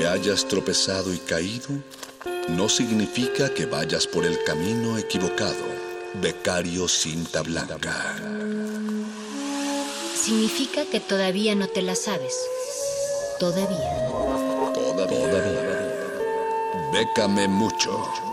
Que hayas tropezado y caído no significa que vayas por el camino equivocado. Becario cinta blanca. Significa que todavía no te la sabes. Todavía. Todavía. Bécame mucho.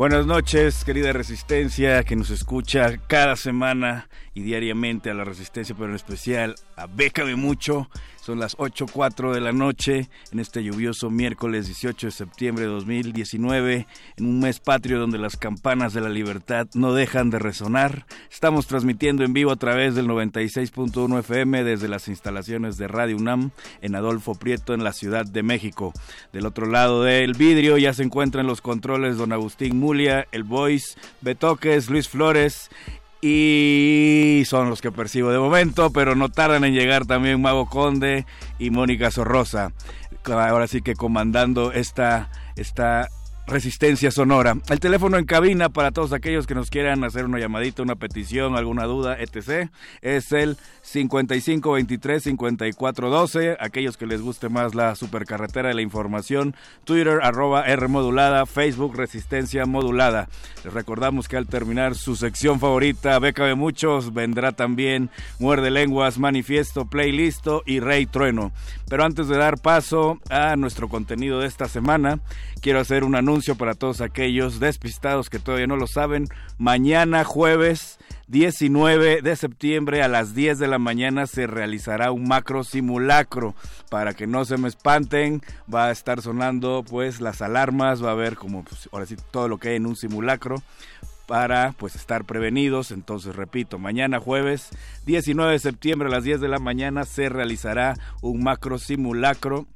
Buenas noches, querida Resistencia, que nos escucha cada semana y diariamente a la Resistencia, pero en especial a Bécame Mucho. Son las 8.04 de la noche en este lluvioso miércoles 18 de septiembre de 2019, en un mes patrio donde las campanas de la libertad no dejan de resonar. Estamos transmitiendo en vivo a través del 96.1 FM desde las instalaciones de Radio UNAM en Adolfo Prieto en la Ciudad de México. Del otro lado del vidrio ya se encuentran los controles don Agustín Mulia, el Voice, Betoques, Luis Flores y son los que percibo de momento, pero no tardan en llegar también Mago Conde y Mónica Sorrosa. Ahora sí que comandando esta, esta Resistencia Sonora. El teléfono en cabina para todos aquellos que nos quieran hacer una llamadita, una petición, alguna duda, etc. Es el 5523-5412. Aquellos que les guste más la supercarretera de la información, Twitter arroba R modulada, Facebook Resistencia modulada. Les recordamos que al terminar su sección favorita, Beca de Muchos, vendrá también Muerde Lenguas, Manifiesto, Playlisto y Rey Trueno. Pero antes de dar paso a nuestro contenido de esta semana, quiero hacer un anuncio para todos aquellos despistados que todavía no lo saben. Mañana jueves 19 de septiembre a las 10 de la mañana se realizará un macro simulacro. Para que no se me espanten, va a estar sonando pues las alarmas, va a haber como pues, ahora sí todo lo que hay en un simulacro para pues estar prevenidos. Entonces, repito, mañana jueves 19 de septiembre a las 10 de la mañana se realizará un macro simulacro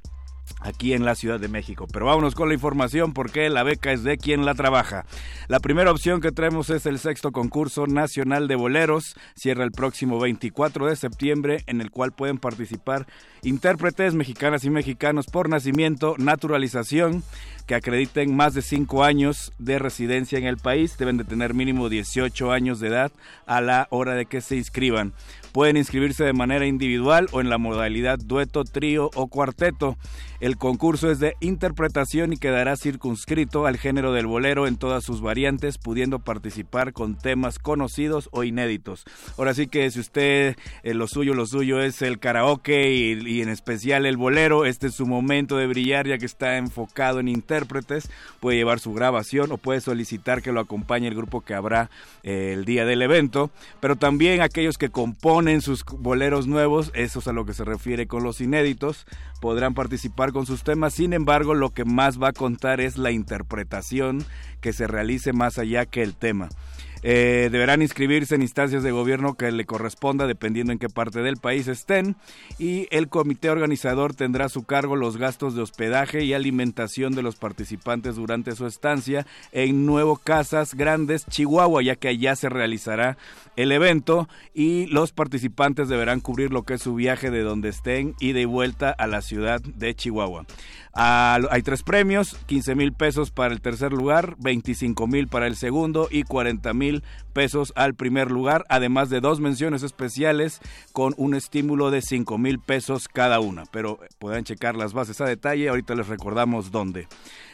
aquí en la Ciudad de México. Pero vámonos con la información porque la beca es de quien la trabaja. La primera opción que traemos es el sexto concurso nacional de boleros. Cierra el próximo 24 de septiembre en el cual pueden participar intérpretes mexicanas y mexicanos por nacimiento, naturalización, que acrediten más de 5 años de residencia en el país. Deben de tener mínimo 18 años de edad a la hora de que se inscriban. Pueden inscribirse de manera individual o en la modalidad dueto, trío o cuarteto. El concurso es de interpretación y quedará circunscrito al género del bolero en todas sus variantes, pudiendo participar con temas conocidos o inéditos. Ahora sí que si usted eh, lo suyo, lo suyo es el karaoke y, en especial el bolero, este es su momento de brillar ya que está enfocado en intérpretes, puede llevar su grabación o puede solicitar que lo acompañe el grupo que habrá eh, el día del evento, pero también aquellos que componen sus boleros nuevos, eso es a lo que se refiere con los inéditos, podrán participar con sus temas, sin embargo lo que más va a contar es la interpretación que se realice más allá que el tema. Eh, deberán inscribirse en instancias de gobierno que le corresponda dependiendo en qué parte del país estén y el comité organizador tendrá a su cargo los gastos de hospedaje y alimentación de los participantes durante su estancia en Nuevo Casas Grandes, Chihuahua, ya que allá se realizará el evento y los participantes deberán cubrir lo que es su viaje de donde estén y de vuelta a la ciudad de Chihuahua. Hay tres premios, 15 mil pesos para el tercer lugar, 25 mil para el segundo y 40 mil pesos al primer lugar, además de dos menciones especiales con un estímulo de 5 mil pesos cada una. Pero pueden checar las bases a detalle, ahorita les recordamos dónde.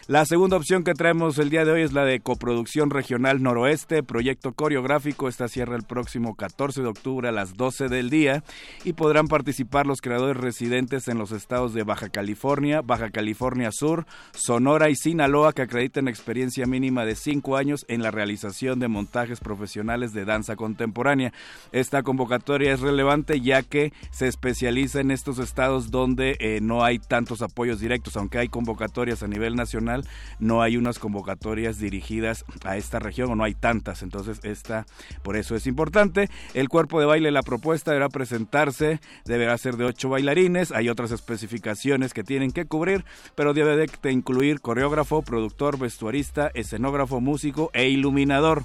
La segunda opción que traemos el día de hoy es la de coproducción regional noroeste, proyecto coreográfico. Esta cierra el próximo 14 de octubre a las 12 del día y podrán participar los creadores residentes en los estados de Baja California, Baja California Sur, Sonora y Sinaloa que acrediten experiencia mínima de 5 años en la realización de montajes profesionales de danza contemporánea. Esta convocatoria es relevante ya que se especializa en estos estados donde eh, no hay tantos apoyos directos, aunque hay convocatorias a nivel nacional no hay unas convocatorias dirigidas a esta región o no hay tantas, entonces esta por eso es importante. El cuerpo de baile, la propuesta deberá presentarse, deberá ser de ocho bailarines, hay otras especificaciones que tienen que cubrir, pero debe de incluir coreógrafo, productor, vestuarista, escenógrafo, músico e iluminador.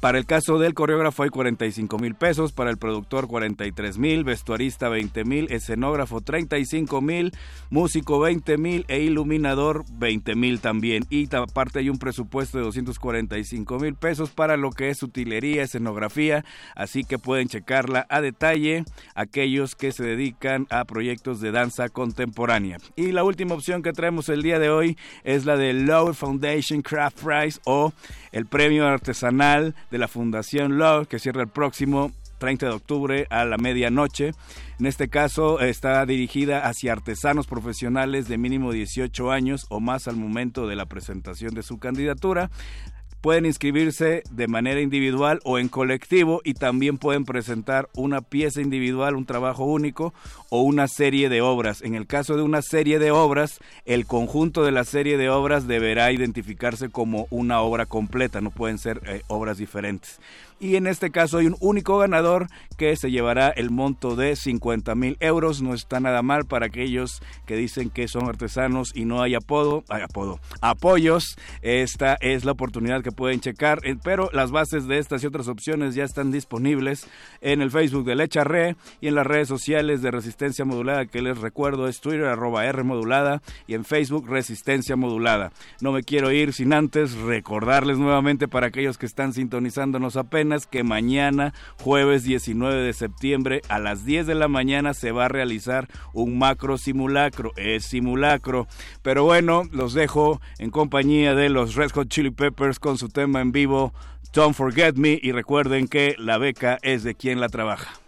Para el caso del coreógrafo hay 45 mil pesos, para el productor 43 mil, vestuarista 20 mil, escenógrafo 35 mil, músico 20 mil e iluminador 20 mil también. Y aparte hay un presupuesto de 245 mil pesos para lo que es utilería, escenografía, así que pueden checarla a detalle aquellos que se dedican a proyectos de danza contemporánea. Y la última opción que traemos el día de hoy es la de Lowe Foundation Craft Prize o el premio artesanal de la Fundación Love, que cierra el próximo 30 de octubre a la medianoche. En este caso está dirigida hacia artesanos profesionales de mínimo 18 años o más al momento de la presentación de su candidatura. Pueden inscribirse de manera individual o en colectivo y también pueden presentar una pieza individual, un trabajo único o una serie de obras. En el caso de una serie de obras, el conjunto de la serie de obras deberá identificarse como una obra completa, no pueden ser eh, obras diferentes y en este caso hay un único ganador que se llevará el monto de 50 mil euros. No está nada mal para aquellos que dicen que son artesanos y no hay apodo, hay apodo, apoyos. Esta es la oportunidad que pueden checar, eh, pero las bases de estas y otras opciones ya están disponibles en el Facebook de Lecharre y en las redes sociales de Resistencia Modulada, que les recuerdo es Twitter arroba R modulada y en Facebook Resistencia Modulada. No me quiero ir sin antes recordarles nuevamente para aquellos que están sintonizándonos apenas que mañana, jueves 19 de septiembre, a las 10 de la mañana se va a realizar un macro simulacro. Es simulacro. Pero bueno, los dejo en compañía de los Red Hot Chili Peppers con su tema en vivo, Don't Forget Me, y recuerden que la beca es de quien la trabaja.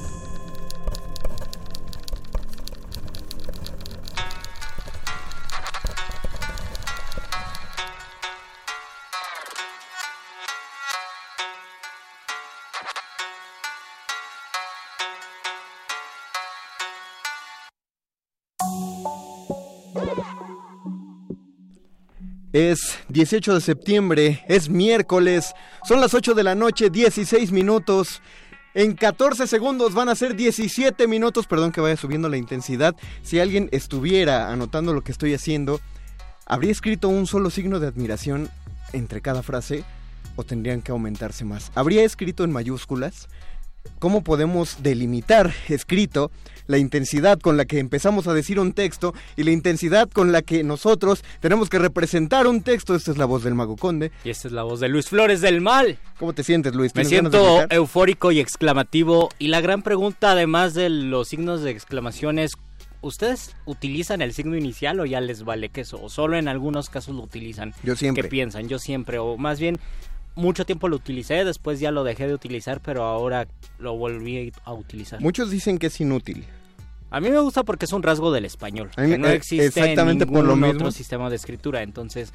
Es 18 de septiembre, es miércoles, son las 8 de la noche, 16 minutos. En 14 segundos van a ser 17 minutos, perdón que vaya subiendo la intensidad. Si alguien estuviera anotando lo que estoy haciendo, ¿habría escrito un solo signo de admiración entre cada frase o tendrían que aumentarse más? ¿Habría escrito en mayúsculas? ¿Cómo podemos delimitar escrito la intensidad con la que empezamos a decir un texto y la intensidad con la que nosotros tenemos que representar un texto? Esta es la voz del Mago Conde. Y esta es la voz de Luis Flores del Mal. ¿Cómo te sientes, Luis? Me ¿Tienes ganas de siento eufórico y exclamativo. Y la gran pregunta, además de los signos de exclamación, es: ¿ustedes utilizan el signo inicial o ya les vale queso? ¿O solo en algunos casos lo utilizan? Yo siempre. ¿Qué piensan? Yo siempre. O más bien, mucho tiempo lo utilicé, después ya lo dejé de utilizar, pero ahora lo volví a utilizar. Muchos dicen que es inútil. A mí me gusta porque es un rasgo del español, que no existe exactamente en por lo ningún mismo. otro sistema de escritura. Entonces,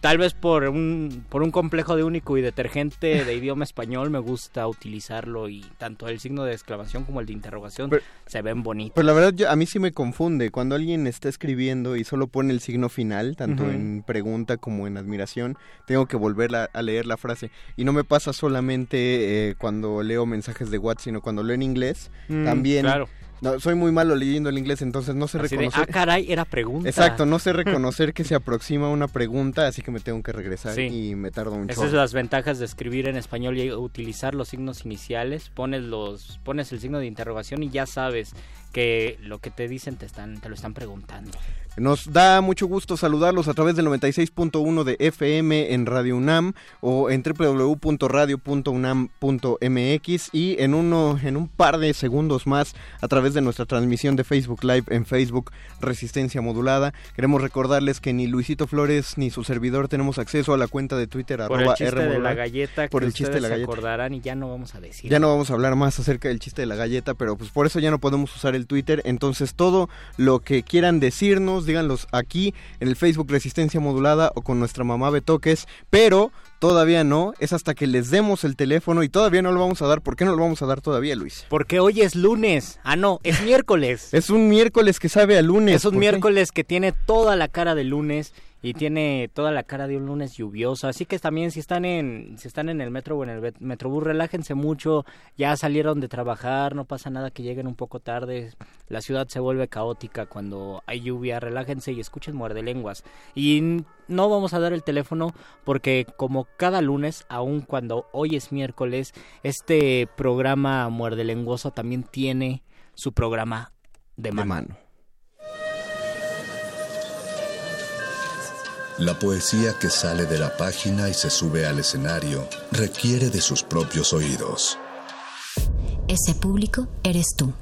tal vez por un, por un complejo de único y detergente de idioma español me gusta utilizarlo y tanto el signo de exclamación como el de interrogación Pero- se ven bonitos. Pero la verdad yo- a mí sí me confunde cuando alguien está escribiendo y solo pone el signo final, tanto en pregunta como en admiración, tengo que volver a, a leer la frase. Y no me pasa solamente eh, cuando leo mensajes de WhatsApp, sino cuando leo en inglés. Mm, también Claro. No, soy muy malo leyendo el inglés, entonces no sé Así de, reconocer. ah, caray, era pregunta. Exacto, no sé reconocer que se aproxima una pregunta, así que me tengo que regresar Sí. y me tardo un Esas son las ventajas de escribir en español y utilizar los signos iniciales. Pones los, pones el signo de interrogación y ya sabes que lo que te dicen te están, te lo están preguntando. Nos da mucho gusto saludarlos a través del 96.1 de FM en Radio UNAM o en www.radio.unam.mx y en uno en un par de segundos más a través de nuestra transmisión de Facebook Live en Facebook Resistencia Modulada. Queremos recordarles que ni Luisito Flores ni su servidor tenemos acceso a la cuenta de Twitter Por el arroba chiste R de la galleta Por que el chiste de la se galleta. acordarán y ya no vamos a decir. Ya no vamos a hablar más acerca del chiste de la galleta, pero pues por eso ya no podemos usar el Twitter. Entonces todo lo que quieran decirnos, díganlos aquí en el Facebook Resistencia Modulada o con nuestra mamá Betoques, pero todavía no, es hasta que les demos el teléfono y todavía no lo vamos a dar. ¿Por qué no lo vamos a dar todavía, Luis? Porque hoy es lunes. Ah, no, es miércoles. Es un miércoles que sabe a lunes. Es un miércoles que tiene toda la cara de lunes y tiene toda la cara de un lunes lluvioso. Así que también si están en si están en el metro o en el metrobús, relájense mucho. Ya salieron de trabajar, no pasa nada que lleguen un poco tarde. La ciudad se vuelve caótica cuando hay lluvia. Relájense y escuchen muerde lenguas. Y no vamos a dar el teléfono porque como cada lunes, aun cuando hoy es miércoles, este programa muerde lenguoso también tiene su programa De mano. La poesía que sale de la página y se sube al escenario requiere de sus propios oídos. Ese público eres tú.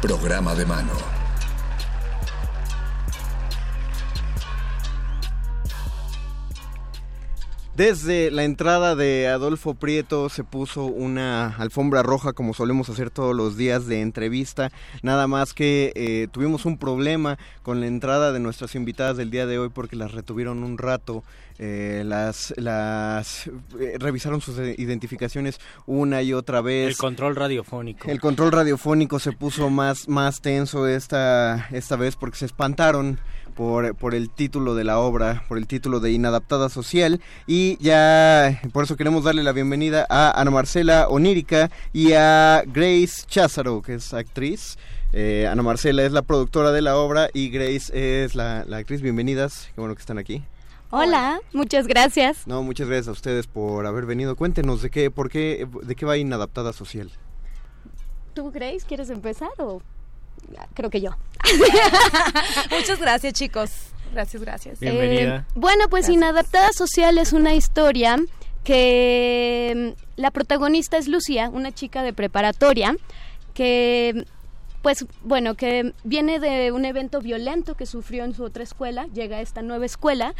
Programa de mano. Desde la entrada de Adolfo Prieto se puso una alfombra roja como solemos hacer todos los días de entrevista. Nada más que eh, tuvimos un problema con la entrada de nuestras invitadas del día de hoy porque las retuvieron un rato. eh, las las eh, revisaron sus identificaciones una y otra vez. El control radiofónico. El control radiofónico se puso más, más tenso esta, esta vez porque se espantaron por, por el título de la obra, por el título de Inadaptada Social. Y ya por eso queremos darle la bienvenida a Ana Marcela Onírica y a Grace Cházaro, que es actriz. Eh, Ana Marcela es la productora de la obra y Grace es la, la actriz. Bienvenidas, qué bueno que están aquí. Hola, muchas gracias. No, muchas gracias a ustedes por haber venido. Cuéntenos de qué, por qué, de qué va Inadaptada Social. ¿Tú, Grace, quieres empezar o...? Creo que yo. Muchas gracias, chicos. Gracias, gracias. Bienvenida. Eh, bueno, pues Gracias. Inadaptada Social es una historia que mm, la protagonista es Lucía, una chica de preparatoria que pues bueno, que viene de un evento violento que sufrió en su otra escuela, llega a esta nueva escuela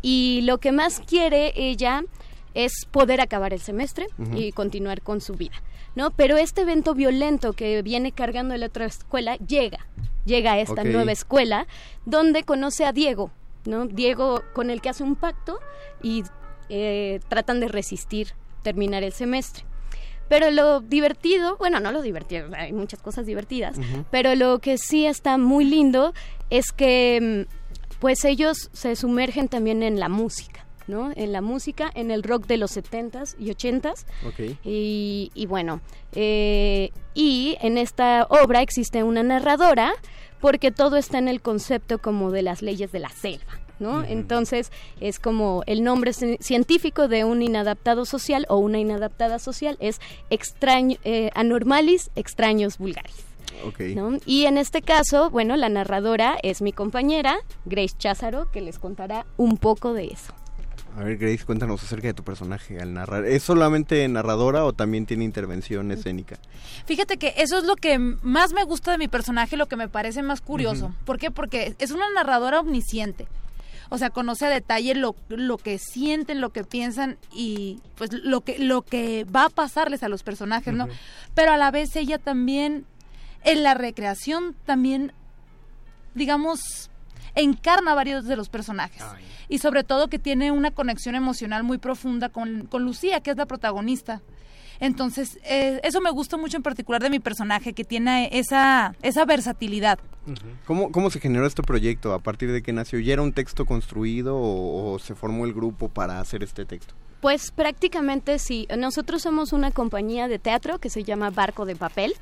y lo que más quiere ella es poder acabar el semestre y continuar con su vida, ¿no? Pero este evento violento que viene cargando la otra escuela llega, llega a esta nueva escuela donde conoce a Diego, ¿no? Diego con el que hace un pacto y eh, tratan de resistir terminar el semestre. Pero lo divertido, bueno, no lo divertido, hay muchas cosas divertidas, pero lo que sí está muy lindo es que mm, pues ellos se sumergen también en la música, ¿no? En la música, en el rock de los 70s y 80s. Ok. Y, y bueno, eh, y en esta obra existe una narradora porque todo está en el concepto como de las leyes de la selva. ¿no? Entonces es como el nombre ci- científico de un inadaptado social o una inadaptada social es extraño, eh, anormalis extraños vulgaris. ¿no? Y en este caso, bueno, la narradora es mi compañera, Grace Cházaro, que les contará un poco de eso. A ver, Grace, cuéntanos acerca de tu personaje al narrar. ¿Es solamente narradora o también tiene intervención escénica? Fíjate que eso es lo que más me gusta de mi personaje, lo que me parece más curioso. ¿Por qué? Porque es una narradora omnisciente. O sea, conoce a detalle lo, lo que sienten, lo que piensan y pues lo que, lo que va a pasarles a los personajes, ¿no? Pero a la vez ella también, en la recreación, también, digamos, encarna varios de los personajes. Y sobre todo que tiene una conexión emocional muy profunda con, con Lucía, que es la protagonista. Entonces, eh, eso me gusta mucho en particular de mi personaje, que tiene esa, esa versatilidad. ¿Cómo, ¿Cómo se generó este proyecto? ¿A partir de qué nació? ¿Ya era un texto construido o, o se formó el grupo para hacer este texto? Pues prácticamente sí. Nosotros somos una compañía de teatro que se llama Barco de Papel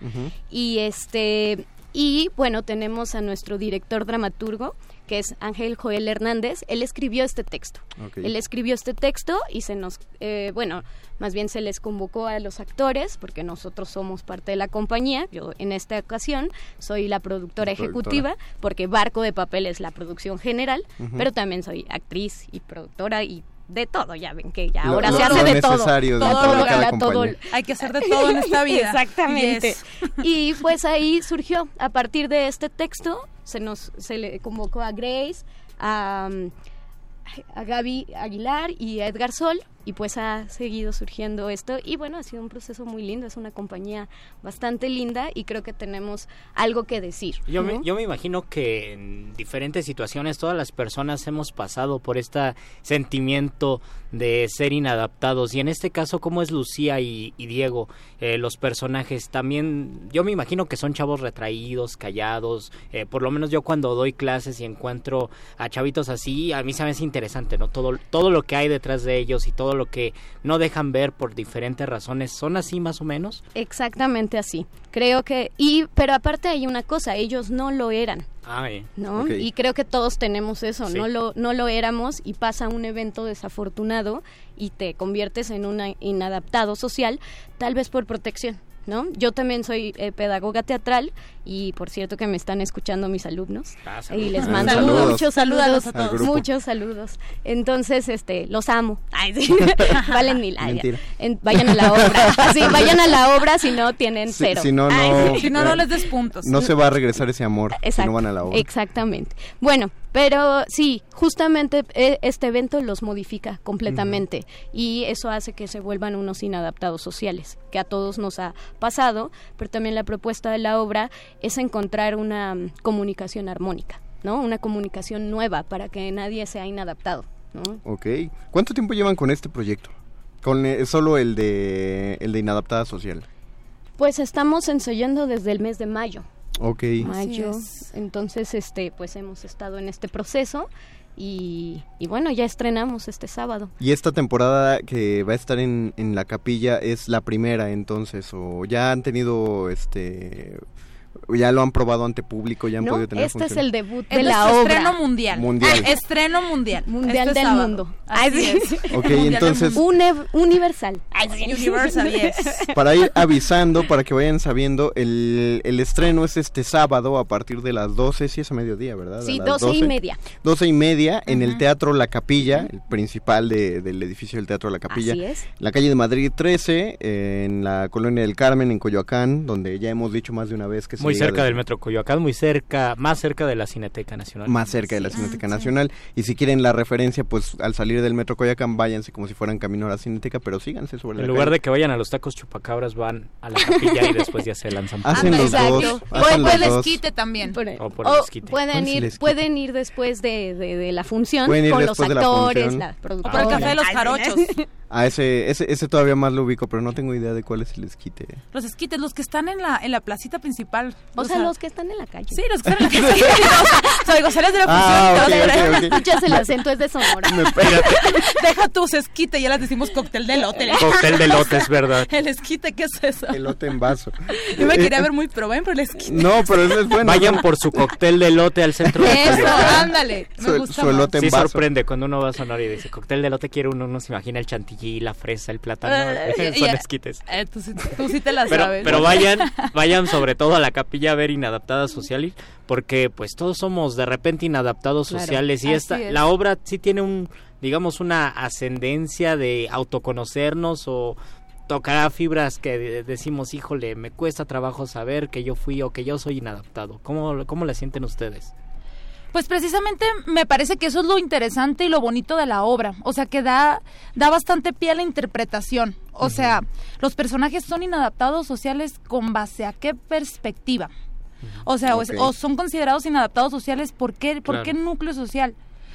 y este y bueno tenemos a nuestro director dramaturgo que es Ángel Joel Hernández. Él escribió este texto. Él escribió este texto y se nos eh, bueno más bien se les convocó a los actores porque nosotros somos parte de la compañía. Yo en esta ocasión soy la productora La productora. ejecutiva porque Barco de Papel es la producción general, pero también soy actriz y productora y de todo, ya ven que ya Lo- ahora lo- se lo hace de todo. Todo, de cada todo-. Hay que hacer de todo en esta vida. Exactamente. Yes. Y pues ahí surgió, a partir de este texto, se nos se le convocó a Grace, a, um, a Gaby Aguilar y a Edgar Sol, y pues ha seguido surgiendo esto. Y bueno, ha sido un proceso muy lindo, es una compañía bastante linda y creo que tenemos algo que decir. Yo, ¿no? me, yo me imagino que en diferentes situaciones todas las personas hemos pasado por este sentimiento de ser inadaptados y en este caso cómo es Lucía y, y Diego eh, los personajes también yo me imagino que son chavos retraídos callados eh, por lo menos yo cuando doy clases y encuentro a chavitos así a mí se me hace interesante no todo todo lo que hay detrás de ellos y todo lo que no dejan ver por diferentes razones, ¿son así más o menos? Exactamente así. Creo que y pero aparte hay una cosa, ellos no lo eran. Ay. ¿no? Ok. Y creo que todos tenemos eso, Sí. no lo no lo éramos y pasa un evento desafortunado y te conviertes en un inadaptado social, tal vez por protección. ¿No? Yo también soy eh, pedagoga teatral y por cierto que me están escuchando mis alumnos Ah, y les Ah, mando saludos. muchos saludos, a todos. Muchos saludos. Entonces, este, los amo. Ay, sí. Valen mil. Ay, en- vayan a la obra. Sí, vayan a la obra si no tienen Si- cero. si no, Ay, no- sí. Si no, no les des puntos. No se va a regresar ese amor si Exacto, no van a la obra. Exactamente. Bueno, pero sí, justamente eh, este evento los modifica completamente y eso hace que se vuelvan unos inadaptados sociales, que a todos nos ha pasado, pero también la propuesta de la obra es encontrar una mm, comunicación armónica, ¿no? Una comunicación nueva para que nadie sea inadaptado, ¿no? Ok. ¿Cuánto tiempo llevan con este proyecto? Con eh, solo el de el de inadaptada social. Pues estamos ensayando desde el mes de mayo. Ok. mayo. es. Entonces, este, pues hemos estado en este proceso y, y bueno, ya estrenamos este sábado. Y esta temporada que va a estar en, en la capilla es la primera entonces o ya han tenido este ya lo han probado ante público, ya han ¿no? podido tener Este es el debut de la obra. estreno mundial. Mundial. Ah, estreno mundial. Mundial Este del sábado. mundo. Así es. Ok, Mundial entonces- mundo. Universal. Universal, yes. Para ir avisando, para que vayan sabiendo, el, el estreno es este sábado a partir de las 12, sí es a mediodía, ¿verdad? Sí, las doce y media. 12 y media en el Teatro La Capilla, el principal de- del edificio del Teatro La Capilla. Así es. En la calle de Madrid 13, eh, en la colonia del Carmen, en Coyoacán, donde ya hemos dicho más de una vez que se cerca del Metro Coyoacán, muy cerca, más cerca de la Cineteca Nacional. más cerca de la Cineteca Nacional. Y si quieren la referencia, pues al salir del Metro Coyoacán, váyanse como si fueran camino a la Cineteca, pero síganse sobre En la lugar calle. de que vayan a los tacos chupacabras, van a la capilla y después ya se lanzan. por- Hacen los Exacto. dos. O hacen o el esquite también. Por- O por o el esquite. ¿Cuál pueden ir, esquite? pueden ir después de, de- de la función Pueden ir con los después de la actores, función. la O por el café de los jarochos. A ese, ese, ese todavía más lo ubico, pero no tengo idea de cuál es el esquite. Los esquites, los que están en la, en la placita principal. O sea, los que están en la calle. Sí, los que están en la sea, digo, sales de la Ah, función. ok, y te- ok, ok. Escuchas el acento, es de Sonora. Me- Deja tus esquite, ya las decimos cóctel de lote. Cóctel de lotes, ¿verdad? El esquite, ¿qué es eso? Elote en vaso. Yo me Eh, quería ver muy pro, ven, pero el esquite. No, pero eso es bueno. Vayan por su cóctel de lote al centro de Eso, ándale. Me Su- gusta su elote en Sí vaso. sorprende cuando uno va a sonar y dice cóctel de lote quiere uno, uno se imagina el chantilly, la fresa, el plátano, Eh, son esquites. Eh, tú, sí- tú sí te la Pero, sabes. pero vayan, vayan sobre todo a la capilla a ver inadaptadas sociales, porque pues todos somos de repente inadaptados Claro, sociales y esta, es. la obra sí tiene un, digamos, una ascendencia de autoconocernos o tocará fibras que de- decimos, híjole, me cuesta trabajo saber que yo fui o que yo soy inadaptado. ¿Cómo, cómo la sienten ustedes? Pues precisamente me parece que eso es lo interesante y lo bonito de la obra. O sea, que da, da bastante pie a la interpretación. O sea, los personajes son inadaptados sociales con base a qué perspectiva. O sea, o son considerados inadaptados sociales, ¿por qué, por Claro. qué núcleo social?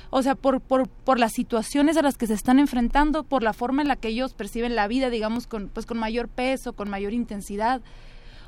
O sea, por, por, por las situaciones a las que se están enfrentando, por la forma en la que ellos perciben la vida, digamos, con, pues con mayor peso, con mayor intensidad.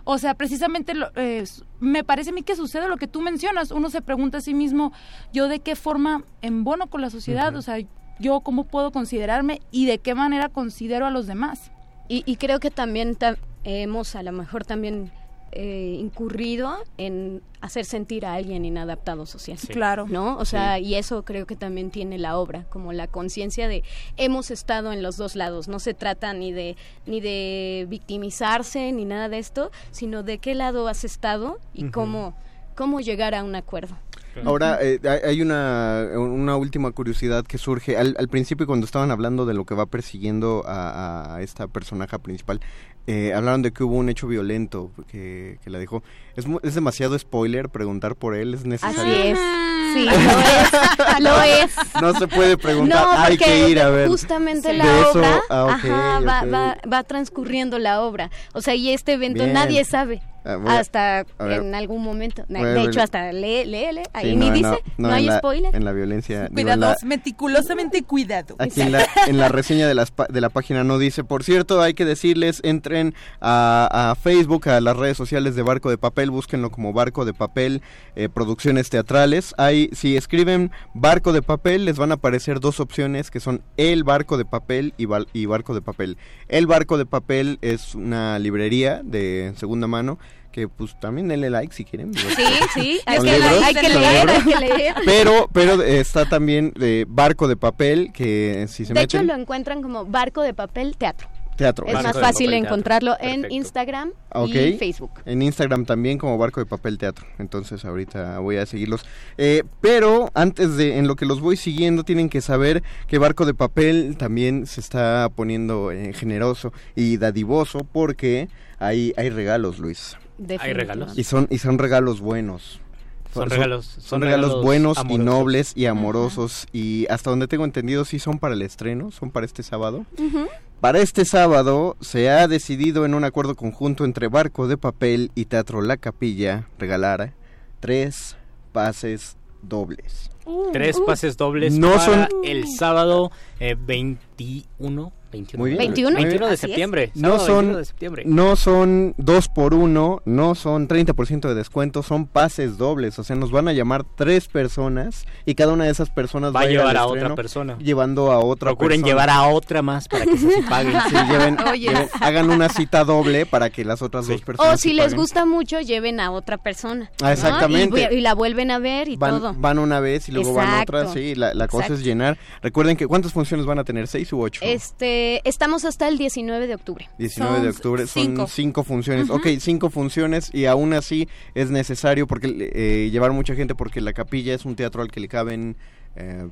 O sea, precisamente lo- eh, me parece a mí que sucede lo que tú mencionas. Uno se pregunta a sí mismo, ¿yo de qué forma embono con la sociedad? O sea, ¿yo cómo puedo considerarme y de qué manera considero a los demás? Y, y creo que también ta- hemos a lo mejor también eh, incurrido en hacer sentir a alguien inadaptado social. Claro. ¿No? O sea, y eso creo que también tiene la obra, como la conciencia de hemos estado en los dos lados. No se trata ni de ni de victimizarse ni nada de esto, sino de qué lado has estado y cómo cómo llegar a un acuerdo. Ahora, eh, hay- una, una última curiosidad que surge. Al, al principio, cuando estaban hablando de lo que va persiguiendo a, a esta personaje principal, eh, hablaron de que hubo un hecho violento que, que la dejó. ¿Es, mu- ¿Es demasiado spoiler preguntar por él? ¿Es Así necesario? es. Sí, lo es. Lo es. No se puede preguntar, No, hay que ir a ver. justamente Sí. la De eso, obra ah, ajá, va, va, va transcurriendo la obra. O sea, y este evento Bien. nadie sabe. Ah, hasta en algún momento. De ver- hecho, hasta lee, léele. Ahí Sí, ni no, dice, no, hay la- spoiler. En la violencia. digo, en la- Cuidados, meticulosamente cuidado. Aquí en la, en la reseña de, las, pa- de la página no dice, por cierto, hay que decirles, entren a, a Facebook, a las redes sociales de Barco de Papel, búsquenlo como Barco de Papel, eh, producciones teatrales. Hay, si escriben Barco de Papel, les van a aparecer dos opciones que son El Barco de Papel y, Val- y Barco de Papel. El Barco de Papel es una librería de segunda mano que pues también denle like si quieren. Sí, sí, hay que, libros, hay que leer, hay que leer. Pero, pero está también eh, Barco de Papel, que si se de hecho, meten... lo encuentran como Barco de Papel Teatro. Teatro. Es Barco más de fácil Papel Teatro. encontrarlo en Perfecto. Instagram Ok. y Facebook. En Instagram también como Barco de Papel Teatro. Entonces ahorita voy a seguirlos. Eh, pero antes de, en lo que los voy siguiendo, tienen que saber que Barco de Papel también se está poniendo eh, generoso y dadivoso porque hay, hay regalos, Luis. ¿Hay regalos? Y son, y son regalos buenos. Son regalos- son, son regalos, regalos buenos y nobles y amorosos. Y hasta donde tengo entendido, sí son para el estreno, son para este sábado. Para este sábado se ha decidido en un acuerdo conjunto entre Barco de Papel y Teatro La Capilla regalar tres pases dobles. Tres pases dobles No para son- el sábado eh, 21, 21, Muy bien. 21, 21 de septiembre. No son, 21 de septiembre. no son dos por uno, no son 30% de descuento, son pases dobles. O sea, nos van a llamar tres personas y cada una de esas personas Va a llevar a otra persona. Llevando a otra Procuren persona. llevar a otra más para que se paguen. Sí, lleven- Oye. lleven- hagan una cita doble para que las otras dos personas O si les paguen. gusta mucho, lleven a otra persona. Ah, ¿no? exactamente. Y, la vuelven a ver y van, todo. van una vez y luego van Exacto. otra, sí, la, la cosa Exacto. es llenar. Recuerden que ¿cuántas funciones van a tener? ¿Seis u ocho? Este, estamos hasta el 19 de octubre. 19 de octubre son cinco. cinco, funciones. Ujú. Ok, cinco funciones y aún así es necesario porque eh, llevar mucha gente porque la capilla es un teatro al que le caben eh,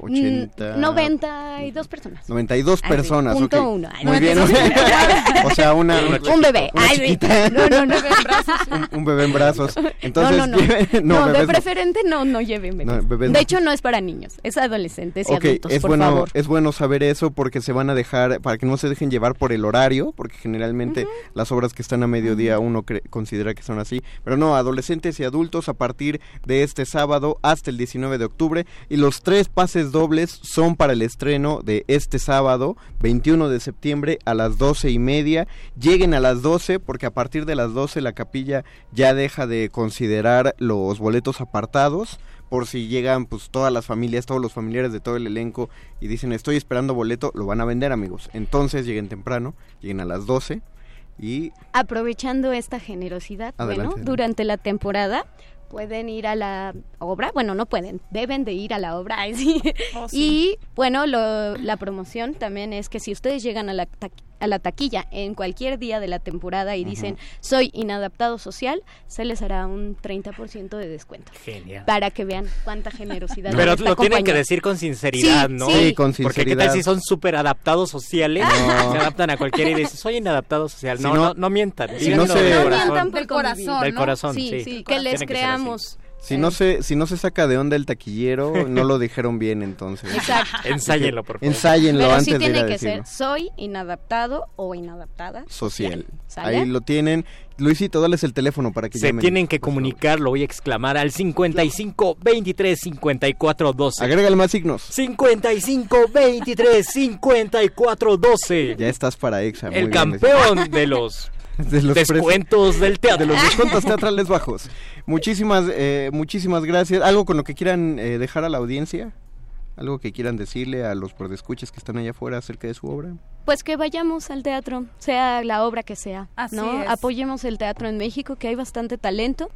80... Mm, 92 personas. 92 Ay, sí, personas, punto ok. uno. Ay, Muy bien. o sea, una, Un bebé. una Ay, chiquita. no, no, no. un, un bebé en brazos. Entonces, no, no, no. No, de preferente no, no lleven bebés. De hecho, no es para niños, es adolescentes y adultos, es por bueno, favor. es bueno saber eso porque se van a dejar, para que no se dejen llevar por el horario, porque generalmente las obras que están a mediodía uno cre- considera que son así, pero no, adolescentes y adultos a partir de este sábado hasta el 19 de octubre y los tres pases dobles son para el estreno de este sábado, 21 de septiembre a las doce y media. Lleguen a las 12 porque a partir de las 12 la capilla ya deja de considerar los boletos apartados por si llegan pues todas las familias, todos los familiares de todo el elenco y dicen estoy esperando boleto, lo van a vender amigos. Entonces lleguen temprano, lleguen a las 12 y Aprovechando esta generosidad, Adelante, bueno, adelante. durante la temporada pueden ir a la obra, bueno, no pueden, deben de ir a la obra, sí. Oh, sí. Y bueno, lo- la promoción también es que si ustedes llegan a la, a la taquilla en cualquier día de la temporada y dicen soy inadaptado social, se les hará un 30% de descuento. Genial. Para que vean cuánta generosidad. Pero lo tienen que decir con sinceridad, Sí, ¿no? sí. Sí, con Porque qué sinceridad. tal si son súper adaptados sociales, No. se adaptan a cualquiera y dicen, soy inadaptado social. Si No, no- no, no mientan. si no se- del No corazón. mientan por Del corazón, Del ¿no? corazón, Sí, sí. sí, que les creamos. Si no se si no se saca de onda el taquillero, no lo dijeron bien entonces. Exacto. Ensáyenlo, por favor. Ensáyenlo Pero antes sí de ir a tiene que decirlo. ser soy inadaptado o inadaptada social. Ahí lo tienen. Luisito, dales el teléfono para que Se llamen. tienen que comunicar, lo voy a exclamar al 55 23 54 12. Agrégale más signos. 55 23 54 12. Ya estás para Exa. muy El bien, campeón de los de los descuentos del teatro. de los descuentos teatrales bajos. Muchísimas, eh, muchísimas gracias. ¿Algo con lo que quieran eh, dejar a la audiencia? ¿Algo que quieran decirle a los podescuchas que están allá afuera acerca de su obra? Pues que vayamos al teatro, sea la obra que sea, Así ¿no? es. Apoyemos el teatro en México, que hay bastante talento,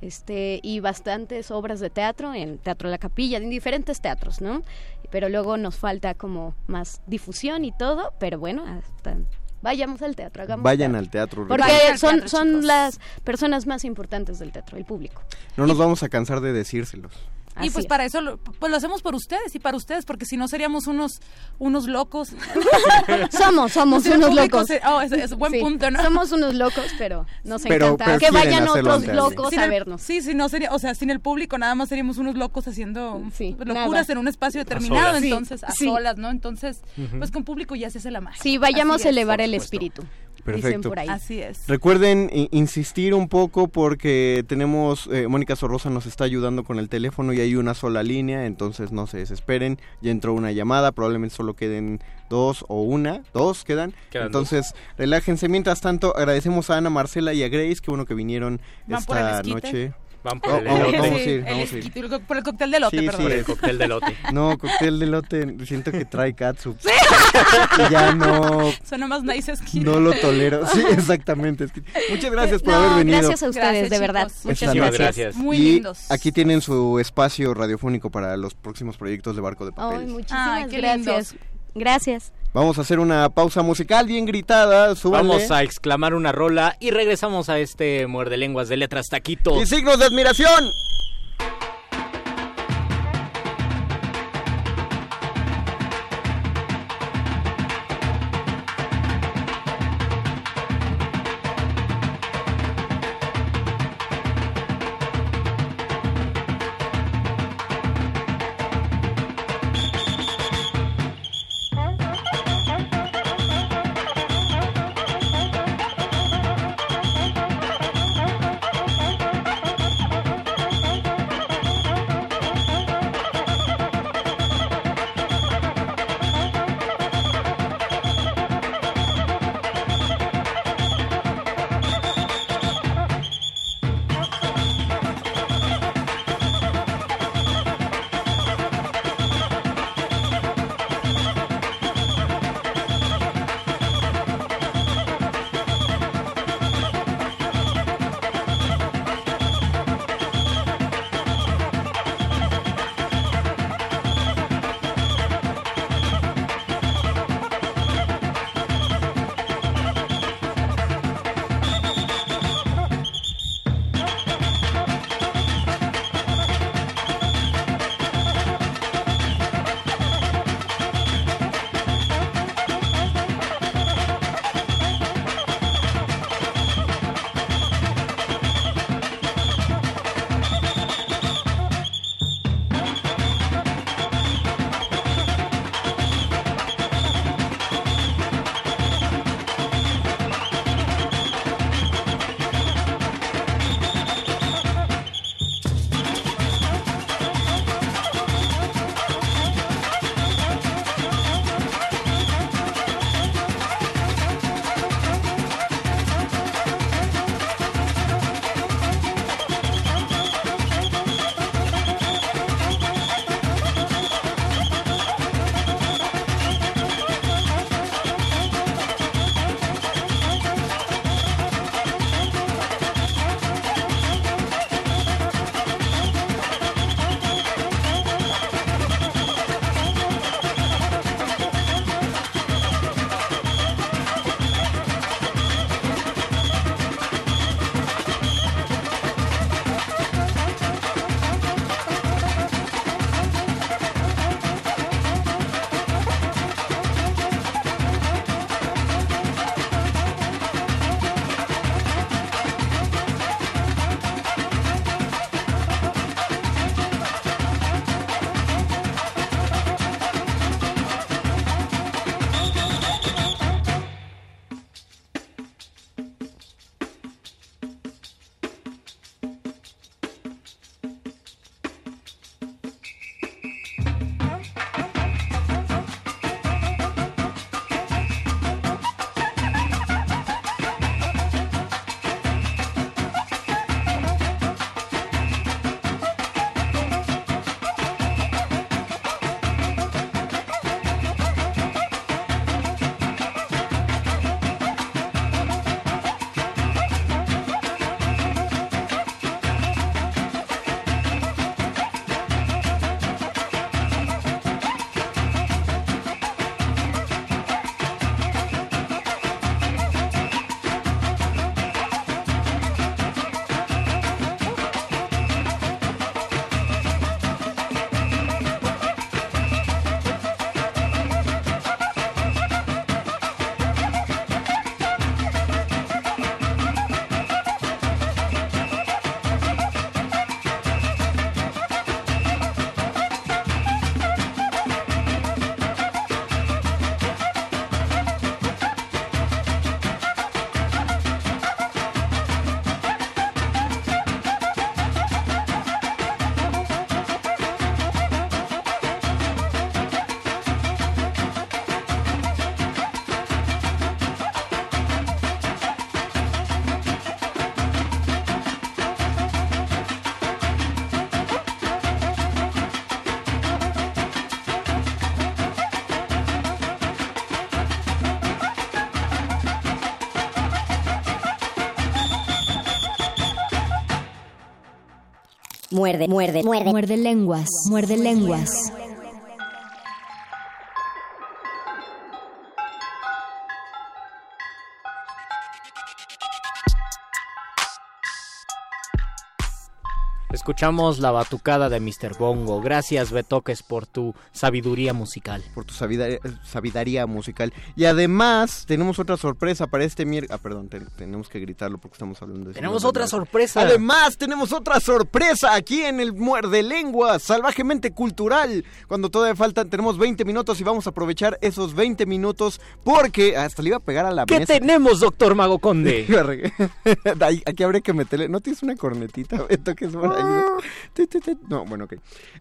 este, y bastantes obras de teatro en Teatro La Capilla, en diferentes teatros, ¿no? Pero luego nos falta como más difusión y todo, pero bueno, hasta vayamos al teatro, hagamos Vayan teatro. al teatro. Porque al son, teatro, son chicos. las personas más importantes del teatro, el público. No nos vamos a cansar de decírselos. Y pues es. para eso lo, pues lo hacemos por ustedes y para ustedes, porque si no seríamos unos unos locos. Somos, somos el unos público locos. se- oh, es, es buen Sí, punto, ¿no? Somos unos locos, pero nos Pero- encanta pero que vayan otros locos Sin a el- vernos. Sí, si no sería, o sea, sin el público nada más seríamos unos locos haciendo Sí, locuras nada. en un espacio determinado, entonces a Sí. solas, ¿no? Entonces, pues con público ya se hace la magia. Sí, vayamos Así a elevar el espíritu. Perfecto. por ahí. Así es. Recuerden insistir un poco porque tenemos, eh, Mónica Sorrosa nos está ayudando con el teléfono y hay una sola línea, entonces no se desesperen, ya entró una llamada, probablemente solo queden dos o una, dos quedan, Quedan entonces relájense. Mientras tanto, agradecemos a Ana Marcela y a Grace, que bueno que vinieron esta noche. Van por Oh, el vamos, elote. vamos a Sí, ir, vamos a ir. por el cóctel de lote, Sí, perdón. Por el cóctel de lote. No, cóctel de lote, siento que trae catsup. Y ya no, Suena más nice esquite. no lo tolero. Sí, exactamente. Muchas gracias por No, haber venido. gracias a ustedes, Gracias, de verdad. chicos. Muchas gracias. Muy y lindos. aquí tienen su espacio radiofónico para los próximos proyectos de Barco de Papel. Ay, muchísimas Ay, qué gracias. Gracias. Vamos a hacer una pausa musical bien gritada. Vamos a exclamar una rola y regresamos a este muerde lenguas de letras taquitos. Y signos de admiración. Muerde, muerde, muerde. Muerde lenguas. Muerde lenguas. Escuchamos la batucada de Mr. Bongo. Gracias, Betoques, por tu sabiduría musical. Por tu sabiduría, sabiduría musical. Y además, tenemos otra sorpresa para este miércoles. Ah, perdón, te- tenemos que gritarlo porque estamos hablando de Tenemos otra sorpresa. Además, tenemos otra sorpresa aquí en el Muerde Lengua, salvajemente cultural. Cuando todavía faltan, tenemos 20 minutos y vamos a aprovechar esos 20 minutos porque hasta le iba a pegar a la ¿Qué mesa. tenemos, doctor Mago Conde? Aquí habría que meterle. ¿No tienes una cornetita? Beto, que es por ahí? No, bueno, ok.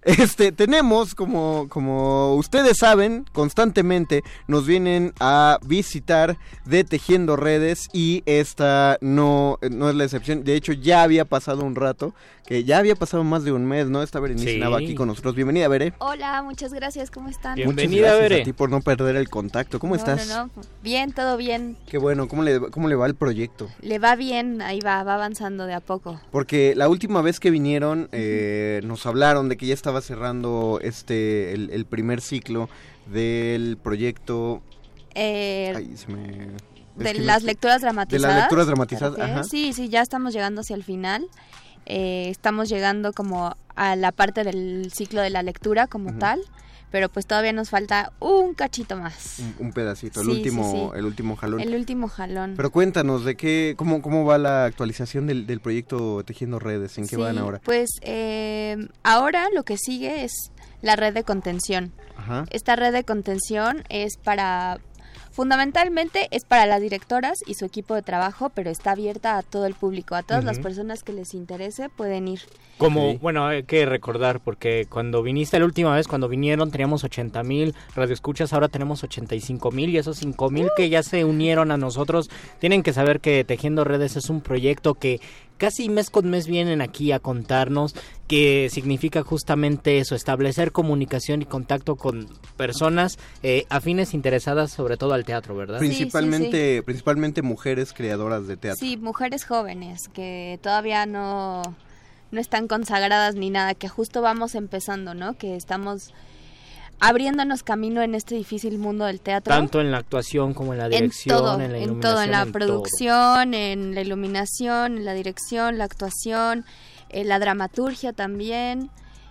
Este, tenemos, como, como ustedes saben, constantemente nos vienen a visitar de Tejiendo Redes y esta no, no es la excepción. De hecho, ya había pasado un rato, que ya había pasado más de un mes, ¿no? Esta Berenice Sí. Nava aquí con nosotros. Bienvenida, Bere. Hola, muchas gracias, ¿cómo están? Bien. Muchas Bienvenida, gracias Bere. a ti por no perder el contacto. ¿Cómo No, estás? no, no. Bien, todo bien. Qué bueno. ¿Cómo le, ¿Cómo le va el proyecto? Le va bien, ahí va, va avanzando de a poco. Porque la última vez que vinieron eh, nos hablaron de que ya estaba cerrando este el, el primer ciclo del proyecto. Eh, Ay, se me- es de las lecturas dramatizadas. De las lecturas dramatizadas, ¿Te refieres? ajá. Sí, sí, ya estamos llegando hacia el final. Eh, estamos llegando como a la parte del ciclo de la lectura como tal, pero pues todavía nos falta un cachito más. Un, un pedacito, el Sí, último, sí. el último jalón. El último jalón. Pero cuéntanos de qué, cómo, cómo va la actualización del, del proyecto Tejiendo Redes, en qué van ahora. Pues eh, ahora lo que sigue es la red de contención. Ajá. Esta red de contención es para, fundamentalmente es para las directoras y su equipo de trabajo, pero está abierta a todo el público, a todas las personas que les interese pueden ir. Como, Sí. bueno, hay que recordar, porque cuando viniste la última vez, cuando vinieron, teníamos 80 mil radioescuchas, ahora tenemos 85 mil, y esos 5 mil que ya se unieron a nosotros, tienen que saber que Tejiendo Redes es un proyecto que casi mes con mes vienen aquí a contarnos, que significa justamente eso, establecer comunicación y contacto con personas eh, afines interesadas sobre todo al teatro, ¿verdad? sí, Principalmente, principalmente mujeres creadoras de teatro. Sí, mujeres jóvenes que todavía no, no están consagradas ni nada, que justo vamos empezando, ¿no? Que estamos abriéndonos camino en este difícil mundo del teatro. Tanto en la actuación como en la en dirección, todo, en la en iluminación, todo, en la en todo. producción, en la iluminación, en la dirección, la actuación, en la dramaturgia también.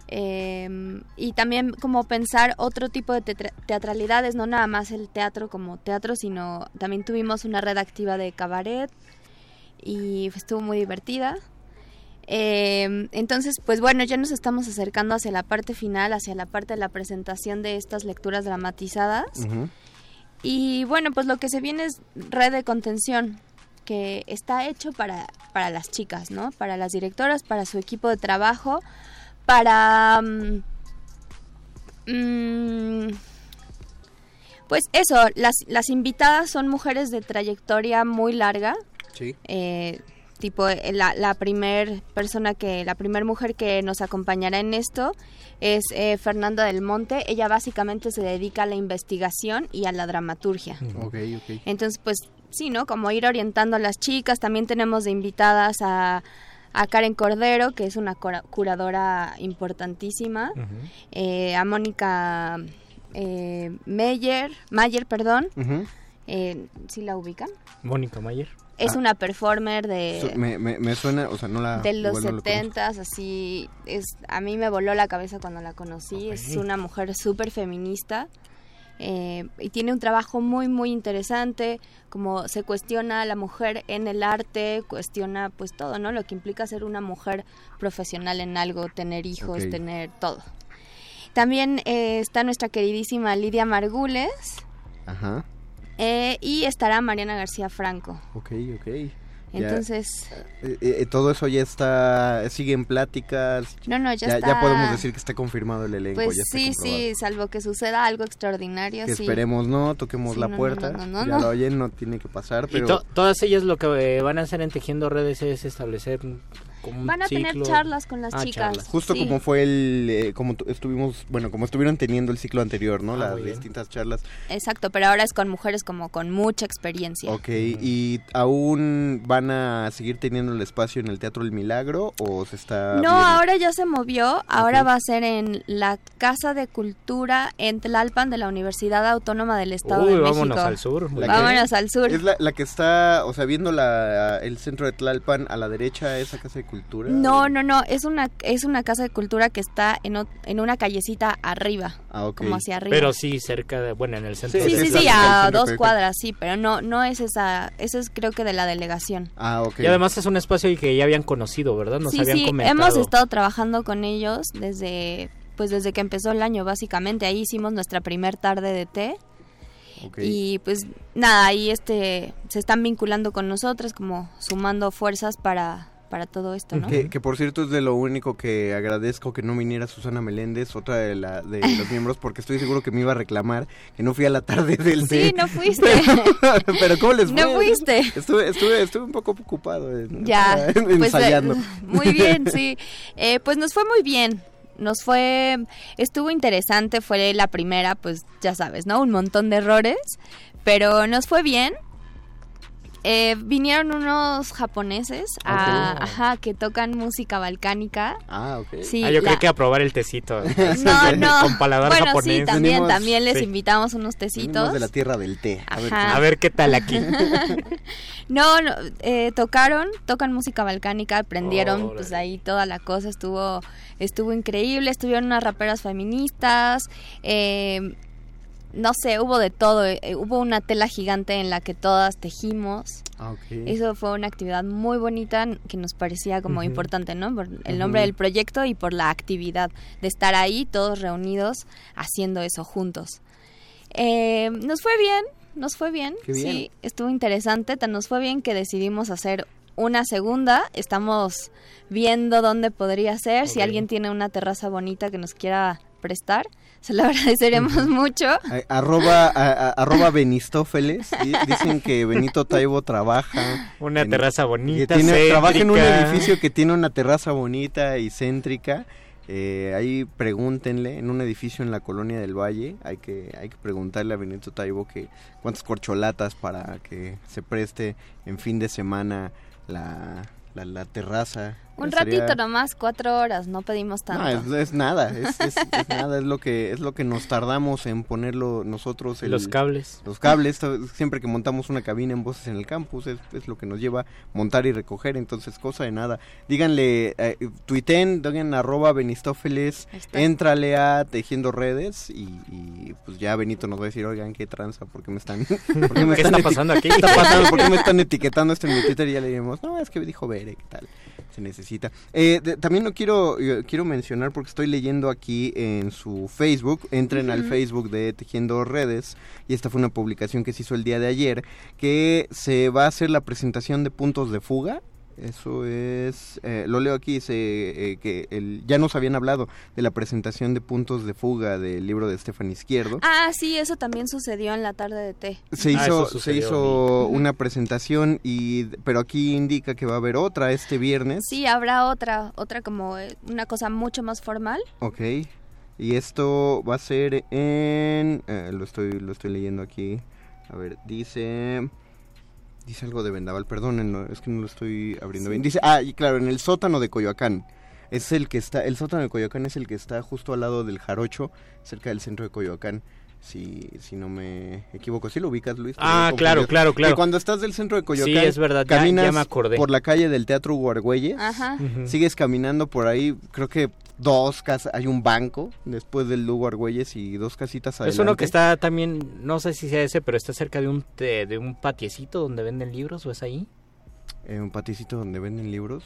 eh, y también como pensar otro tipo de teatralidades, no nada más el teatro como teatro, sino también tuvimos una red activa de cabaret y estuvo muy divertida. Eh, entonces, pues bueno, ya nos estamos acercando hacia la parte final, hacia la parte de la presentación de estas lecturas dramatizadas. Y bueno, pues lo que se viene es red de contención, que está hecho para, para las chicas, ¿no? Para las directoras, para su equipo de trabajo, para... mm, mm, pues eso, las, las invitadas son mujeres de trayectoria muy larga, Sí. eh, tipo eh, la, la primer persona que la primer mujer que nos acompañará en esto es eh, Fernanda del Monte ella básicamente se dedica a la investigación y a la dramaturgia Ok, ok. entonces pues sí no como ir orientando a las chicas. También tenemos de invitadas a a Karen Cordero que es una cura- curadora importantísima. Eh, a Mónica eh, Meyer Mayer perdón. Eh, ¿sí la ubican? Mónica Mayer. Es Ah. una performer de, Su- me, me, me suena, o sea, no la... de los no setentas, así, es, a mí me voló la cabeza cuando la conocí, es una mujer súper feminista eh, y tiene un trabajo muy, muy interesante, como se cuestiona a la mujer en el arte, cuestiona pues todo, ¿no? Lo que implica ser una mujer profesional en algo, tener hijos, tener todo. También eh, está nuestra queridísima Lidia Margules Ajá. eh, y estará Mariana García Franco. Ok, ok. Ya, Entonces, eh, eh, todo eso ya está, sigue en pláticas. no, no, ya, Ya, está. ya podemos decir que está confirmado el elenco. Pues ya sí, sí, salvo que suceda algo extraordinario, Que sí. esperemos no, toquemos Sí, la no, no, puerta. no, no, no, ya no. lo oyen, no tiene que pasar, Y pero to- todas ellas lo que eh, van a hacer en Tejiendo Redes es establecer como un Van a tener ciclo? charlas con las Ah, chicas. charlas. Justo Sí. como fue el, eh, como tu- estuvimos, bueno, como estuvieron teniendo el ciclo anterior, ¿no? Ah, Las distintas charlas. Exacto, pero ahora es con mujeres como con mucha experiencia. Ok, ¿y aún van a seguir teniendo el espacio en el Teatro El Milagro o se está... No, viendo? ahora ya se movió. Ahora Ok. va a ser en la Casa de Cultura en Tlalpan de la Universidad Autónoma del Estado Uy, de vámonos México. al sur. La que- Vámonos al sur. Es la, la que está, o sea, viendo la, el centro de Tlalpan a la derecha, esa Casa de Cultura. No, no, no, es una es una casa de cultura que está en, o- en una callecita arriba, Ah, ok. como hacia arriba. Pero sí, cerca de, bueno, en el centro. sí, de- sí, la- sí, el a dos cuadras, sí, pero no no es esa, esa es creo que de la delegación. Ah, ok. Y además es un espacio que ya habían conocido, ¿verdad? Nos sí, habían sí, comentado. hemos estado trabajando con ellos desde pues desde que empezó el año básicamente. Ahí hicimos nuestra primer tarde de té Ok. y pues nada, ahí este se están vinculando con nosotros como sumando fuerzas para para todo esto, ¿no? Que, que por cierto es de lo único que agradezco que no viniera Susana Meléndez, otra de, la, de los miembros, porque estoy seguro que me iba a reclamar que no fui a la tarde del Sí, no fuiste. Pero ¿cómo les fue? No fuiste. Estuve, estuve, estuve un poco ocupado. eh, Ya, pues, ensayando. eh, muy bien, sí. Eh, pues nos fue muy bien. Nos fue, estuvo interesante, fue la primera, pues ya sabes, ¿no? Un montón de errores, pero nos fue bien. Eh, vinieron unos japoneses a, ajá, que tocan música balcánica. Ah, ok. Sí, ah, yo la- creo que a probar el tecito. No, no. Con paladar bueno, japonés. sí, también, Venimos- también les sí. invitamos unos Venimos tecitos. de la tierra del té. A ver. A ver qué tal aquí. No, no, eh, tocaron, tocan música balcánica, aprendieron pues ahí toda la cosa, estuvo, estuvo increíble, estuvieron unas raperas feministas, eh, no sé, hubo de todo, eh, hubo una tela gigante en la que todas tejimos, Ah, eso fue una actividad muy bonita que nos parecía como importante, ¿no? Por el nombre del proyecto y por la actividad de estar ahí todos reunidos haciendo eso juntos. Eh, nos fue bien, nos fue bien, bien. sí, estuvo interesante, tan nos fue bien que decidimos hacer una segunda, estamos viendo dónde podría ser, si alguien tiene una terraza bonita que nos quiera prestar, se lo agradeceremos mucho. Arroba, a- a- arroba Benistófeles. di- Dicen que Benito Taibo trabaja. Una en- terraza que bonita, tiene- trabaja en un edificio que tiene una terraza bonita y céntrica. Eh, ahí pregúntenle, en un edificio en la colonia del Valle, hay que, hay que preguntarle a Benito Taibo que cuántas corcholatas para que se preste en fin de semana la, la, la terraza. Un Sería- ratito nomás, cuatro horas, no pedimos tanto. No, es, es nada, es, es- es nada, es lo que es lo que nos tardamos en ponerlo nosotros. el- Los cables. Los cables, siempre que montamos una cabina en Voces en el Campus, es, es lo que nos lleva montar y recoger, entonces cosa de nada. Díganle, eh, tuiten, digan arroba Benistófeles, éntrale a Tejiendo Redes y, y, pues ya Benito nos va a decir, oigan, qué tranza, ¿por qué me están... por qué me ¿Qué están está pasando aquí? ¿Qué está pasando? ¿Por qué me están etiquetando esto en mi Twitter? Y ya le diremos, no, es que dijo Bere, ¿qué tal? Se necesita. Eh, de- también lo quiero, eh, quiero mencionar porque estoy leyendo aquí en su Facebook, entren al. Facebook de Tejiendo Redes, y esta fue una publicación que se hizo el día de ayer, que se va a hacer la presentación de puntos de fuga. Eso es, eh, lo leo aquí, dice eh, que el, ya nos habían hablado de la presentación de puntos de fuga del libro de Estefan Izquierdo. Ah, sí, eso también sucedió en la tarde de té. Se Ah, hizo, se hizo una presentación y pero aquí indica que va a haber otra este viernes. Sí, habrá otra, otra como eh, una cosa mucho más formal. Ok. Y esto va a ser en eh, lo estoy lo estoy leyendo aquí. A ver, dice dice algo de Vendaval, perdonen, no, es que no lo estoy abriendo bien. Dice, ah, y claro, en el sótano de Coyoacán. Es el que está, el sótano de Coyoacán es el que está justo al lado del Jarocho, cerca del centro de Coyoacán. Si, si no me equivoco, ¿sí lo ubicas, Luis? Ah, claro, confundido. claro, claro. Que cuando estás del centro de Coyoacán, Sí, es verdad, ya- caminas ya me acordé. por la calle del Teatro Huargüeyes, Ajá. Sigues caminando por ahí, creo que dos casas, hay un banco después del Lugo Argüelles y dos casitas adelante. Es uno que está también, no sé si sea ese, pero está cerca de un te- de un patiecito donde venden libros o es ahí. Eh, un paticito donde venden libros.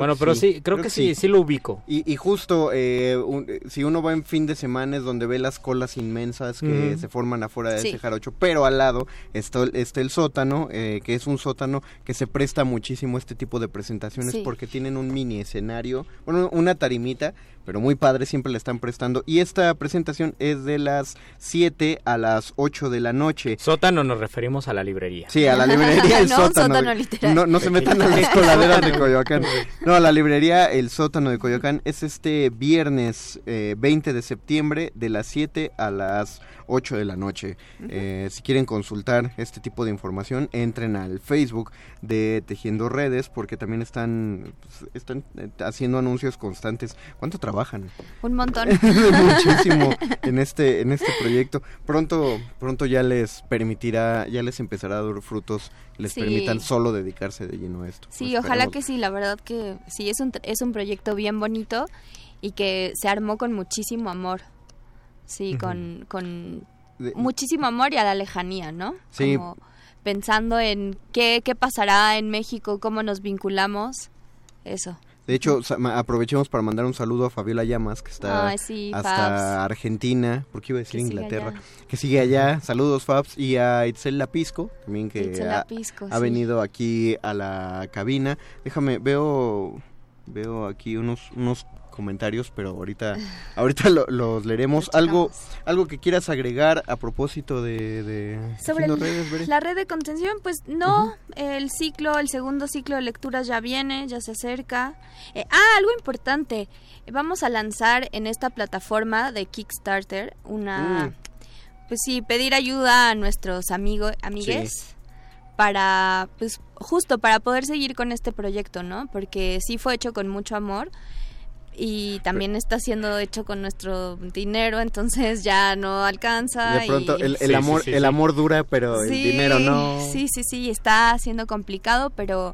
Bueno, pero sí, creo, que, sí, sí lo ubico. Y, y justo, eh, un- eh, si uno va en fin de semana es donde ve las colas inmensas que se forman afuera de Sí. ese jarocho, pero al lado está, el- está el sótano, eh, que es un sótano que se presta muchísimo a este tipo de presentaciones Sí. porque tienen un mini escenario, bueno, una tarimita, pero muy padre, siempre la están prestando. Y esta presentación es de las 7 a las 8 de la noche. Sótano nos referimos a la librería. Sí, a la librería El No, Sótano. sótano literal. No, no se metan a las coladeras de Coyoacán. No, la librería El Sótano de Coyoacán es este viernes eh, 20 de septiembre de las 7 a las 8 de la noche. Eh, si quieren consultar este tipo de información, entren al Facebook de Tejiendo Redes porque también están, pues, están eh, haciendo anuncios constantes. ¿Cuánto trabajan? Un montón. muchísimo en este en este proyecto pronto pronto ya les permitirá ya les empezará a dar frutos les Sí. permitan solo dedicarse de lleno a esto Sí, ojalá que sí, la verdad que sí, es un, es un proyecto bien bonito y que se armó con muchísimo amor. Sí, con, con De- muchísimo amor y a la lejanía, ¿no? Sí. Como pensando en qué, qué pasará en México, cómo nos vinculamos, eso. De hecho aprovechemos para mandar un saludo a Fabiola Llamas que está Ay, sí, hasta Fabs. Argentina porque iba a decir Que Inglaterra que sigue allá saludos Fabs y a Itzel Lapisco también que Itzel ha, Lapisco, ha sí. venido aquí a la cabina déjame veo veo aquí unos unos comentarios pero ahorita ahorita lo- los leeremos algo algo que quieras agregar a propósito de, de Sobre el- redes la red de contención, pues no, el ciclo, el segundo ciclo de lecturas ya viene, ya se acerca. Eh, ah, algo importante, vamos a lanzar en esta plataforma de Kickstarter una, Mm. pues sí, pedir ayuda a nuestros amigos, amigues. para pues justo para poder seguir con este proyecto, ¿no? Porque sí fue hecho con mucho amor y también está siendo hecho con nuestro dinero, entonces ya no alcanza de pronto y- el, el amor el amor dura pero el dinero no Sí, sí, sí, está siendo complicado, pero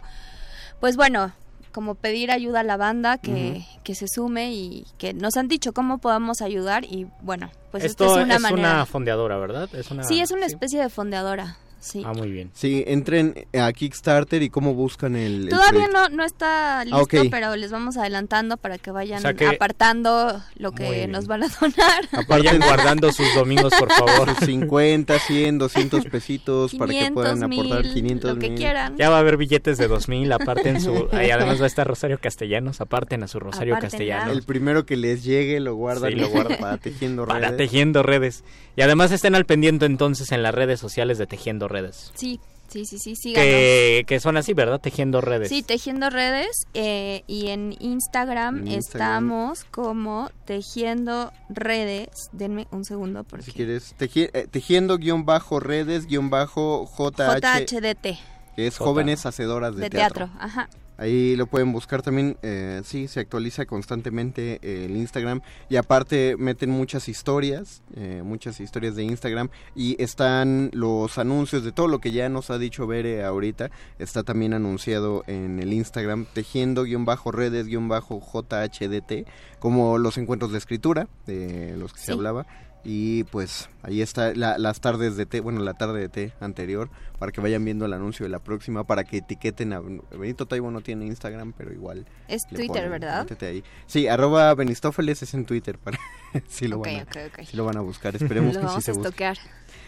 pues bueno, como pedir ayuda a la banda que, que se sume y que nos han dicho cómo podamos ayudar y bueno, pues Esto esta es una es manera. una fondeadora, ¿verdad? Es una... Sí, es una especie de fondeadora. Sí. Ah, muy bien. sí entren a Kickstarter y cómo buscan el, Todavía no, no está listo, Ah, ok. pero les vamos adelantando para que vayan O sea que- apartando lo que nos van a donar. Vayan guardando sus domingos, por favor. Sus 50, 100, 200 pesitos para que 500 puedan aportar mil, 500 lo que mil. quieran. Ya va a haber billetes de 2000, aparten su... Y además va a estar Rosario Castellanos, aparten a su Rosario Aparten, Castellanos. El primero que les llegue lo guardan, Sí, lo guardan. para tejiendo Para redes. Tejiendo Redes. Y además estén al pendiente entonces en las redes sociales de Tejiendo Redes. Sí, sí, sí, sí, síganos. Que, que son así, ¿verdad? Tejiendo Redes. Sí, Tejiendo Redes eh, y en Instagram, En Instagram. estamos como Tejiendo Redes. Denme un segundo porque Si quieres, teji- eh, tejiendo guion bajo redes guion bajo JH, JHDT que es J. jóvenes hacedoras de, de teatro. teatro. Ajá. Ahí lo pueden buscar también, eh, sí, se actualiza constantemente eh, el Instagram. Y aparte meten muchas historias, eh, muchas historias de Instagram. Y están los anuncios de todo lo que ya nos ha dicho Bere ahorita, está también anunciado en el Instagram tejiendo-redes-jhdt como los encuentros de escritura de los que se hablaba y pues ahí está la- las tardes de té, bueno, la tarde de té anterior, para que vayan viendo el anuncio de la próxima, para que etiqueten a Benito Taibo no tiene Instagram, pero igual. Es Twitter, ponen, ¿verdad? ahí. Sí, arroba Benistófeles es en Twitter, para sí lo van a, ok, ok. sí lo van a buscar, esperemos Lo que sí vamos se a busque.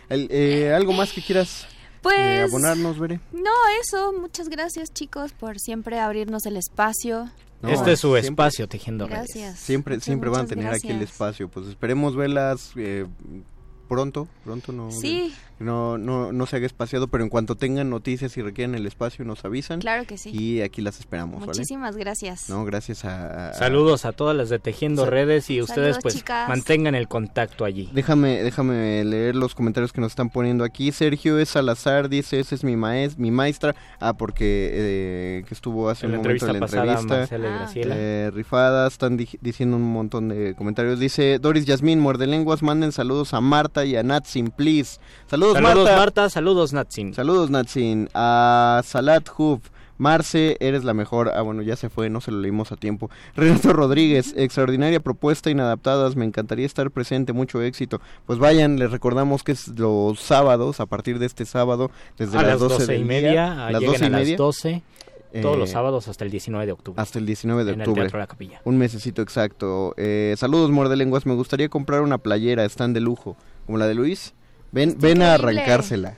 El- eh, ¿Algo más que quieras eh, Pues abonarnos, Bere? no, eso. Muchas gracias, chicos, por siempre abrirnos el espacio. No, este es su siempre- espacio Tejiendo Redes. Gracias. Siempre, siempre van a tener aquí el espacio, pues esperemos verlas eh, pronto, pronto no. Sí. No, no, no se haga espaciado, pero en cuanto tengan noticias y requieran el espacio nos avisan. Claro que sí. Y aquí las esperamos, ¿vale? Muchísimas gracias. No, gracias a... a- Saludos a todas las de Tejiendo Sal- Redes y ustedes Saludos, pues chicas. mantengan el contacto allí. Déjame, déjame leer los comentarios que nos están poniendo aquí. Sergio es Salazar, dice, esa es mi maes, mi maestra. Ah, porque eh, que estuvo hace En la un momento en la entrevista Ah. Eh, rifadas, están di- diciendo un montón de comentarios. Dice Doris Yasmín, muerde lenguas, manden saludos a Marta y a Natsin, please. Saludos, Saludos Marta. Marta, saludos Natsin. Saludos, Natsin. A Salat Hub. Marce, eres la mejor. Ah, bueno, ya se fue, no se lo leímos a tiempo. Renato Rodríguez, extraordinaria propuesta, inadaptadas. Me encantaría estar presente, mucho éxito. Pues vayan, les recordamos que es los sábados, a partir de este sábado, desde a las las 12, 12 y media, día, las lleguen 12 y a las media, 12, todos eh, los sábados hasta el 19 de octubre. Hasta el 19 de en octubre. el Teatro de la Capilla. Un mesecito exacto. Eh, saludos, muerde lenguas. Me gustaría comprar una playera, están de lujo, como la de Luis. Ven, Está ven a increíble. arrancársela.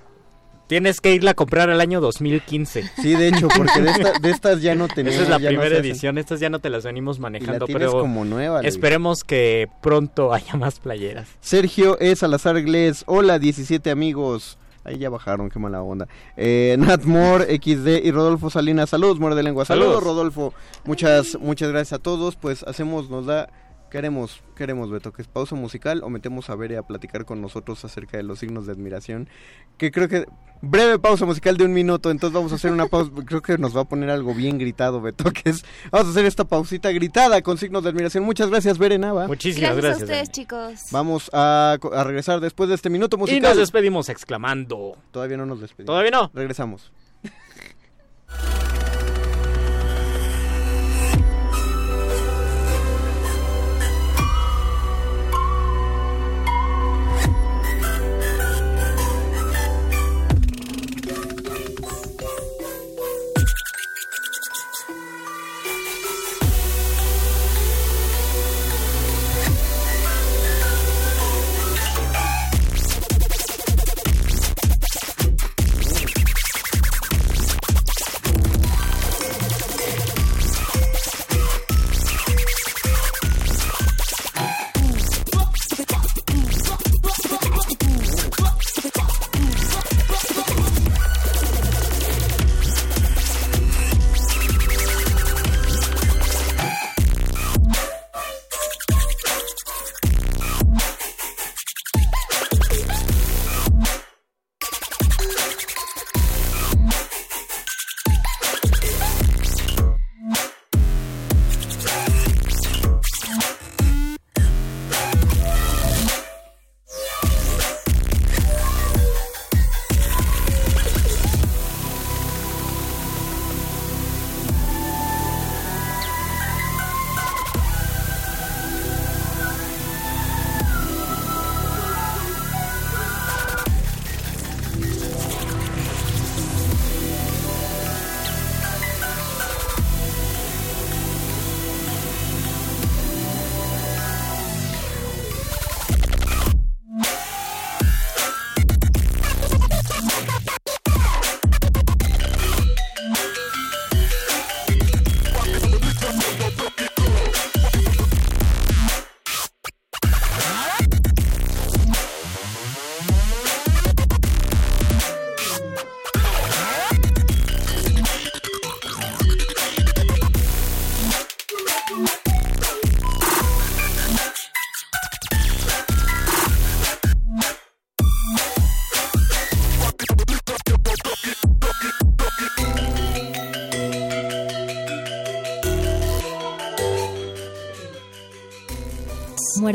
Tienes que irla a comprar al año 2015. Sí, de hecho, porque de, esta- de estas ya no tenía. Esa es la ya no primera se hacen. edición, estas ya no te las venimos manejando, tienes pero como nueva, Luis. esperemos que pronto haya más playeras. Sergio E. Salazar Glés. Hola, 17 amigos. Ahí ya bajaron, qué mala onda. Eh, Nat Moore, XD y Rodolfo Salinas. Saludos, muerde de lengua. Saludos, Saludos. Rodolfo. Muchas, muchas gracias a todos. Pues hacemos, nos da. Queremos, queremos, Beto, que es pausa musical o metemos a Bere a platicar con nosotros acerca de los signos de admiración. Que creo que. Breve pausa musical de un minuto, entonces vamos a hacer una pausa. Creo que nos va a poner algo bien gritado, Beto, que es. Vamos a hacer esta pausita gritada con signos de admiración. Muchas gracias, Bere Nava. Muchísimas Gracias, gracias. a ustedes, chicos. Vamos a, a regresar después de este minuto Y musical. nos despedimos exclamando. Todavía no nos despedimos. ¿Todavía no? Regresamos.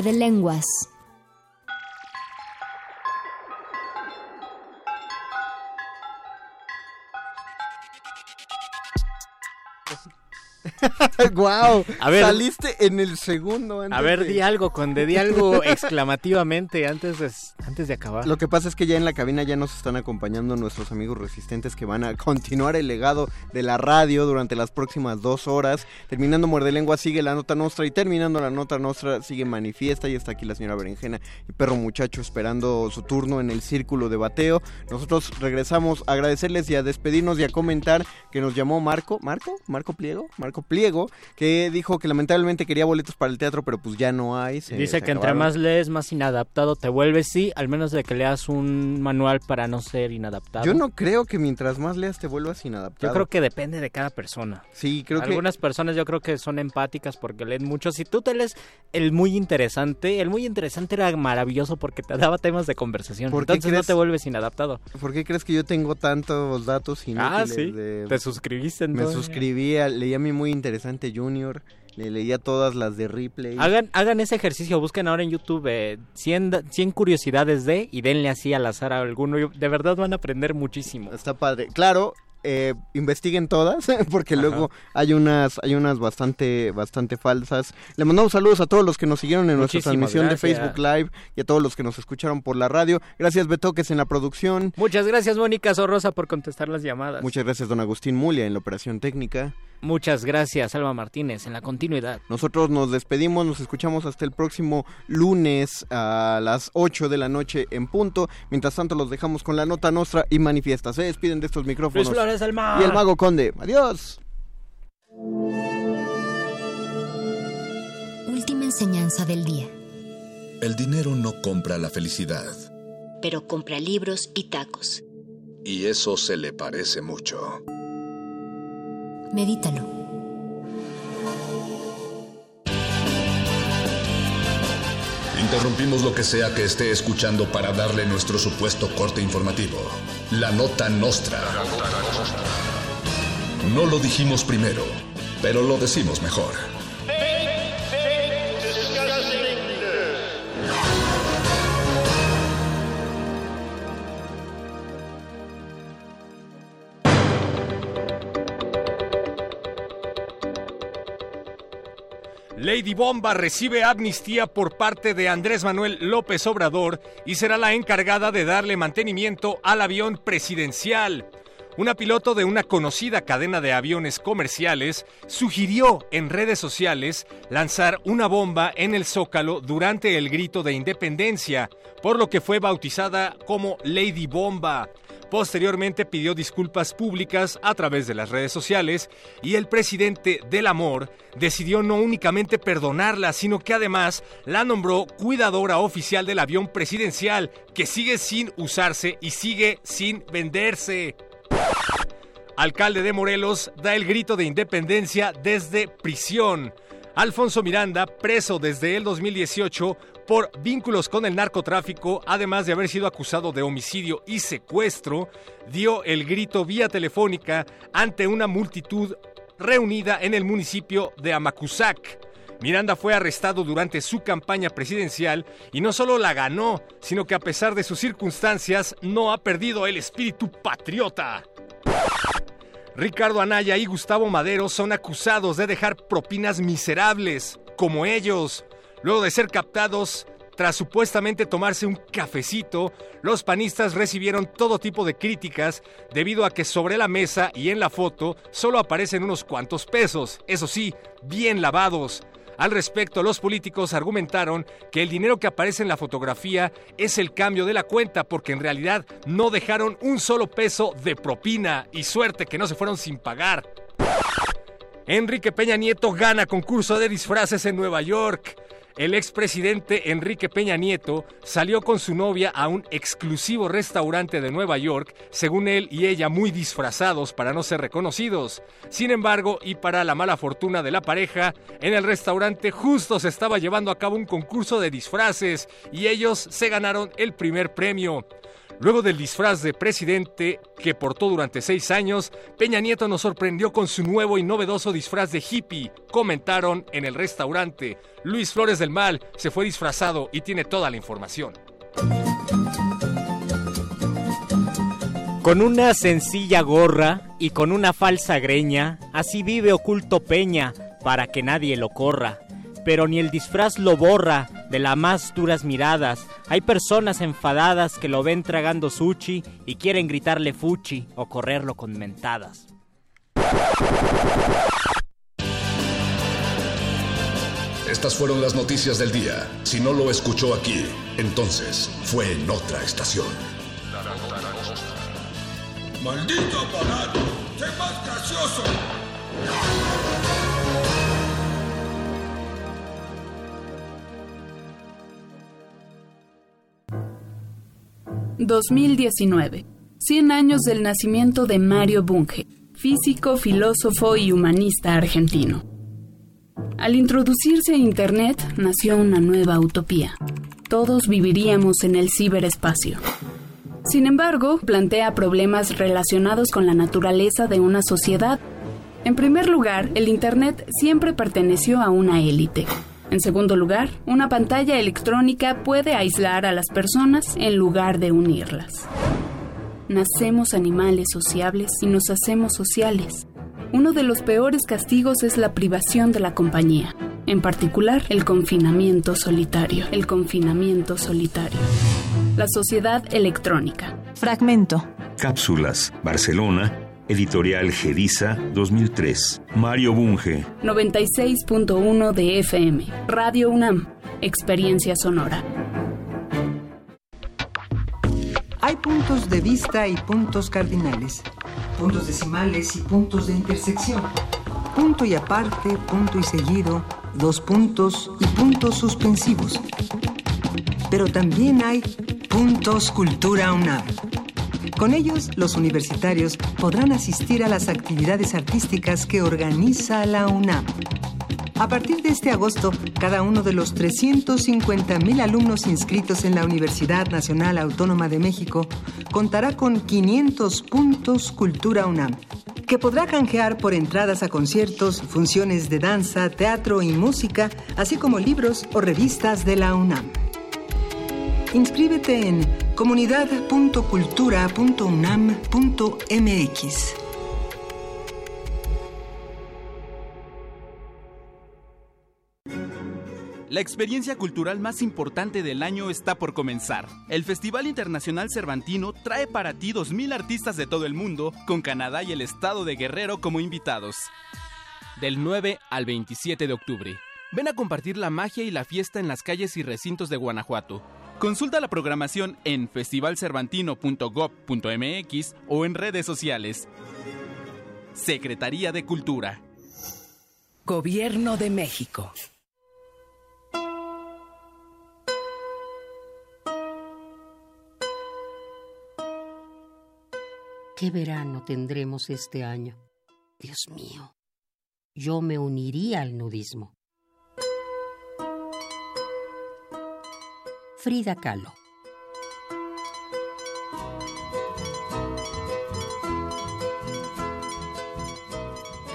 Muerde lenguas. ¡Guau! A ver. Saliste en el segundo. antes A ver, de- di algo, Conde, di algo exclamativamente antes de, antes de acabar. Lo que pasa es que ya en la cabina ya nos están acompañando nuestros amigos resistentes que van a continuar el legado de la radio durante las próximas dos horas. Terminando Muerde Lengua sigue la nota nuestra y terminando la nota nuestra sigue Manifiesta y está aquí la señora Berenjena y Perro Muchacho esperando su turno en el círculo de bateo. Nosotros regresamos a agradecerles y a despedirnos y a comentar que nos llamó Marco, ¿Marco? ¿Marco Pliego? Marco Pliego, que dijo que lamentablemente quería boletos para el teatro, pero pues ya no hay. se- Dice se que entre más lees, más inadaptado te vuelves, sí, al menos de que leas un manual para no ser inadaptado. Yo no creo que mientras más leas te vuelvas inadaptado. Yo creo que depende de cada persona. Sí, creo que... Algunas personas yo creo que son empáticas porque leen mucho. Si tú te lees el muy interesante, el muy interesante era maravilloso porque te daba temas de conversación. ¿Por qué Entonces no crees- te vuelves inadaptado. ¿Por qué crees que yo tengo tantos datos inútiles? Ah, sí. de- Te suscribiste Me entonces. suscribía, leía mi muy interesante Junior, le leía todas las de Ripley. Hagan, hagan ese ejercicio, busquen ahora en YouTube eh, 100, da- 100 curiosidades de y denle así al azar a alguno. De verdad van a aprender muchísimo. Está padre. Claro, eh, investiguen todas, porque luego hay unas, hay unas bastante, bastante falsas. Le mandamos saludos a todos los que nos siguieron en nuestra transmisión de. Facebook Live y a todos los que nos escucharon por la radio. Gracias Betoques en la producción. Muchas gracias, Mónica Sorrosa, por contestar las llamadas. Muchas gracias don Agustín Mulia en la operación técnica. Muchas gracias, Alma Martínez, en la continuidad. Nosotros nos despedimos, nos escuchamos hasta el próximo lunes a las 8 de la noche en punto. Mientras tanto los dejamos con la nota nostra y manifiesta. Se despiden de estos micrófonos. Luis Flores del Mar. Y el mago conde. Adiós. Última enseñanza del día. El dinero no compra la felicidad. Pero compra libros y tacos. Y eso se le parece mucho. Medítalo. Interrumpimos lo que sea que esté escuchando para darle nuestro supuesto corte informativo. La nota nostra. No lo dijimos primero, pero lo decimos mejor. Lady Bomba recibe amnistía por parte de Andrés Manuel López Obrador y será la encargada de darle mantenimiento al avión presidencial. Una piloto de una conocida cadena de aviones comerciales sugirió en redes sociales lanzar una bomba en el zócalo durante el grito de independencia, por lo que fue bautizada como Lady Bomba. Posteriormente pidió disculpas públicas a través de las redes sociales y el presidente del amor decidió no únicamente perdonarla, sino que además la nombró cuidadora oficial del avión presidencial, que sigue sin usarse y sigue sin venderse. Alcalde de Morelos da el grito de independencia desde prisión. Alfonso Miranda, preso desde el 2018 por vínculos con el narcotráfico, además de haber sido acusado de homicidio y secuestro, dio el grito vía telefónica ante una multitud reunida en el municipio de Amacuzac. Miranda fue arrestado durante su campaña presidencial y no solo la ganó, sino que a pesar de sus circunstancias no ha perdido el espíritu patriota. Ricardo Anaya y Gustavo Madero son acusados de dejar propinas miserables, como ellos. Luego de ser captados, tras supuestamente tomarse un cafecito, los panistas recibieron todo tipo de críticas debido a que sobre la mesa y en la foto solo aparecen unos cuantos pesos, eso sí, bien lavados. Al respecto, los políticos argumentaron que el dinero que aparece en la fotografía es el cambio de la cuenta porque en realidad no dejaron un solo peso de propina y suerte que no se fueron sin pagar. Enrique Peña Nieto gana concurso de disfraces en Nueva York. El expresidente Enrique Peña Nieto salió con su novia a un exclusivo restaurante de Nueva York, según él y ella muy disfrazados para no ser reconocidos. Sin embargo, y para la mala fortuna de la pareja, en el restaurante justo se estaba llevando a cabo un concurso de disfraces y ellos se ganaron el primer premio. Luego del disfraz de presidente que portó durante seis años, Peña Nieto nos sorprendió con su nuevo y novedoso disfraz de hippie, comentaron en el restaurante. Luis Flores del Mal se fue disfrazado y tiene toda la información. Con una sencilla gorra y con una falsa greña, así vive oculto Peña, para que nadie lo corra. Pero ni el disfraz lo borra de las más duras miradas. Hay personas enfadadas que lo ven tragando sushi y quieren gritarle fuchi o correrlo con mentadas. Estas fueron las noticias del día. Si no lo escuchó aquí, entonces fue en otra estación. ¡Maldito aparato! ¡Sé más gracioso! 2019. 100 años del nacimiento de Mario Bunge, físico, filósofo y humanista argentino. Al introducirse a Internet nació una nueva utopía. Todos viviríamos en el ciberespacio. Sin embargo, plantea problemas relacionados con la naturaleza de una sociedad. En primer lugar, el Internet siempre perteneció a una élite. En segundo lugar, una pantalla electrónica puede aislar a las personas en lugar de unirlas. Nacemos animales sociables y nos hacemos sociales. Uno de los peores castigos es la privación de la compañía, en particular el confinamiento solitario. El confinamiento solitario. La sociedad electrónica. Fragmento. Cápsulas, Barcelona, Editorial Gedisa 2003. Mario Bunge. 96.1 de FM. Radio UNAM. Experiencia sonora. Hay puntos de vista y puntos cardinales, puntos decimales y puntos de intersección, punto y aparte, punto y seguido, dos puntos y puntos suspensivos. Pero también hay puntos cultura UNAM. Con ellos, los universitarios podrán asistir a las actividades artísticas que organiza la UNAM. A partir de este agosto, cada uno de los 350.000 alumnos inscritos en la Universidad Nacional Autónoma de México contará con 500 puntos Cultura UNAM, que podrá canjear por entradas a conciertos, funciones de danza, teatro y música, así como libros o revistas de la UNAM. Inscríbete en comunidad.cultura.unam.mx. La experiencia cultural más importante del año está por comenzar. El Festival Internacional Cervantino trae para ti 2.000 artistas de todo el mundo, con Canadá y el estado de Guerrero como invitados. Del 9 al 27 de octubre. Ven a compartir la magia y la fiesta en las calles y recintos de Guanajuato. Consulta la programación en festivalcervantino.gov.mx o en redes sociales. Secretaría de Cultura. Gobierno de México. ¿Qué verano tendremos este año? Dios mío, yo me uniría al nudismo. Frida Kahlo.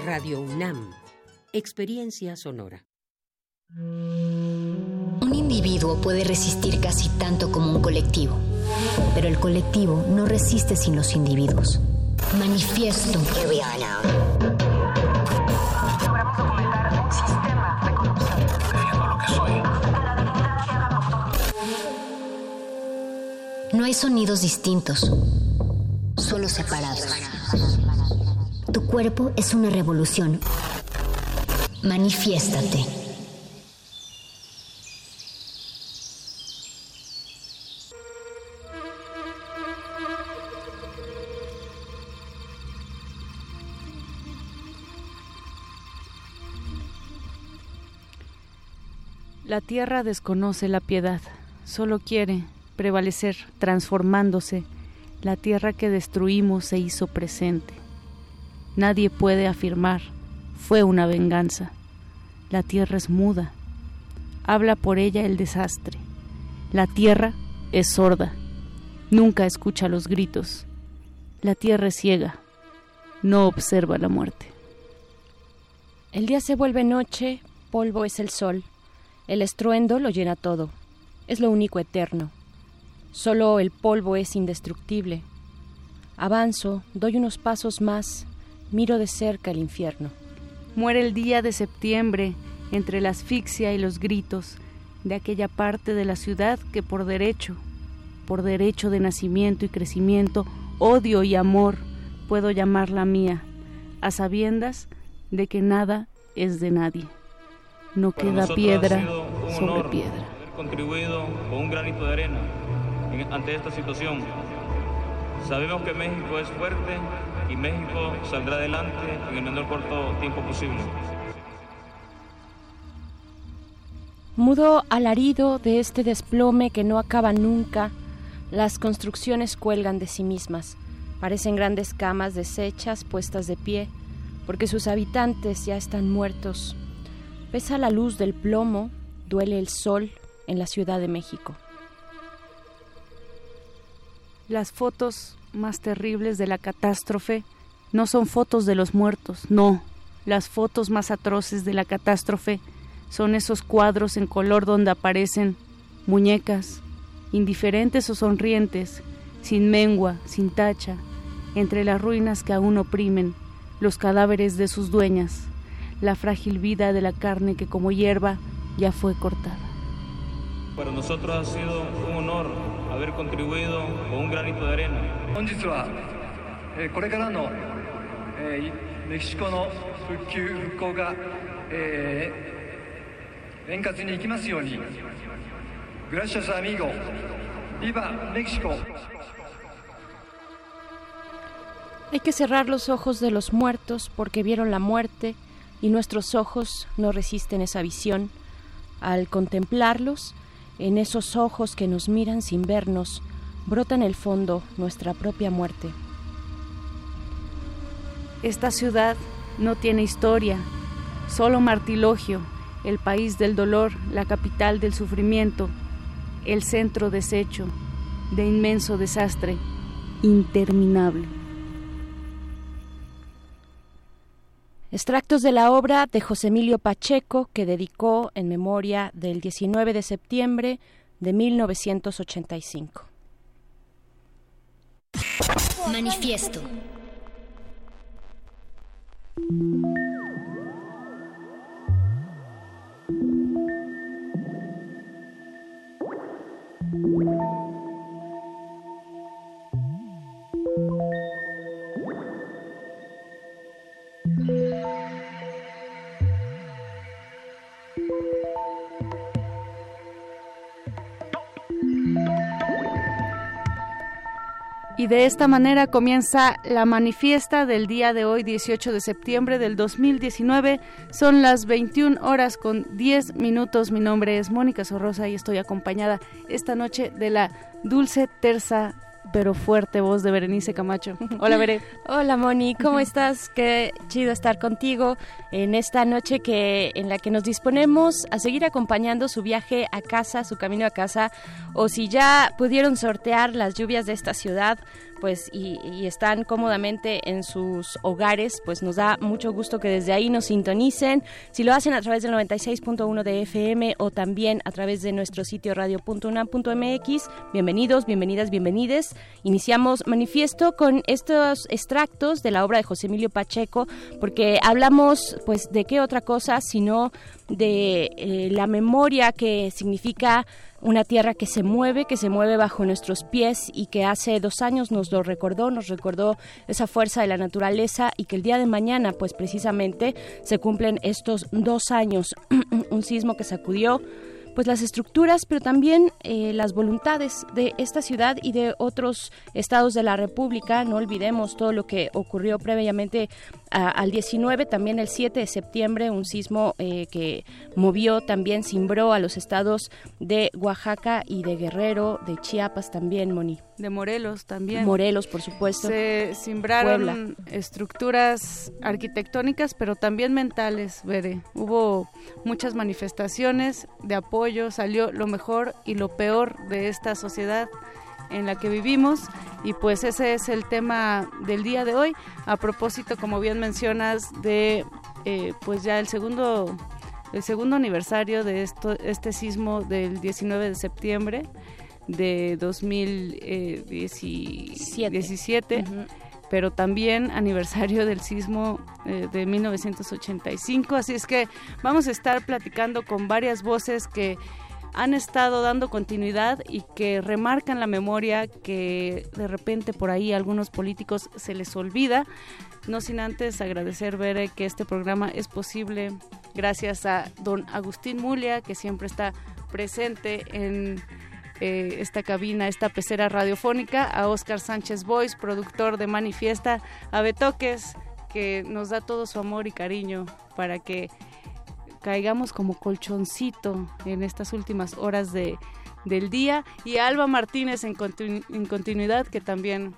Radio UNAM. Experiencia sonora. Un individuo puede resistir casi tanto como un colectivo, pero el colectivo no resiste sin los individuos. Manifiesto. No hay sonidos distintos, solo separados. Tu cuerpo es una revolución. Manifiéstate. La tierra desconoce la piedad, solo quiere prevalecer transformándose. La tierra que destruimos se hizo presente. Nadie puede afirmar, fue una venganza. La tierra es muda. Habla por ella el desastre. La tierra es sorda. Nunca escucha los gritos. La tierra es ciega. No observa la muerte. El día se vuelve noche, polvo es el sol. El estruendo lo llena todo. Es lo único eterno. Solo el polvo es indestructible. Avanzo, doy unos pasos más, miro de cerca el infierno. Muere el día de septiembre entre la asfixia y los gritos de aquella parte de la ciudad que por derecho, por derecho de nacimiento y crecimiento, odio y amor puedo llamarla mía, a sabiendas de que nada es de nadie. No Para queda piedra sido un sobre piedra. Haber contribuido con un granito de arena ante esta situación. Sabemos que México es fuerte y México saldrá adelante en el menor corto tiempo posible. Mudo alarido de este desplome que no acaba nunca, las construcciones cuelgan de sí mismas. Parecen grandes camas deshechas puestas de pie, porque sus habitantes ya están muertos. Pesa la luz del plomo, duele el sol en la Ciudad de México. Las fotos más terribles de la catástrofe no son fotos de los muertos, no. Las fotos más atroces de la catástrofe son esos cuadros en color donde aparecen muñecas, indiferentes o sonrientes, sin mengua, sin tacha, entre las ruinas que aún oprimen, los cadáveres de sus dueñas, la frágil vida de la carne que como hierba ya fue cortada. Para nosotros ha sido un haber contribuido con un granito de arena. Hoy Gracias amigo. Viva México. Hay que cerrar los ojos de los muertos porque vieron la muerte y nuestros ojos no resisten esa visión. Al contemplarlos, en esos ojos que nos miran sin vernos, brota en el fondo nuestra propia muerte. Esta ciudad no tiene historia, solo martilogio, el país del dolor, la capital del sufrimiento, el centro deshecho de inmenso desastre, interminable. Extractos de la obra de José Emilio Pacheco que dedicó en memoria del 19 de septiembre de 1985. Manifiesto. Y de esta manera comienza la manifiesta del día de hoy, 18 de septiembre del 2019. Son las 21 horas con 10 minutos. Mi nombre es Mónica Sorrosa y estoy acompañada esta noche de la dulce, tersa, pero fuerte voz de Berenice Camacho. Hola, Bere. Hola Moni, ¿cómo estás? Qué chido estar contigo en esta noche que en la que nos disponemos a seguir acompañando su viaje a casa, su camino a casa, o si ya pudieron sortear las lluvias de esta ciudad, pues y, y están cómodamente en sus hogares, pues nos da mucho gusto que desde ahí nos sintonicen. Si lo hacen a través del 96.1 de FM o también a través de nuestro sitio radio.unam.mx, bienvenidos, bienvenidas, bienvenides. Iniciamos manifiesto con estos extractos de la obra de José Emilio Pacheco, porque hablamos pues de qué otra cosa sino de eh, la memoria que significa una tierra que se mueve, que se mueve bajo nuestros pies y que hace dos años nos lo recordó, nos recordó esa fuerza de la naturaleza y que el día de mañana, pues precisamente, se cumplen estos dos años, un sismo que sacudió pues las estructuras, pero también eh, las voluntades de esta ciudad y de otros estados de la República. No olvidemos todo lo que ocurrió previamente al 19, también el 7 de septiembre, un sismo eh, que movió también, cimbró a los estados de Oaxaca y de Guerrero, de Chiapas también, Moni. De Morelos también. Morelos, por supuesto. Se simbraron Puebla. estructuras arquitectónicas, pero también mentales, Bere. Hubo muchas manifestaciones de apoyo, salió lo mejor y lo peor de esta sociedad en la que vivimos y pues ese es el tema del día de hoy. A propósito, como bien mencionas, de eh, pues ya el segundo el segundo aniversario de esto este sismo del 19 de septiembre de 2017 pero también aniversario del sismo eh, de 1985 así es que vamos a estar platicando con varias voces que han estado dando continuidad y que remarcan la memoria que de repente por ahí a algunos políticos se les olvida. No sin antes agradecer, Bere, que este programa es posible gracias a don Agustín Mulia, que siempre está presente en eh, esta cabina, esta pecera radiofónica, a Oscar Sánchez Boys, productor de Manifiesta, a Betoques, que nos da todo su amor y cariño para que caigamos como colchoncito en estas últimas horas de, del día. Y a Alba Martínez en, continu- continuidad que también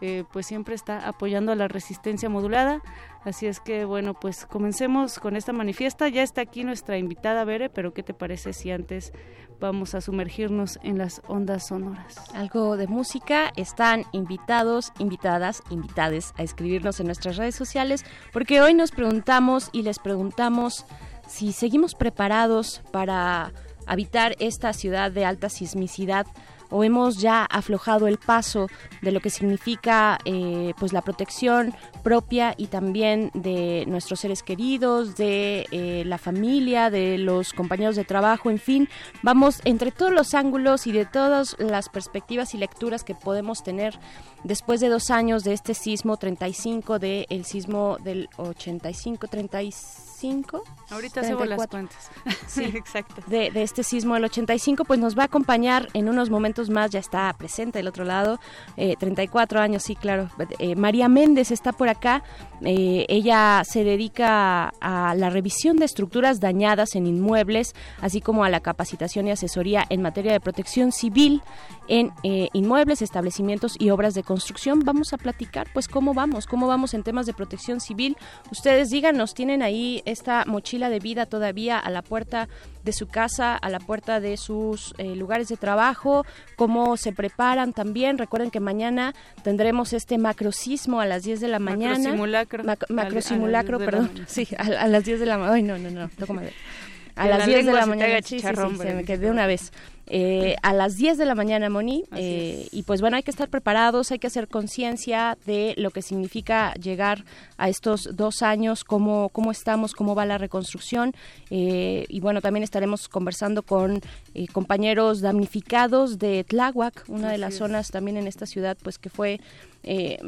eh, pues siempre está apoyando a la resistencia modulada. Así es que bueno pues comencemos con esta manifiesta. Ya está aquí nuestra invitada Bere pero qué te parece si antes vamos a sumergirnos en las ondas sonoras algo de música. Están invitados, invitadas, invitades a escribirnos en nuestras redes sociales porque hoy nos preguntamos y les preguntamos si seguimos preparados para habitar esta ciudad de alta sismicidad o hemos ya aflojado el paso de lo que significa eh, pues la protección propia y también de nuestros seres queridos, de eh, la familia, de los compañeros de trabajo, en fin, vamos entre todos los ángulos y de todas las perspectivas y lecturas que podemos tener después de dos años de este sismo 35, del el sismo del 85, 35. Ahorita hacemos las 34. cuentas. Sí, exacto. de, de este sismo del 85, pues nos va a acompañar en unos momentos más, ya está presente del otro lado, eh, 34 años, sí, claro. Eh, María Méndez está por acá, eh, ella se dedica a la revisión de estructuras dañadas en inmuebles, así como a la capacitación y asesoría en materia de protección civil en eh, inmuebles, establecimientos y obras de construcción. Vamos a platicar, pues, cómo vamos, cómo vamos en temas de protección civil. Ustedes díganos, tienen ahí esta mochila de vida todavía a la puerta de su casa, a la puerta de sus lugares de trabajo, cómo se preparan también. Recuerden que mañana tendremos este macrosismo a las 10 de la mañana. Macrosimulacro. Mac- macrosimulacro, 10 de la perdón. Sí, a, a las 10 de la mañana. Ay, no, no, no. A las la 10 de la mañana. Sí, sí, sí, se me quedó una vez. Eh, a las 10 de la mañana, Moni. eh, y pues bueno, hay que estar preparados, hay que hacer conciencia de lo que significa llegar a estos dos años, cómo, cómo estamos, cómo va la reconstrucción. eh, y bueno, también estaremos conversando con eh, compañeros damnificados de Tláhuac, una de las es. zonas también en esta ciudad, pues que fue... eh,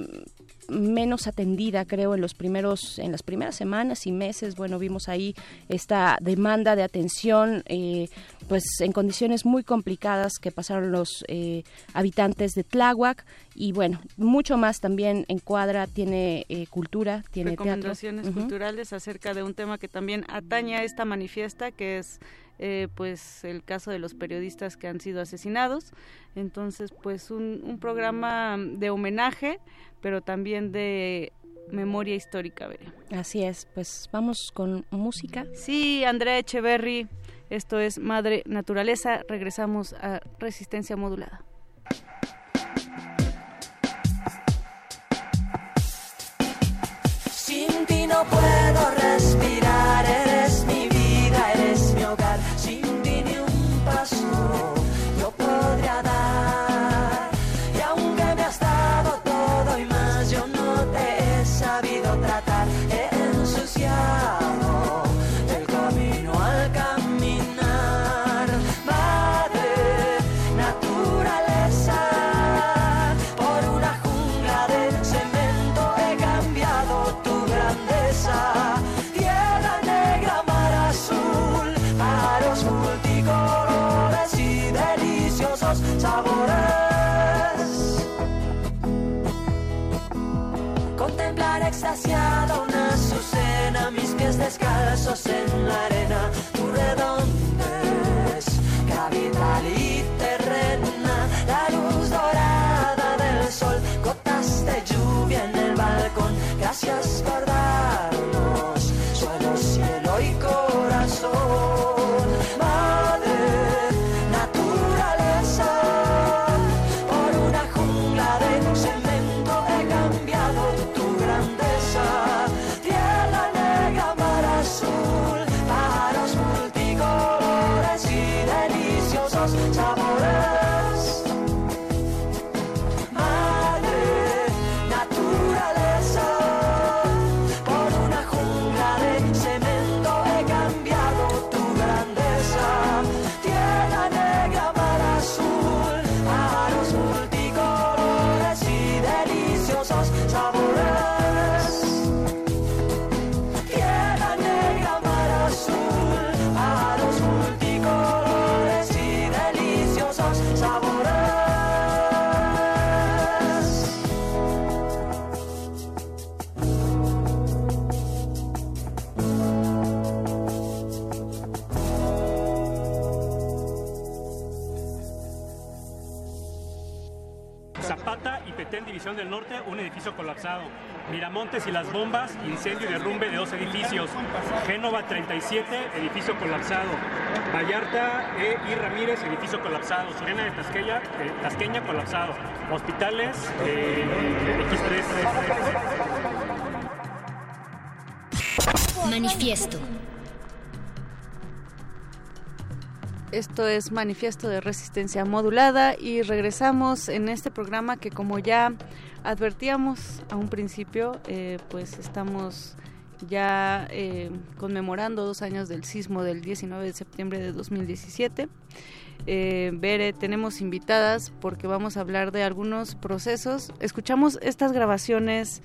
menos atendida creo en los primeros en las primeras semanas y meses. Bueno vimos ahí esta demanda de atención eh, pues en condiciones muy complicadas que pasaron los eh, habitantes de Tláhuac. Y bueno mucho más también en cuadra tiene eh, cultura tiene teatro. Recomendaciones Ujú. culturales acerca de un tema que también atañe a esta manifiesta, que es eh, pues el caso de los periodistas que han sido asesinados. Entonces, pues un, un programa de homenaje, pero también de memoria histórica, Bea. así es pues vamos con música Sí, Andrea Echeverry, esto es Madre Naturaleza, regresamos a Resistencia Modulada. Sin ti no puedo respirar, gracias por Del Norte, un edificio colapsado. Miramontes y las bombas, incendio y derrumbe de dos edificios. Génova 37, edificio colapsado. Vallarta E. Ramírez, edificio colapsado. Sirena de Tasqueña, eh, Tasqueña colapsado. Hospitales eh, X3. Manifiesto. Esto es Manifiesto de Resistencia Modulada y regresamos en este programa que como ya advertíamos a un principio, eh, pues estamos ya eh, conmemorando dos años del sismo del 19 de septiembre de 2017. Eh, Bere, tenemos invitadas porque vamos a hablar de algunos procesos. Escuchamos estas grabaciones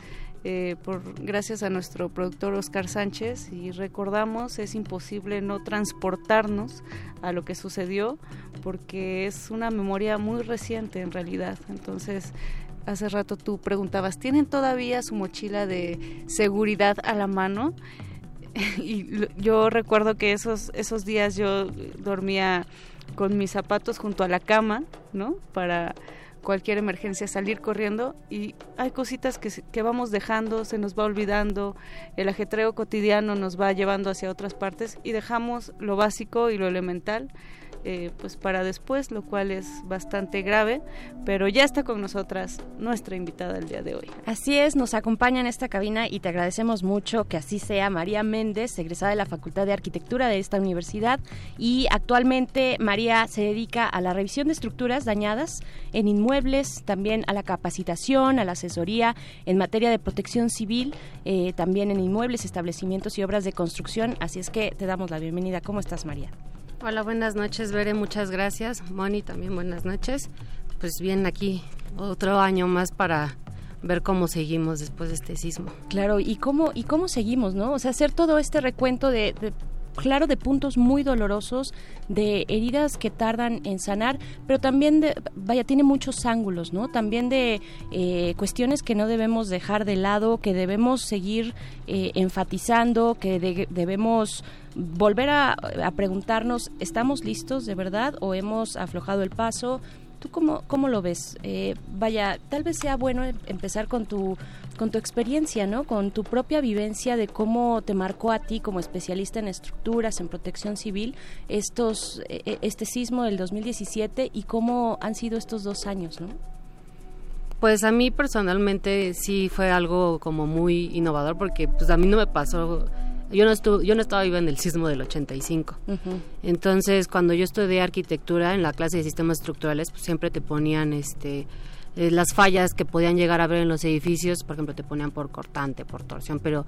eh, por gracias a nuestro productor Oscar Sánchez y recordamos es imposible no transportarnos a lo que sucedió porque es una memoria muy reciente en realidad. Entonces hace rato tú preguntabas, ¿tienen todavía su mochila de seguridad a la mano? y yo recuerdo que esos, esos días yo dormía con mis zapatos junto a la cama, ¿no? Para cualquier emergencia salir corriendo y hay cositas que, que vamos dejando, se nos va olvidando, el ajetreo cotidiano nos va llevando hacia otras partes y dejamos lo básico y lo elemental eh, pues para después, lo cual es bastante grave, pero ya está con nosotras nuestra invitada el día de hoy. Así es, nos acompaña en esta cabina y te agradecemos mucho que así sea María Méndez, egresada de la Facultad de Arquitectura de esta universidad y actualmente María se dedica a la revisión de estructuras dañadas en inmuebles, también a la capacitación, a la asesoría en materia de protección civil, eh, también en inmuebles, establecimientos y obras de construcción. Así es que te damos la bienvenida. ¿Cómo estás, María? Hola, buenas noches, Bere, muchas gracias. Moni, también buenas noches. Pues bien, aquí otro año más para ver cómo seguimos después de este sismo. Claro, y cómo y cómo seguimos, ¿no? O sea, hacer todo este recuento de, de- claro de puntos muy dolorosos, de heridas que tardan en sanar, pero también de vaya tiene muchos ángulos, ¿no? También de eh, cuestiones que no debemos dejar de lado, que debemos seguir eh, enfatizando, que de- debemos volver a, preguntarnos, ¿estamos listos de verdad o hemos aflojado el paso? ¿Tú cómo, cómo lo ves? Eh, vaya, tal vez sea bueno em- empezar con tu, con tu experiencia, ¿no? Con tu propia vivencia de cómo te marcó a ti como especialista en estructuras, en protección civil, estos, eh, eh, este sismo del 2017 y cómo han sido estos dos años, ¿no? Pues a mí personalmente sí fue algo como muy innovador porque pues a mí no me pasó, yo no estuve, yo no estaba viva en el sismo del 85. Entonces, cuando yo estudié arquitectura en la clase de sistemas estructurales, pues siempre te ponían este eh, las fallas que podían llegar a ver en los edificios, por ejemplo, te ponían por cortante, por torsión, pero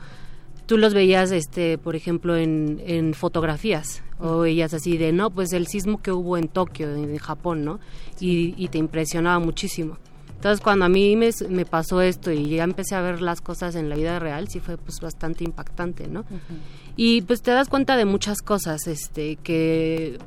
tú los veías este, por ejemplo, en, en fotografías o veías así de, no, pues el sismo que hubo en Tokio, en Japón, ¿no? Y, y te impresionaba muchísimo. Entonces, cuando a mí me, me pasó esto y ya empecé a ver las cosas en la vida real, sí fue pues bastante impactante, ¿no? Y pues te das cuenta de muchas cosas, este, que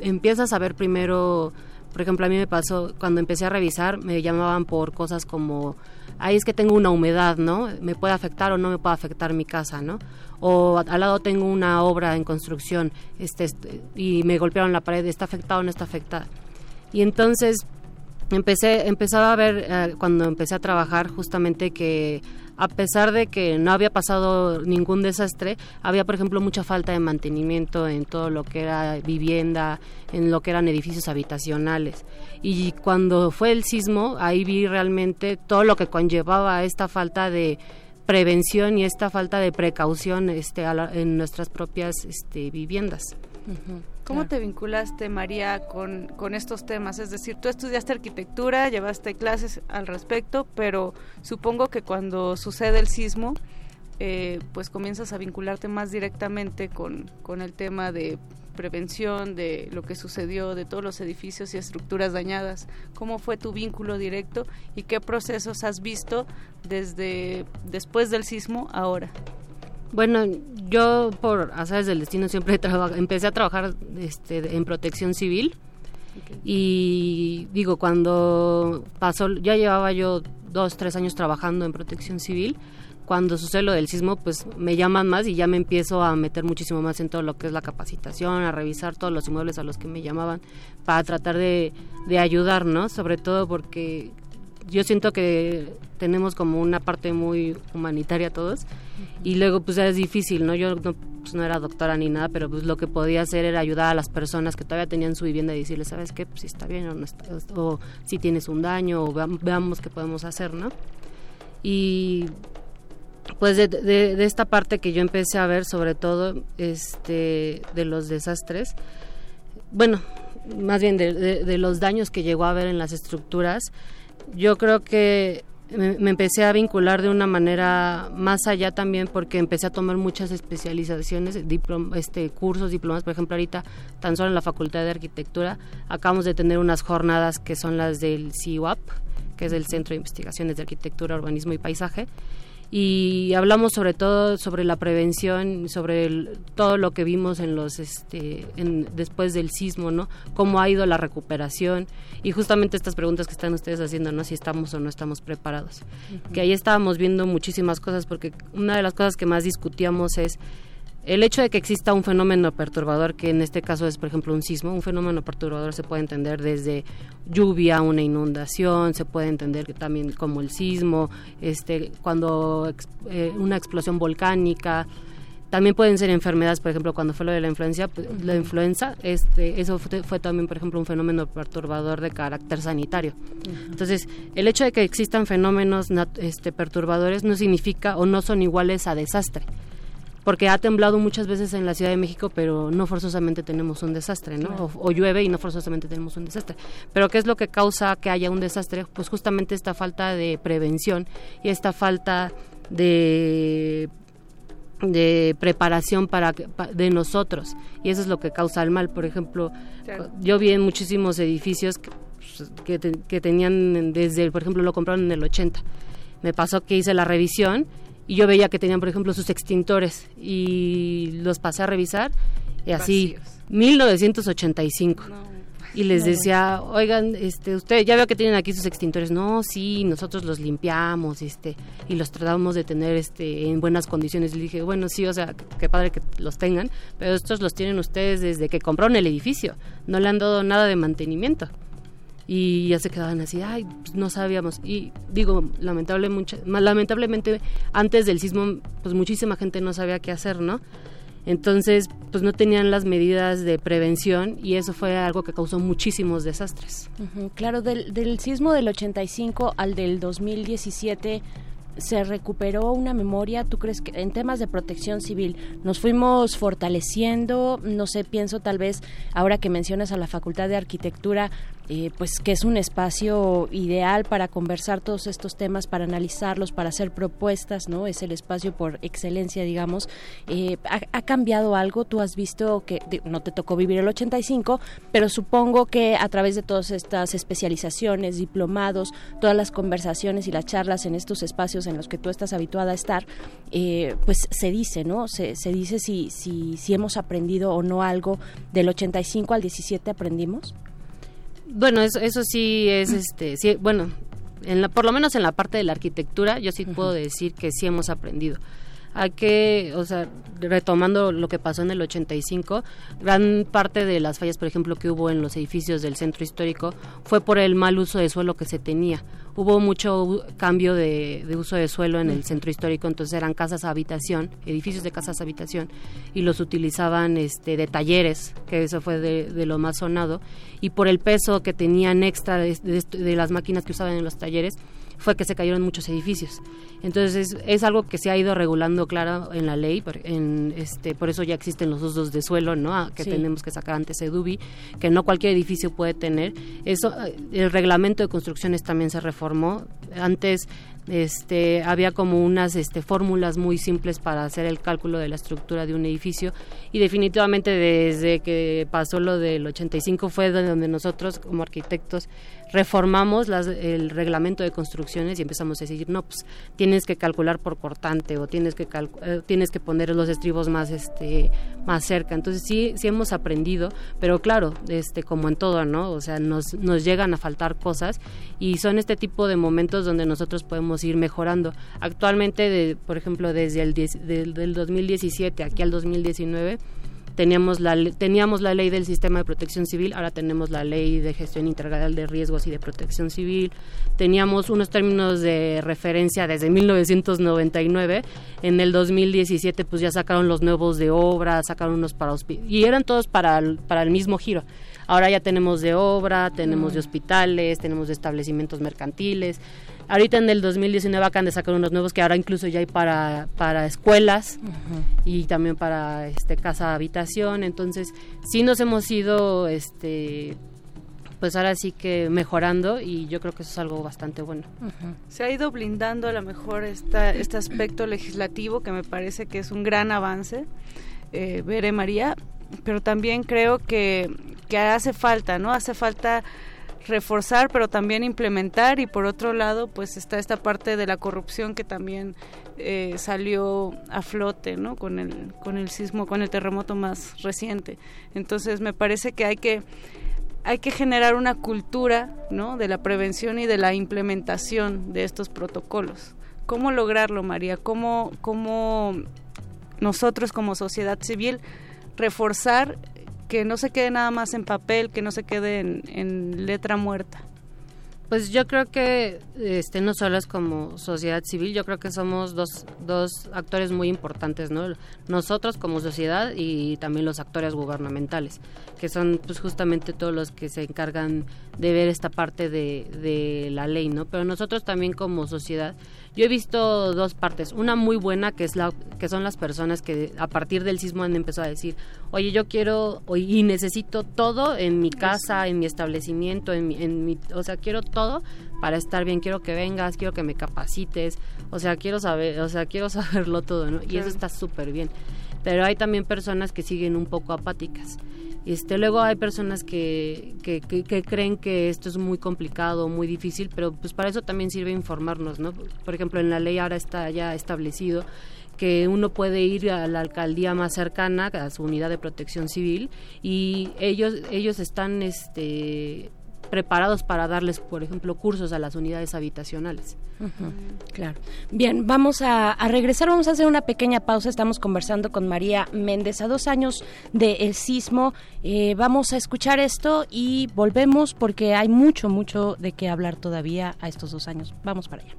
empiezas a ver primero, por ejemplo, a mí me pasó, cuando empecé a revisar, me llamaban por cosas como, ahí es que tengo una humedad, ¿no? Me puede afectar o no me puede afectar mi casa, ¿no? O al lado tengo una obra en construcción, este, este, y me golpearon la pared, ¿está afectado o no está afectada? Y entonces empecé empezaba a ver eh, cuando empecé a trabajar justamente que a pesar de que no había pasado ningún desastre había por ejemplo mucha falta de mantenimiento en todo lo que era vivienda en lo que eran edificios habitacionales. Y cuando fue el sismo ahí vi realmente todo lo que conllevaba esta falta de prevención y esta falta de precaución este en nuestras propias este, viviendas ¿Cómo te vinculaste, María, con, con estos temas? Es decir, tú estudiaste arquitectura, llevaste clases al respecto, pero supongo que cuando sucede el sismo, eh, pues comienzas a vincularte más directamente con, con el tema de prevención, de lo que sucedió, de todos los edificios y estructuras dañadas. ¿Cómo fue tu vínculo directo y qué procesos has visto desde después del sismo ahora? Bueno, yo por azares del destino siempre empecé a trabajar este, en protección civil y digo, cuando pasó, ya llevaba yo dos, tres años trabajando en protección civil, cuando sucede lo del sismo, pues me llaman más y ya me empiezo a meter muchísimo más en todo lo que es la capacitación, a revisar todos los inmuebles a los que me llamaban para tratar de, de ayudar, ¿no? Sobre todo porque yo siento que tenemos como una parte muy humanitaria todos y luego pues es difícil, ¿no? Yo no, pues, no era doctora ni nada, pero pues lo que podía hacer era ayudar a las personas que todavía tenían su vivienda y decirles, ¿sabes qué? Pues si está bien o no está, o si tienes un daño o veam- veamos qué podemos hacer, ¿no? Y pues de, esta parte que yo empecé a ver sobre todo este de los desastres bueno, más bien de- de los daños que llegó a haber en las estructuras, yo creo que me, empecé a vincular de una manera más allá también porque empecé a tomar muchas especializaciones, este, cursos, diplomas, por ejemplo ahorita tan solo en la Facultad de Arquitectura acabamos de tener unas jornadas que son las del CIUAP, que es el Centro de Investigaciones de Arquitectura, Urbanismo y Paisaje, y hablamos sobre todo sobre la prevención, sobre el- todo lo que vimos en los este en- después del sismo, ¿no? Cómo ha ido la recuperación y justamente estas preguntas que están ustedes haciendo, ¿no? Si estamos o no estamos preparados. Que ahí estábamos viendo muchísimas cosas porque una de las cosas que más discutíamos es el hecho de que exista un fenómeno perturbador, que en este caso es, por ejemplo, un sismo, un fenómeno perturbador se puede entender desde lluvia, una inundación, se puede entender que también como el sismo, este, cuando eh, una explosión volcánica, también pueden ser enfermedades, por ejemplo, cuando fue lo de la influencia, pues, la influenza, este, eso fue, fue también, por ejemplo, un fenómeno perturbador de carácter sanitario. Entonces, el hecho de que existan fenómenos este, perturbadores no significa o no son iguales a desastre porque ha temblado muchas veces en la Ciudad de México, pero no forzosamente tenemos un desastre, ¿no? Claro. O, o llueve y no forzosamente tenemos un desastre. Pero ¿qué es lo que causa que haya un desastre? Pues justamente esta falta de prevención y esta falta de de preparación para de nosotros y eso es lo que causa el mal por ejemplo Claro. yo vi en muchísimos edificios que, pues, que, te- que tenían desde por ejemplo lo compraron en el 80 me pasó que hice la revisión y yo veía que tenían por ejemplo sus extintores y los pasé a revisar y así 1985 y les No, decía, oigan, este, usted ya veo que tienen aquí sus extintores. No, sí, nosotros los limpiamos, este, y los tratamos de tener, este, en buenas condiciones. Y le dije, bueno, sí, o sea, qué padre que los tengan, pero estos los tienen ustedes desde que compraron el edificio. No le han dado nada de mantenimiento. Y ya se quedaban así, ay, pues no sabíamos. Y digo, lamentable, mucha, lamentablemente, antes del sismo, pues muchísima gente no sabía qué hacer, ¿no? Entonces, pues no tenían las medidas de prevención y eso fue algo que causó muchísimos desastres. Claro, del, del sismo del 85 al del 2017 se recuperó una memoria, ¿tú crees que en temas de protección civil nos fuimos fortaleciendo? No sé, pienso tal vez ahora que mencionas a la Facultad de Arquitectura, eh, pues que es un espacio ideal para conversar todos estos temas, para analizarlos, para hacer propuestas, ¿no? Es el espacio por excelencia, digamos. Eh, ¿ha, cambiado algo? ¿Tú has visto que no te tocó vivir el 85, pero supongo que a través de todas estas especializaciones, diplomados, todas las conversaciones y las charlas en estos espacios en los que tú estás habituada a estar, eh, pues se dice, ¿no? Se, se dice si, si, si hemos aprendido o no algo del 85 al 17 aprendimos. Bueno, eso, eso sí es, este, sí, bueno, en la, por lo menos en la parte de la arquitectura, yo sí puedo decir que sí hemos aprendido. Hay que, o sea, retomando lo que pasó en el 85, gran parte de las fallas, por ejemplo, que hubo en los edificios del centro histórico fue por el mal uso de suelo que se tenía. Hubo mucho cambio de, uso de suelo en el centro histórico, entonces eran casas habitación, edificios de casas habitación, y los utilizaban este, de talleres, que eso fue de, lo más sonado, y por el peso que tenían extra de las máquinas que usaban en los talleres, fue que se cayeron muchos edificios. Entonces es, es algo que se ha ido regulando claro en la ley, por, en, este, por eso ya existen los usos de suelo, ¿no? Ah, que Sí. tenemos que sacar antes EDUBI, que no cualquier edificio puede tener. Eso, el reglamento de construcciones también se reformó. Antes este, había como unas este, fórmulas muy simples para hacer el cálculo de la estructura de un edificio y definitivamente desde que pasó lo del 85 fue de donde nosotros como arquitectos reformamos las- el reglamento de construcciones y empezamos a decir, no, pues tienes que calcular por cortante o tienes que eh, tienes que poner los estribos más este más cerca. Entonces sí sí hemos aprendido, pero claro, este como en todo, ¿no? O sea, nos nos llegan a faltar cosas y son este tipo de momentos donde nosotros podemos ir mejorando. Actualmente de, por ejemplo, desde el 10 del, del 2017 aquí al 2019 teníamos la teníamos la ley del sistema de protección civil, ahora tenemos la ley de gestión integral de riesgos y de protección civil. Teníamos unos términos de referencia desde 1999. En el 2017 pues ya sacaron los nuevos de obra, sacaron unos para hospi- y eran todos para el, para el mismo giro. Ahora ya tenemos de obra, tenemos de hospitales, tenemos de establecimientos mercantiles. Ahorita en el 2019 acaban de sacar unos nuevos que ahora incluso ya hay para, para escuelas y también para este casa habitación. Entonces, sí nos hemos ido este pues ahora sí que mejorando y yo creo que eso es algo bastante bueno. Se ha ido blindando a lo mejor esta, este aspecto legislativo que me parece que es un gran avance, eh, Bere María, pero también creo que, que hace falta, ¿no? Hace falta reforzar, pero también implementar y por otro lado, pues está esta parte de la corrupción que también eh, salió a flote, ¿no? Con el con el sismo, con el terremoto más reciente. Entonces me parece que hay que hay que generar una cultura, ¿no? De la prevención y de la implementación de estos protocolos. ¿Cómo lograrlo, María? ¿Cómo cómo nosotros como sociedad civil reforzar que no se quede nada más en papel, que no se quede en, letra muerta. Pues yo creo que este no solo es como sociedad civil, yo creo que somos dos, dos actores muy importantes, ¿no? Nosotros como sociedad y también los actores gubernamentales, que son pues justamente todos los que se encargan de ver esta parte de, de la ley, ¿no? Pero nosotros también como sociedad, yo he visto dos partes, una muy buena que es la que son las personas que a partir del sismo han empezado a decir, oye yo quiero y necesito todo en mi casa, en mi establecimiento, en mi, en mi, o sea quiero todo para estar bien, quiero que vengas, quiero que me capacites, o sea quiero saber, o sea quiero saberlo todo, ¿no? Y Claro. eso está súper bien. Pero hay también personas que siguen un poco apáticas. Este, luego hay personas que, que, que- que creen que esto es muy complicado, muy difícil, pero pues para eso también sirve informarnos, ¿no? Por ejemplo, en la ley ahora está ya establecido que uno puede ir a la alcaldía más cercana, a su unidad de protección civil, y ellos, ellos están este, preparados para darles, por ejemplo, cursos a las unidades habitacionales. Claro. Bien, vamos a, regresar, vamos a hacer una pequeña pausa. Estamos conversando con María Méndez a dos años del sismo. Eh, vamos a escuchar esto y volvemos porque hay mucho, mucho de qué hablar todavía a estos dos años. Vamos para allá.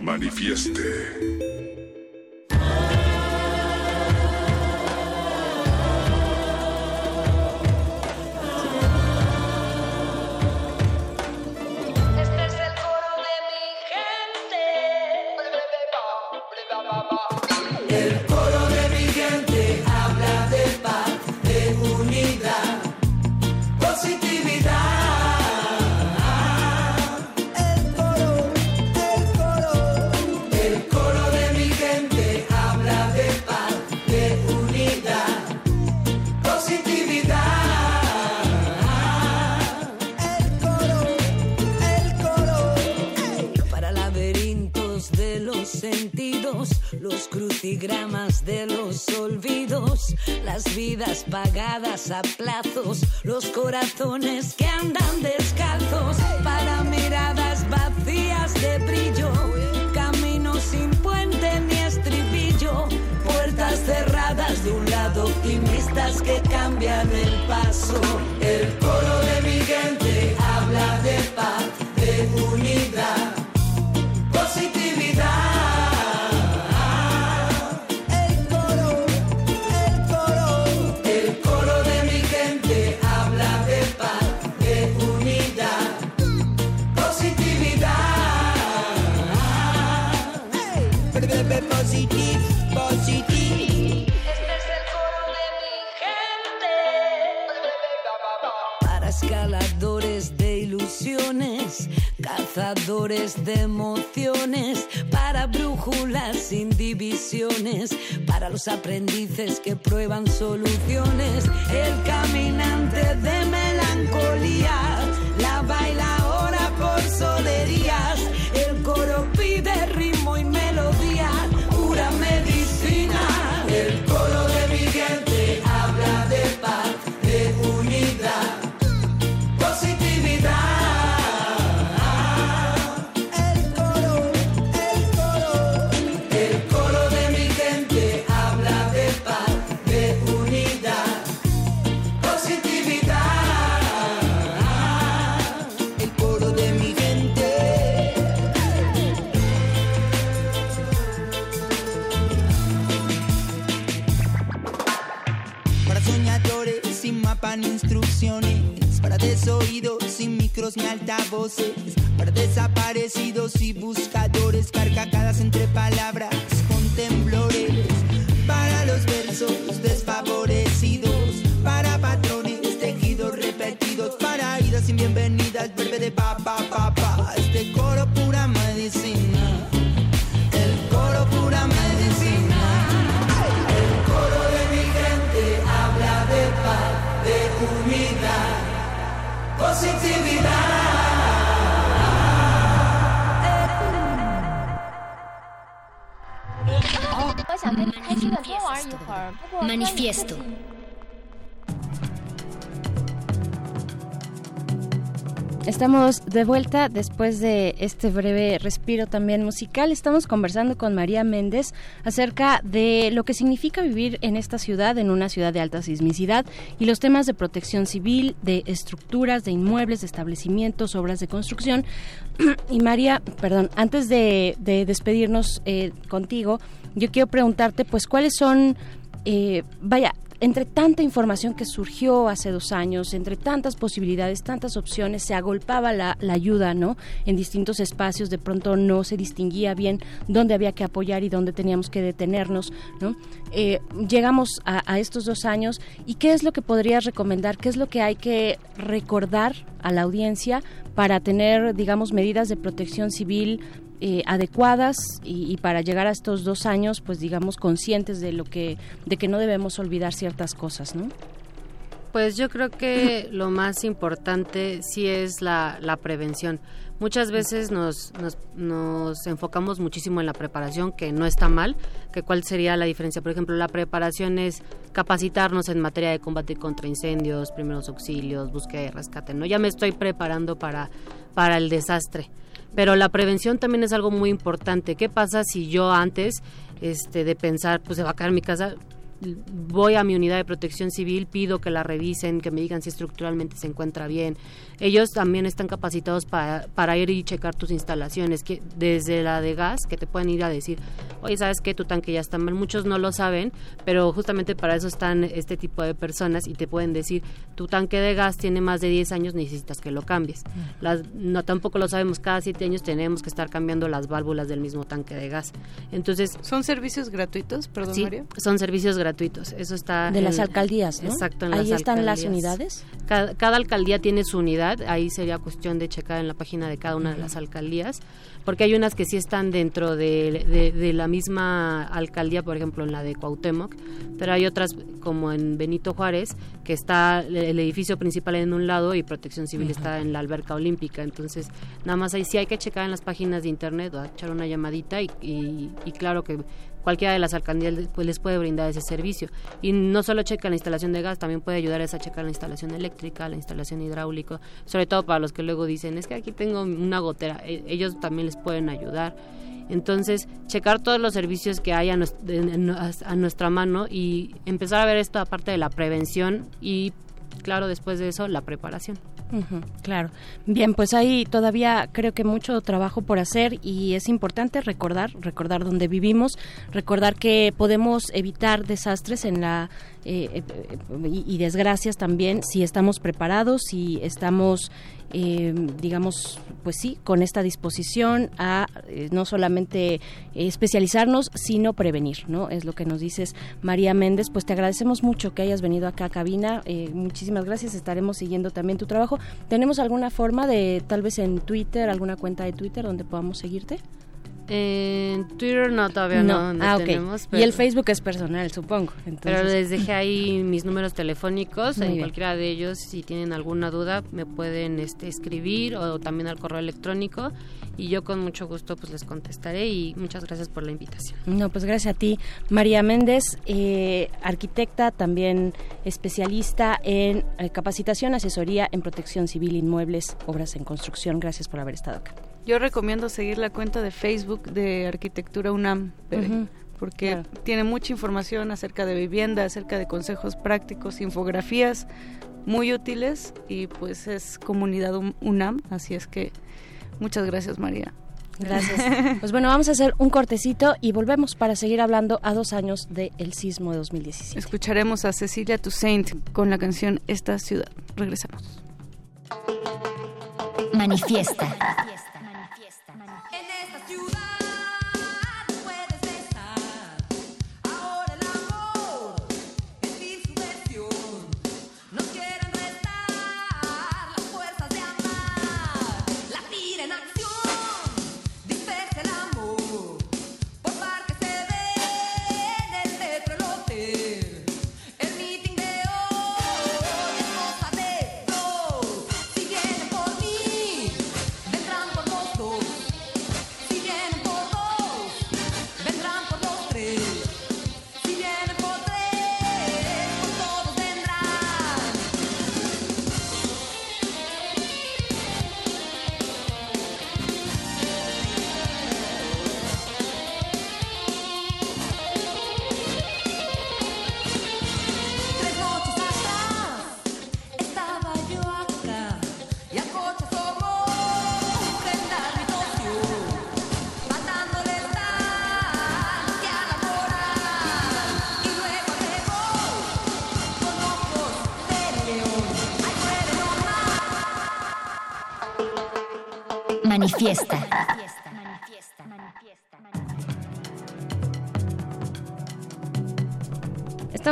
Manifieste. Crucigramas de los olvidos, las vidas pagadas a plazos, los corazones que andan descalzos, para miradas vacías de brillo, caminos sin puente ni estribillo, puertas cerradas de un lado, optimistas que cambian el paso. El coro de mi gente habla de paz, de unidad, de emociones, para brújulas sin divisiones, para los aprendices que prueban soluciones, el caminante de melancolía, la baila ahora por solerías, el coro desoídos sin micros ni altavoces, para desaparecidos y buscadores, carcajadas entre palabras con temblores, para los versos desfavorecidos, para patrones tejidos repetidos, para idas sin bienvenidas, breve de pa pa pa pa, Manifiesto. Estamos de vuelta después de este breve respiro también musical. Estamos conversando con María Méndez acerca de lo que significa vivir en esta ciudad, en una ciudad de alta sismicidad, y los temas de protección civil, de estructuras, de inmuebles, de establecimientos, obras de construcción. Y María, perdón, antes de, de despedirnos eh, contigo, yo quiero preguntarte, pues, cuáles son, eh, vaya, entre tanta información que surgió hace dos años, entre tantas posibilidades, tantas opciones, se agolpaba la, ayuda, ¿no? En distintos espacios, de pronto no se distinguía bien dónde había que apoyar y dónde teníamos que detenernos, ¿no? Eh, llegamos a, a, estos dos años y qué es lo que podrías recomendar, qué es lo que hay que recordar a la audiencia para tener, digamos, medidas de protección civil eh, adecuadas y, y, para llegar a estos dos años, pues digamos conscientes de lo que, de que no debemos olvidar ciertas cosas, ¿no? Pues yo creo que lo más importante sí es la, la prevención. Muchas veces nos, nos, nos, enfocamos muchísimo en la preparación, que no está mal, que cuál sería la diferencia. Por ejemplo, la preparación es capacitarnos en materia de combate contra incendios, primeros auxilios, búsqueda y rescate. ¿no? Ya me estoy preparando para, para el desastre pero la prevención también es algo muy importante. ¿Qué pasa si yo antes este, de pensar, pues se va a caer mi casa, voy a mi unidad de protección civil, pido que la revisen, que me digan si estructuralmente se encuentra bien. Ellos también están capacitados para, para ir y checar tus instalaciones, que desde la de gas, que te pueden ir a decir, oye, ¿sabes qué? Tu tanque ya está mal. Muchos no lo saben, pero justamente para eso están este tipo de personas y te pueden decir, tu tanque de gas tiene más de 10 años, necesitas que lo cambies. Las, no, tampoco lo sabemos, cada 7 años tenemos que estar cambiando las válvulas del mismo tanque de gas. Entonces... ¿Son servicios gratuitos, perdón, sí, Mario? son servicios gratuitos. Eso está... De en, las alcaldías, ¿no? Exacto, en Ahí las están alcaldías. las unidades. Cada, cada, alcaldía tiene su unidad, ahí sería cuestión de checar en la página de cada una de las alcaldías, porque hay unas que sí están dentro de, de, de la misma alcaldía, por ejemplo en la de Cuauhtémoc, pero hay otras como en Benito Juárez, que está el edificio principal en un lado y Protección Civil uh -huh. está en la alberca olímpica, entonces nada más ahí sí hay que checar en las páginas de internet o echar una llamadita y, y, y claro que cualquiera de las alcaldías pues, les puede brindar ese servicio. Y no solo checa la instalación de gas, también puede ayudar a checar la instalación eléctrica, la instalación hidráulica, sobre todo para los que luego dicen, es que aquí tengo una gotera, ellos también les pueden ayudar. Entonces, checar todos los servicios que hay a, a nuestra mano y empezar a ver esto aparte de la prevención y, claro, después de eso, la preparación. Claro. Bien, pues hay todavía creo que mucho trabajo por hacer y es importante recordar, recordar dónde vivimos, recordar que podemos evitar desastres en la eh, eh, y, y, desgracias también si estamos preparados, si estamos eh, digamos, pues sí, con esta disposición a eh, no solamente eh, especializarnos, sino prevenir, ¿no? Es lo que nos dices, María Méndez. Pues te agradecemos mucho que hayas venido acá a cabina. Eh, muchísimas gracias. Estaremos siguiendo también tu trabajo. ¿Tenemos alguna forma de, tal vez en Twitter, alguna cuenta de Twitter donde podamos seguirte? En Twitter no, todavía no, no, no ah, tenemos. Okay. Pero, y el Facebook es personal, supongo. Entonces. Pero les dejé ahí mis números telefónicos, Muy en bien. cualquiera de ellos, si tienen alguna duda, me pueden este, escribir o también al correo electrónico y yo con mucho gusto pues les contestaré y muchas gracias por la invitación. No, pues gracias a ti, María Méndez, eh, arquitecta, también especialista en eh, capacitación, asesoría en protección civil, inmuebles, obras en construcción. Gracias por haber estado acá. Yo recomiendo seguir la cuenta de Facebook de Arquitectura UNAM, uh -huh. porque claro. tiene mucha información acerca de vivienda, acerca de consejos prácticos, infografías muy útiles y pues es comunidad UNAM, así es que muchas gracias María. Gracias. Pues bueno, vamos a hacer un cortecito y volvemos para seguir hablando a dos años del sismo de 2017. Escucharemos a Cecilia Toussaint con la canción Esta ciudad. Regresamos. Manifiesta.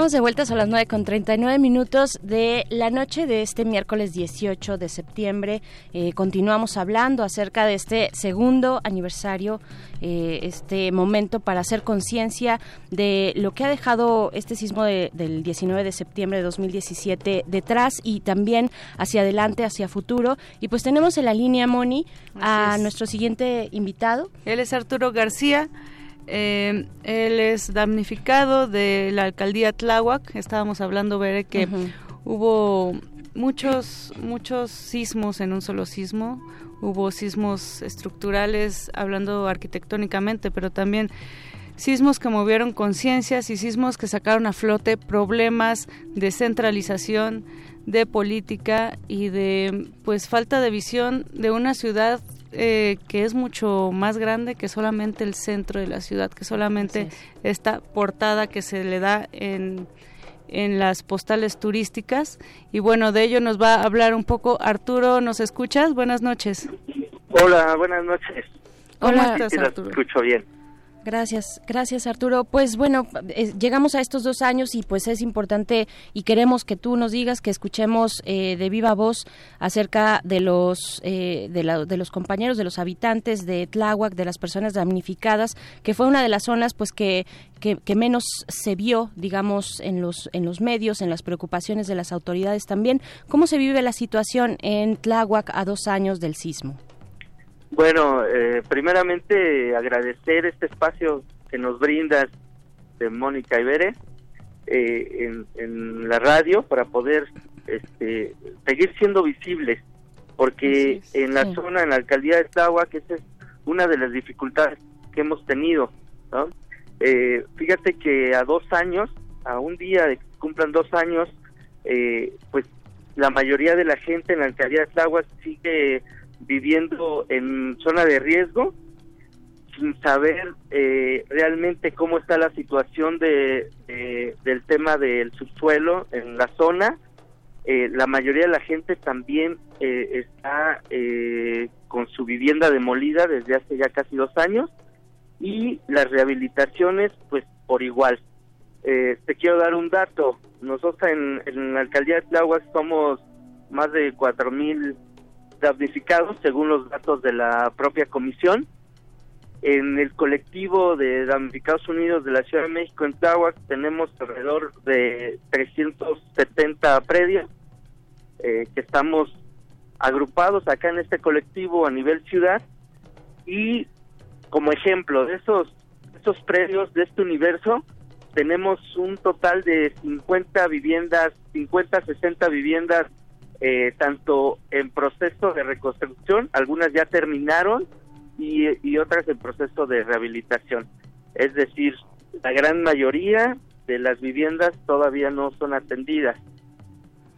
Estamos de vuelta a las 9 con 39 minutos de la noche de este miércoles 18 de septiembre. Eh, continuamos hablando acerca de este segundo aniversario, eh, este momento para hacer conciencia de lo que ha dejado este sismo de- del 19 de septiembre de 2017 detrás y también hacia adelante, hacia futuro. Y pues tenemos en la línea, Moni, a Así es. nuestro siguiente invitado. Él es Arturo García. Eh, él es damnificado de la alcaldía Tláhuac. Estábamos hablando, Bere, que hubo muchos, muchos sismos en un solo sismo. Hubo sismos estructurales, hablando arquitectónicamente, pero también sismos que movieron conciencias y sismos que sacaron a flote problemas de centralización, de política y de pues falta de visión de una ciudad eh, que es mucho más grande que solamente el centro de la ciudad, que solamente esta portada que se le da en, en las postales turísticas. Y bueno, de ello nos va a hablar un poco Arturo. ¿Nos escuchas? Buenas noches. Hola, buenas noches. Hola. Estás, Arturo? escucho bien. Gracias, gracias Arturo. Pues bueno, llegamos a estos dos años y pues es importante y queremos que tú nos digas, que escuchemos eh, de viva voz acerca de los eh, de, la- de los compañeros, de los habitantes de Tláhuac, de las personas damnificadas, que fue una de las zonas pues que, que, que menos se vio, digamos, en los en los medios, en las preocupaciones de las autoridades también. ¿Cómo se vive la situación en Tláhuac a dos años del sismo? Bueno, eh, primeramente agradecer este espacio que nos brindas de Mónica Ibere eh, en, en la radio para poder este, seguir siendo visibles, porque en la zona, en la alcaldía de Tláhuac, esa es una de las dificultades que hemos tenido. ¿no? Eh, fíjate que a dos años, a un día de que cumplan dos años, eh, pues la mayoría de la gente en la alcaldía de Tláhuac sigue viviendo en zona de riesgo sin saber eh, realmente cómo está la situación de, de- del tema del subsuelo en la zona. Eh, la mayoría de la gente también eh, está eh, con su vivienda demolida desde hace ya casi dos años y las rehabilitaciones pues por igual. Eh, te quiero dar un dato. Nosotros en, en la alcaldía de Tláhuac somos más de cuatro mil damnificados según los datos de la propia comisión. En el colectivo de damnificados unidos de la Ciudad de México en Tláhuac tenemos alrededor de 370 predios eh, que estamos agrupados acá en este colectivo a nivel ciudad y como ejemplo de esos esos predios de este universo tenemos un total de 50 viviendas, 50, 60 viviendas eh, tanto en proceso de reconstrucción, algunas ya terminaron y, y otras en proceso de rehabilitación. Es decir, la gran mayoría de las viviendas todavía no son atendidas.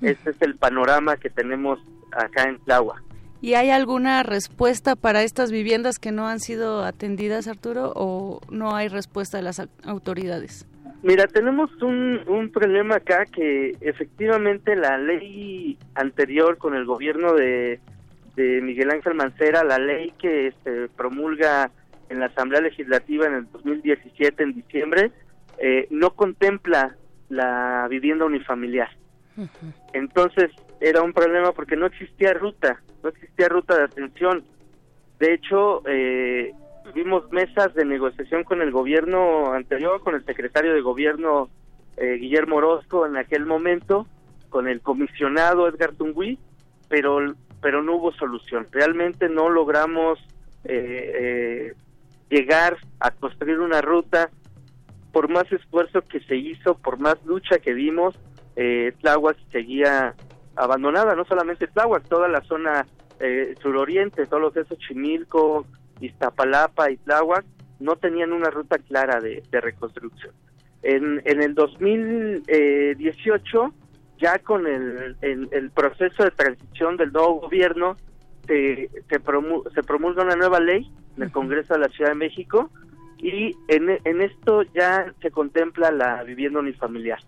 Este es el panorama que tenemos acá en Tláhuac. ¿Y hay alguna respuesta para estas viviendas que no han sido atendidas, Arturo, o no hay respuesta de las au- autoridades? Mira, tenemos un, un problema acá que efectivamente la ley anterior con el gobierno de, de Miguel Ángel Mancera, la ley que se promulga en la Asamblea Legislativa en el 2017, en diciembre, eh, no contempla la vivienda unifamiliar. Entonces era un problema porque no existía ruta, no existía ruta de atención. De hecho, eh, tuvimos mesas de negociación con el gobierno anterior, con el secretario de gobierno eh, Guillermo Orozco en aquel momento, con el comisionado Edgar Tungui, pero pero no hubo solución. Realmente no logramos eh, eh, llegar a construir una ruta por más esfuerzo que se hizo, por más lucha que dimos, eh, Tláhuac seguía abandonada, no solamente Tláhuac, toda la zona eh, suroriente, todo lo que es Xochimilco, Iztapalapa y Tláhuac, no tenían una ruta clara de, de reconstrucción. En, en el 2018, ya con el, el, el proceso de transición del nuevo gobierno, se, se, promu- se promulga una nueva ley en el Congreso de la Ciudad de México y en, en esto ya se contempla la vivienda unifamiliar.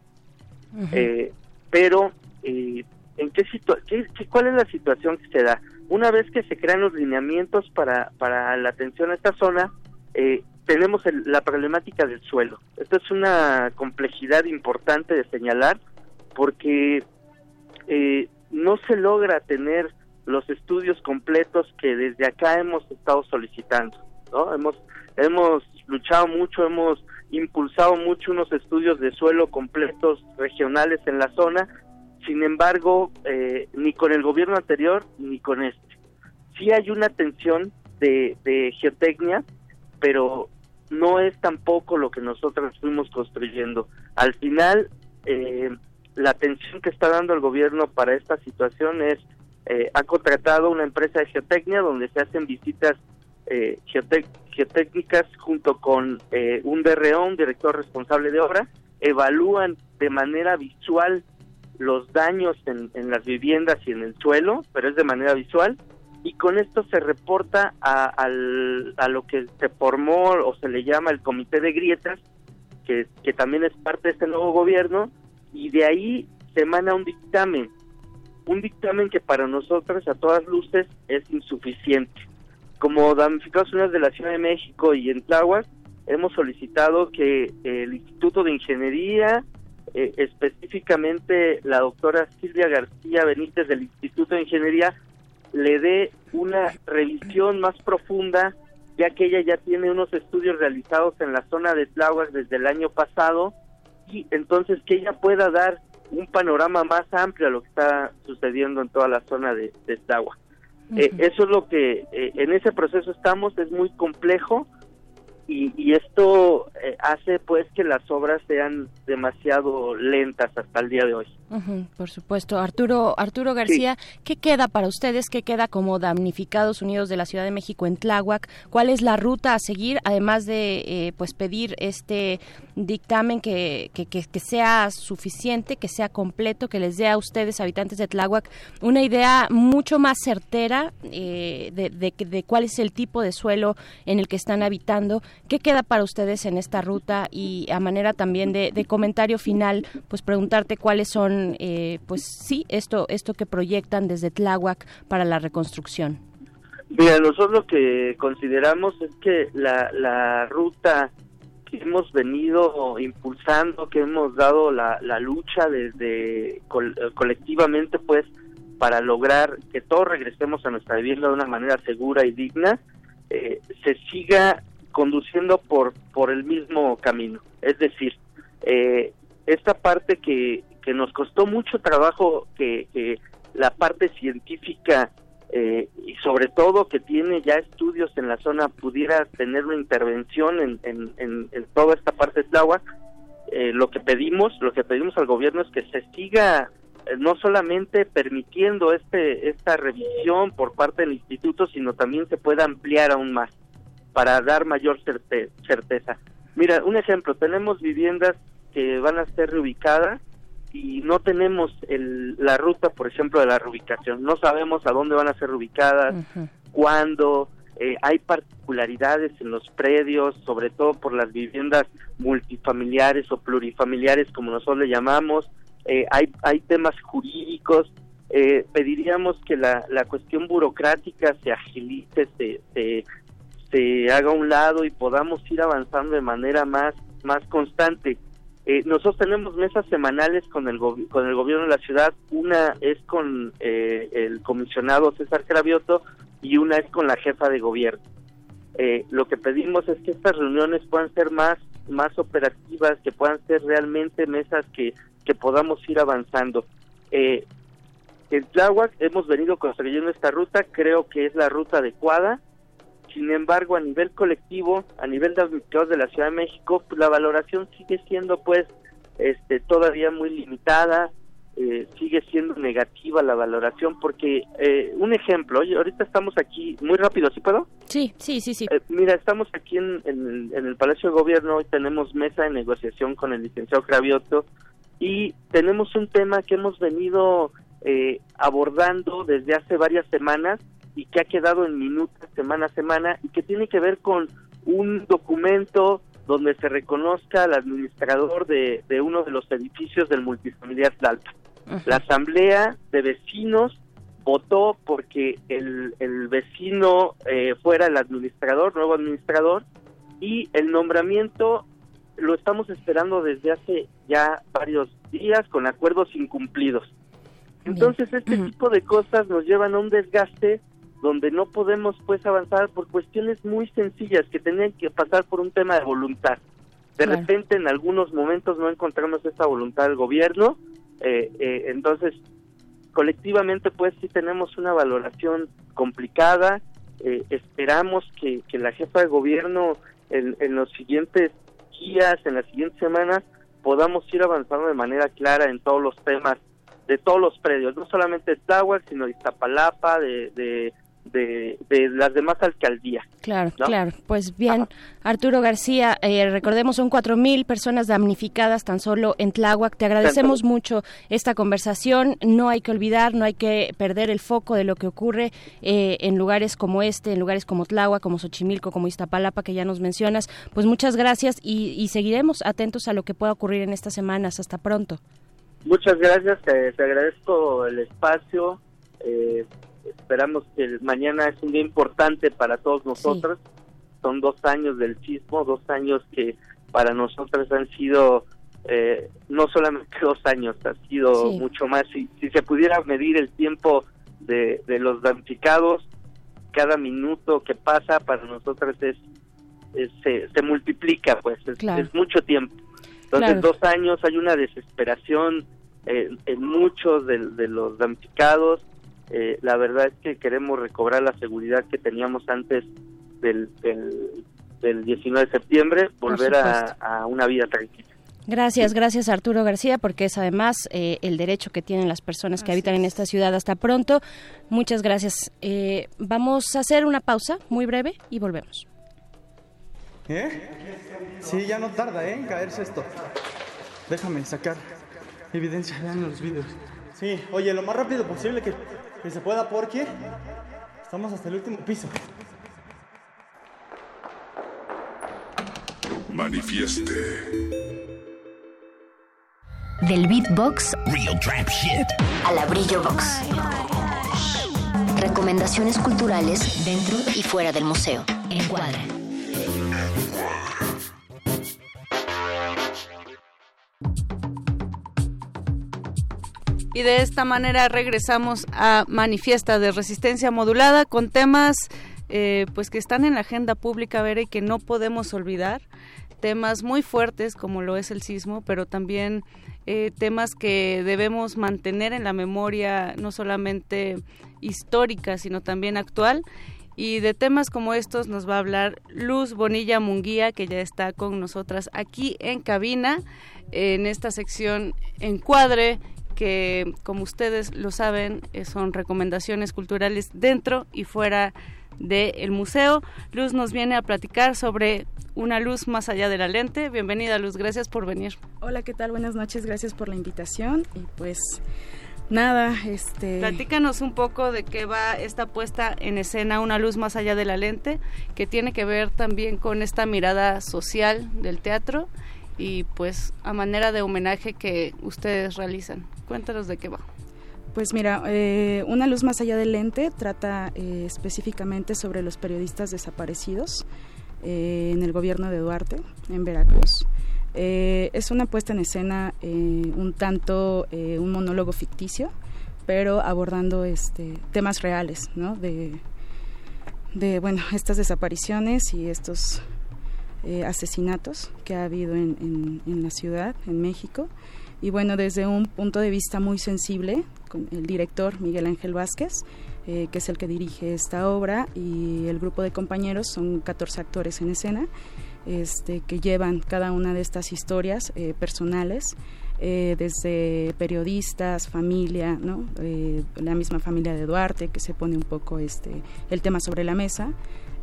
Eh, pero, eh, ¿en qué, qué- cuál es la situación que se da? Una vez que se crean los lineamientos para, para la atención a esta zona, eh, tenemos el- la problemática del suelo. Esto es una complejidad importante de señalar porque eh, no se logra tener los estudios completos que desde acá hemos estado solicitando, ¿no? Hemos hemos luchado mucho, hemos impulsado mucho unos estudios de suelo completos regionales en la zona, sin embargo, eh, ni con el gobierno anterior ni con este. Sí hay una atención de, de geotecnia, pero no es tampoco lo que nosotros fuimos construyendo. Al final, eh, la atención que está dando el gobierno para esta situación es, eh, ha contratado una empresa de geotecnia donde se hacen visitas eh, geotécnicas junto con eh, un DRO, un director responsable de obra, evalúan de manera visual los daños en, las viviendas y en el suelo, pero es de manera visual, y con esto se reporta a, al- a lo que se formó o se le llama el Comité de Grietas, que, que también es parte de este nuevo gobierno, y de ahí se emana un dictamen, un dictamen que para nosotros a todas luces es insuficiente. Como damnificados unidos de la Ciudad de México y en Tláhuac, hemos solicitado que el Instituto de Ingeniería, eh, específicamente la doctora Silvia García Benítez del Instituto de Ingeniería, le dé una revisión más profunda, ya que ella ya tiene unos estudios realizados en la zona de Tláhuac desde el año pasado, y entonces que ella pueda dar un panorama más amplio a lo que está sucediendo en toda la zona de, de Tláhuac. Eh, eso es lo que eh, en ese proceso estamos, es muy complejo y, y esto eh, hace pues que las obras sean demasiado lentas hasta el día de hoy. Por supuesto. Arturo, Arturo García, ¿qué queda para ustedes? ¿Qué queda como damnificados unidos de la Ciudad de México en Tláhuac? ¿Cuál es la ruta a seguir, además de eh, pues pedir este dictamen que, que, que- que sea suficiente, que sea completo, que les dé a ustedes, habitantes de Tláhuac, una idea mucho más certera eh, de, de, de cuál es el tipo de suelo en el que están habitando? ¿Qué queda para ustedes en esta ruta? Y a manera también de, comentario final, pues preguntarte cuáles son, eh, pues sí, esto, esto que proyectan desde Tláhuac para la reconstrucción. Mira, nosotros lo que consideramos es que la, ruta que hemos venido impulsando, que hemos dado la, lucha desde eh, colectivamente, pues, para lograr que todos regresemos a nuestra vivienda de una manera segura y digna, eh, se siga conduciendo por, por el mismo camino. Es decir, eh, esta parte que, que nos costó mucho trabajo que, la parte científica eh, y sobre todo que tiene ya estudios en la zona pudiera tener una intervención en, en, en- en toda esta parte de Tláhuac, eh, lo que pedimos, lo que pedimos al gobierno es que se siga eh, no solamente permitiendo este esta revisión por parte del instituto, sino también se pueda ampliar aún más para dar mayor certe- certeza. Mira, un ejemplo, tenemos viviendas que van a ser reubicadas y no tenemos el, la ruta, por ejemplo, de la reubicación. No sabemos a dónde van a ser ubicadas, cuándo. eh, hay particularidades en los predios, sobre todo por las viviendas multifamiliares o plurifamiliares, como nosotros le llamamos. Eh, hay, hay temas jurídicos. Eh, pediríamos que la, la cuestión burocrática se agilice, se, se, se haga a un lado y podamos ir avanzando de manera más, más constante. Eh, nosotros tenemos mesas semanales con el, con el gobierno de la ciudad. Una es con eh, el comisionado César Cravioto y una es con la jefa de gobierno. Eh, lo que pedimos es que estas reuniones puedan ser más, más operativas, que puedan ser realmente mesas que, que podamos ir avanzando. Eh, en Tláhuac hemos venido construyendo esta ruta, creo que es la ruta adecuada. Sin embargo, a nivel colectivo, a nivel de damnificados de la Ciudad de México, pues, la valoración sigue siendo pues este todavía muy limitada, eh, sigue siendo negativa la valoración porque eh, un ejemplo, ahorita estamos aquí muy rápido, ¿sí puedo? Sí, sí, sí, sí. Eh, mira, estamos aquí en, en el- en el Palacio de Gobierno y tenemos mesa de negociación con el licenciado Cravioto y tenemos un tema que hemos venido eh, abordando desde hace varias semanas y que ha quedado en minutos semana a semana y que tiene que ver con un documento donde se reconozca al administrador de, de uno de los edificios del multifamiliar Tlalpan. La asamblea de vecinos votó porque el, el vecino eh, fuera el administrador, nuevo administrador, y el nombramiento lo estamos esperando desde hace ya varios días con acuerdos incumplidos. Entonces este tipo de cosas nos llevan a un desgaste donde no podemos pues avanzar por cuestiones muy sencillas que tenían que pasar por un tema de voluntad. De Claro. repente en algunos momentos no encontramos esa voluntad del gobierno, eh, eh, entonces colectivamente pues sí tenemos una valoración complicada, eh, esperamos que, que la jefa de gobierno en, en los siguientes días, en las siguientes semanas, podamos ir avanzando de manera clara en todos los temas de todos los predios, no solamente de Tláhuac, sino de Iztapalapa, de, de, de, de las demás alcaldías. Claro, ¿no? claro. Pues bien, Arturo García, eh, recordemos, son 4.000 personas damnificadas tan solo en Tláhuac. Te agradecemos mucho esta conversación. No hay que olvidar, no hay que perder el foco de lo que ocurre eh, en lugares como este, en lugares como Tláhuac, como Xochimilco, como Iztapalapa, que ya nos mencionas. Pues muchas gracias y, y seguiremos atentos a lo que pueda ocurrir en estas semanas. Hasta pronto. Muchas gracias, te, te agradezco el espacio. eh, esperamos que mañana es un día importante para todos nosotros. Son dos años del sismo, dos años que para nosotros han sido eh, no solamente dos años, ha sido Sí. mucho más. Si, si se pudiera medir el tiempo de, de los damnificados, cada minuto que pasa para nosotros es, es- se, se multiplica, pues es, Claro. es mucho tiempo. Entonces, Claro. dos años, hay una desesperación eh, en muchos de, de los damnificados. Eh, la verdad es que queremos recobrar la seguridad que teníamos antes del, del, del 19 de septiembre, volver a, a una vida tranquila. Gracias, gracias Arturo García, porque es además eh, el derecho que tienen las personas que habitan en esta ciudad. Hasta pronto. Muchas gracias. Eh, vamos a hacer una pausa muy breve y volvemos. ¿Eh? Sí, ya no tarda, ¿eh? En caerse esto. Déjame sacar evidencia, vean los vídeos. Sí, oye, lo más rápido posible que, que se pueda porque estamos hasta el último piso. Manifieste. Del beatbox a la brillo box. Recomendaciones culturales dentro y fuera del museo. Encuadra. Y de esta manera regresamos a Manifiesta de Resistencia Modulada con temas eh, pues que están en la agenda pública, Vera, y que no podemos olvidar. Temas muy fuertes como lo es el sismo, pero también eh, temas que debemos mantener en la memoria no solamente histórica, sino también actual. Y de temas como estos nos va a hablar Luz Bonilla Munguía, que ya está con nosotras aquí en cabina, en esta sección Encuadre, que como ustedes lo saben, eh, son recomendaciones culturales dentro y fuera del museo. Luz nos viene a platicar sobre una luz más allá de la lente. Bienvenida Luz, gracias por venir. Hola, ¿qué tal? Buenas noches, gracias por la invitación y pues nada, este... Platícanos un poco de qué va esta puesta en escena Una luz más allá de la lente, que tiene que ver también con esta mirada social del teatro y pues a manera de homenaje que ustedes realizan. Cuéntanos de qué va. Pues mira, eh, Una luz más allá del lente trata eh, específicamente sobre los periodistas desaparecidos eh, en el gobierno de Duarte, en Veracruz. Es una puesta en escena un tanto un monólogo ficticio, pero abordando este, temas reales, ¿no? De, de bueno, estas desapariciones y estos eh, asesinatos que ha habido en, en- en la ciudad, en México. Y bueno, desde un punto de vista muy sensible, con el director Miguel Ángel Vázquez, eh, que es el que dirige esta obra, y el grupo de compañeros, son 14 actores en escena, este, que llevan cada una de estas historias eh, personales, eh, desde periodistas, familia, ¿no? Eh, la misma familia de Duarte, que se pone un poco este, el tema sobre la mesa,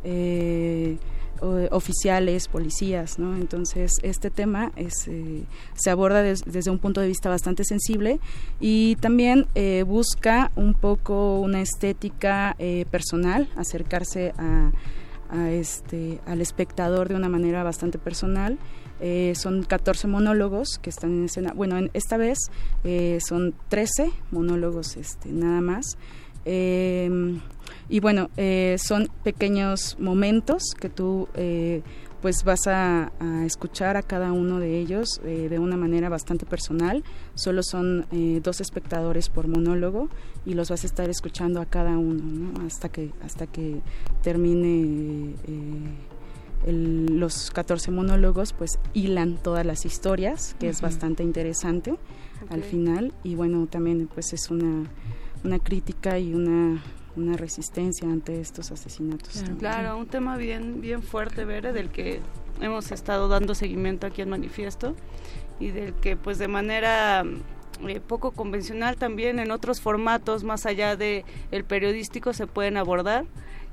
eh, o- oficiales, policías, ¿no? Entonces, este tema eh, se aborda des- desde un punto de vista bastante sensible y también eh, busca un poco una estética eh, personal, acercarse a, este, al espectador de una manera bastante personal. Eh, son 14 monólogos que están en escena. Bueno, en, esta vez eh, son 13 monólogos este, nada más. Eh, y bueno, eh, son pequeños momentos que tú eh, pues vas a, a escuchar a cada uno de ellos eh, de una manera bastante personal. Solo son eh, dos espectadores por monólogo y los vas a estar escuchando a cada uno ¿no? hasta que hasta que termine eh, el- los 14 monólogos, pues hilan todas las historias, que es bastante interesante al final y bueno también pues es una una crítica y una una resistencia ante estos asesinatos. Claro, un tema bien, bien fuerte, Bere, del que hemos estado dando seguimiento aquí en Manifiesto y del que pues de manera eh, poco convencional también en otros formatos más allá de el periodístico se pueden abordar.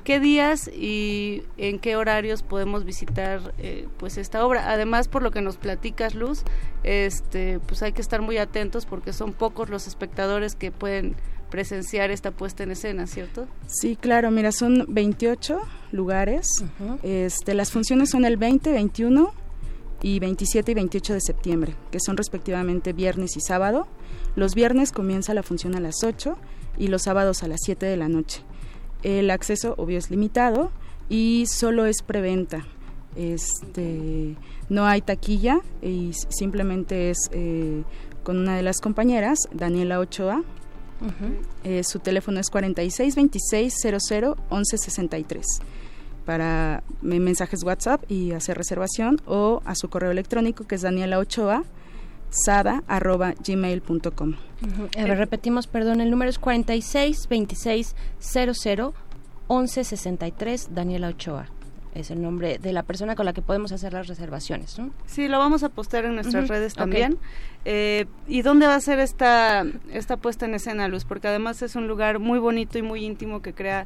¿Qué días y en qué horarios podemos visitar eh, pues esta obra? Además, por lo que nos platicas, Luz, este, pues hay que estar muy atentos porque son pocos los espectadores que pueden presenciar esta puesta en escena, ¿cierto? Sí, claro, mira, son 28 lugares. este, las funciones son el 20, 21 y 27 y 28 de septiembre, que son respectivamente viernes y sábado. Los viernes comienza la función a las 8 y los sábados a las 7 de la noche. El acceso, obvio, es limitado y solo es preventa. Este, no hay taquilla y simplemente es eh, con una de las compañeras, Daniela Ochoa, eh, su teléfono es 46 26 00 11 63 para me- mensajes WhatsApp y hacer reservación o a su correo electrónico que es Daniela Ochoa sada arroba gmail.com. Ujú. A ver, repetimos, perdón, el número es 46 26 00 11 63, Daniela Ochoa. Es el nombre de la persona con la que podemos hacer las reservaciones, ¿no? Sí, lo vamos a postear en nuestras redes también. Eh, ¿Y dónde va a ser esta, esta puesta en escena, Luz? Porque además es un lugar muy bonito y muy íntimo que crea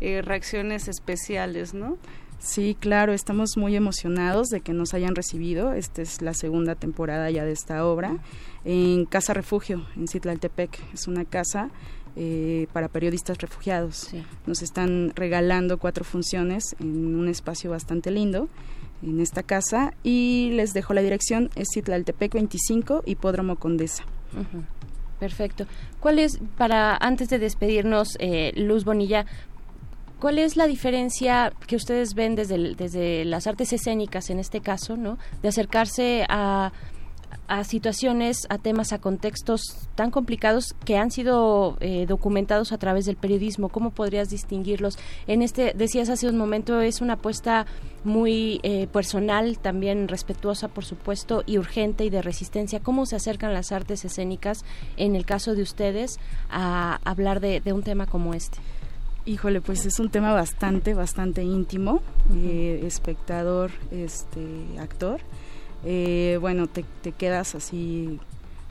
eh, reacciones especiales, ¿no? Sí, claro, estamos muy emocionados de que nos hayan recibido. Esta es la segunda temporada ya de esta obra en Casa Refugio, en Citlaltepec. Es una casa eh, para periodistas refugiados. Nos están regalando cuatro funciones en un espacio bastante lindo en esta casa y les dejo la dirección, es Citlaltepec 25, Hipódromo Condesa. Perfecto. ¿Cuál es, para antes de despedirnos, eh, Luz Bonilla, cuál es la diferencia que ustedes ven desde, el- desde las artes escénicas, en este caso, ¿no? de acercarse a, a situaciones, a temas, a contextos tan complicados que han sido eh, documentados a través del periodismo? ¿Cómo podrías distinguirlos? En este, decías hace un momento, es una apuesta muy eh, personal, también respetuosa, por supuesto, y urgente y de resistencia. ¿Cómo se acercan las artes escénicas, en el caso de ustedes, a hablar de, de un tema como este? Híjole, pues es un tema bastante, bastante íntimo, eh, espectador, este, actor. Eh, bueno, te, te quedas así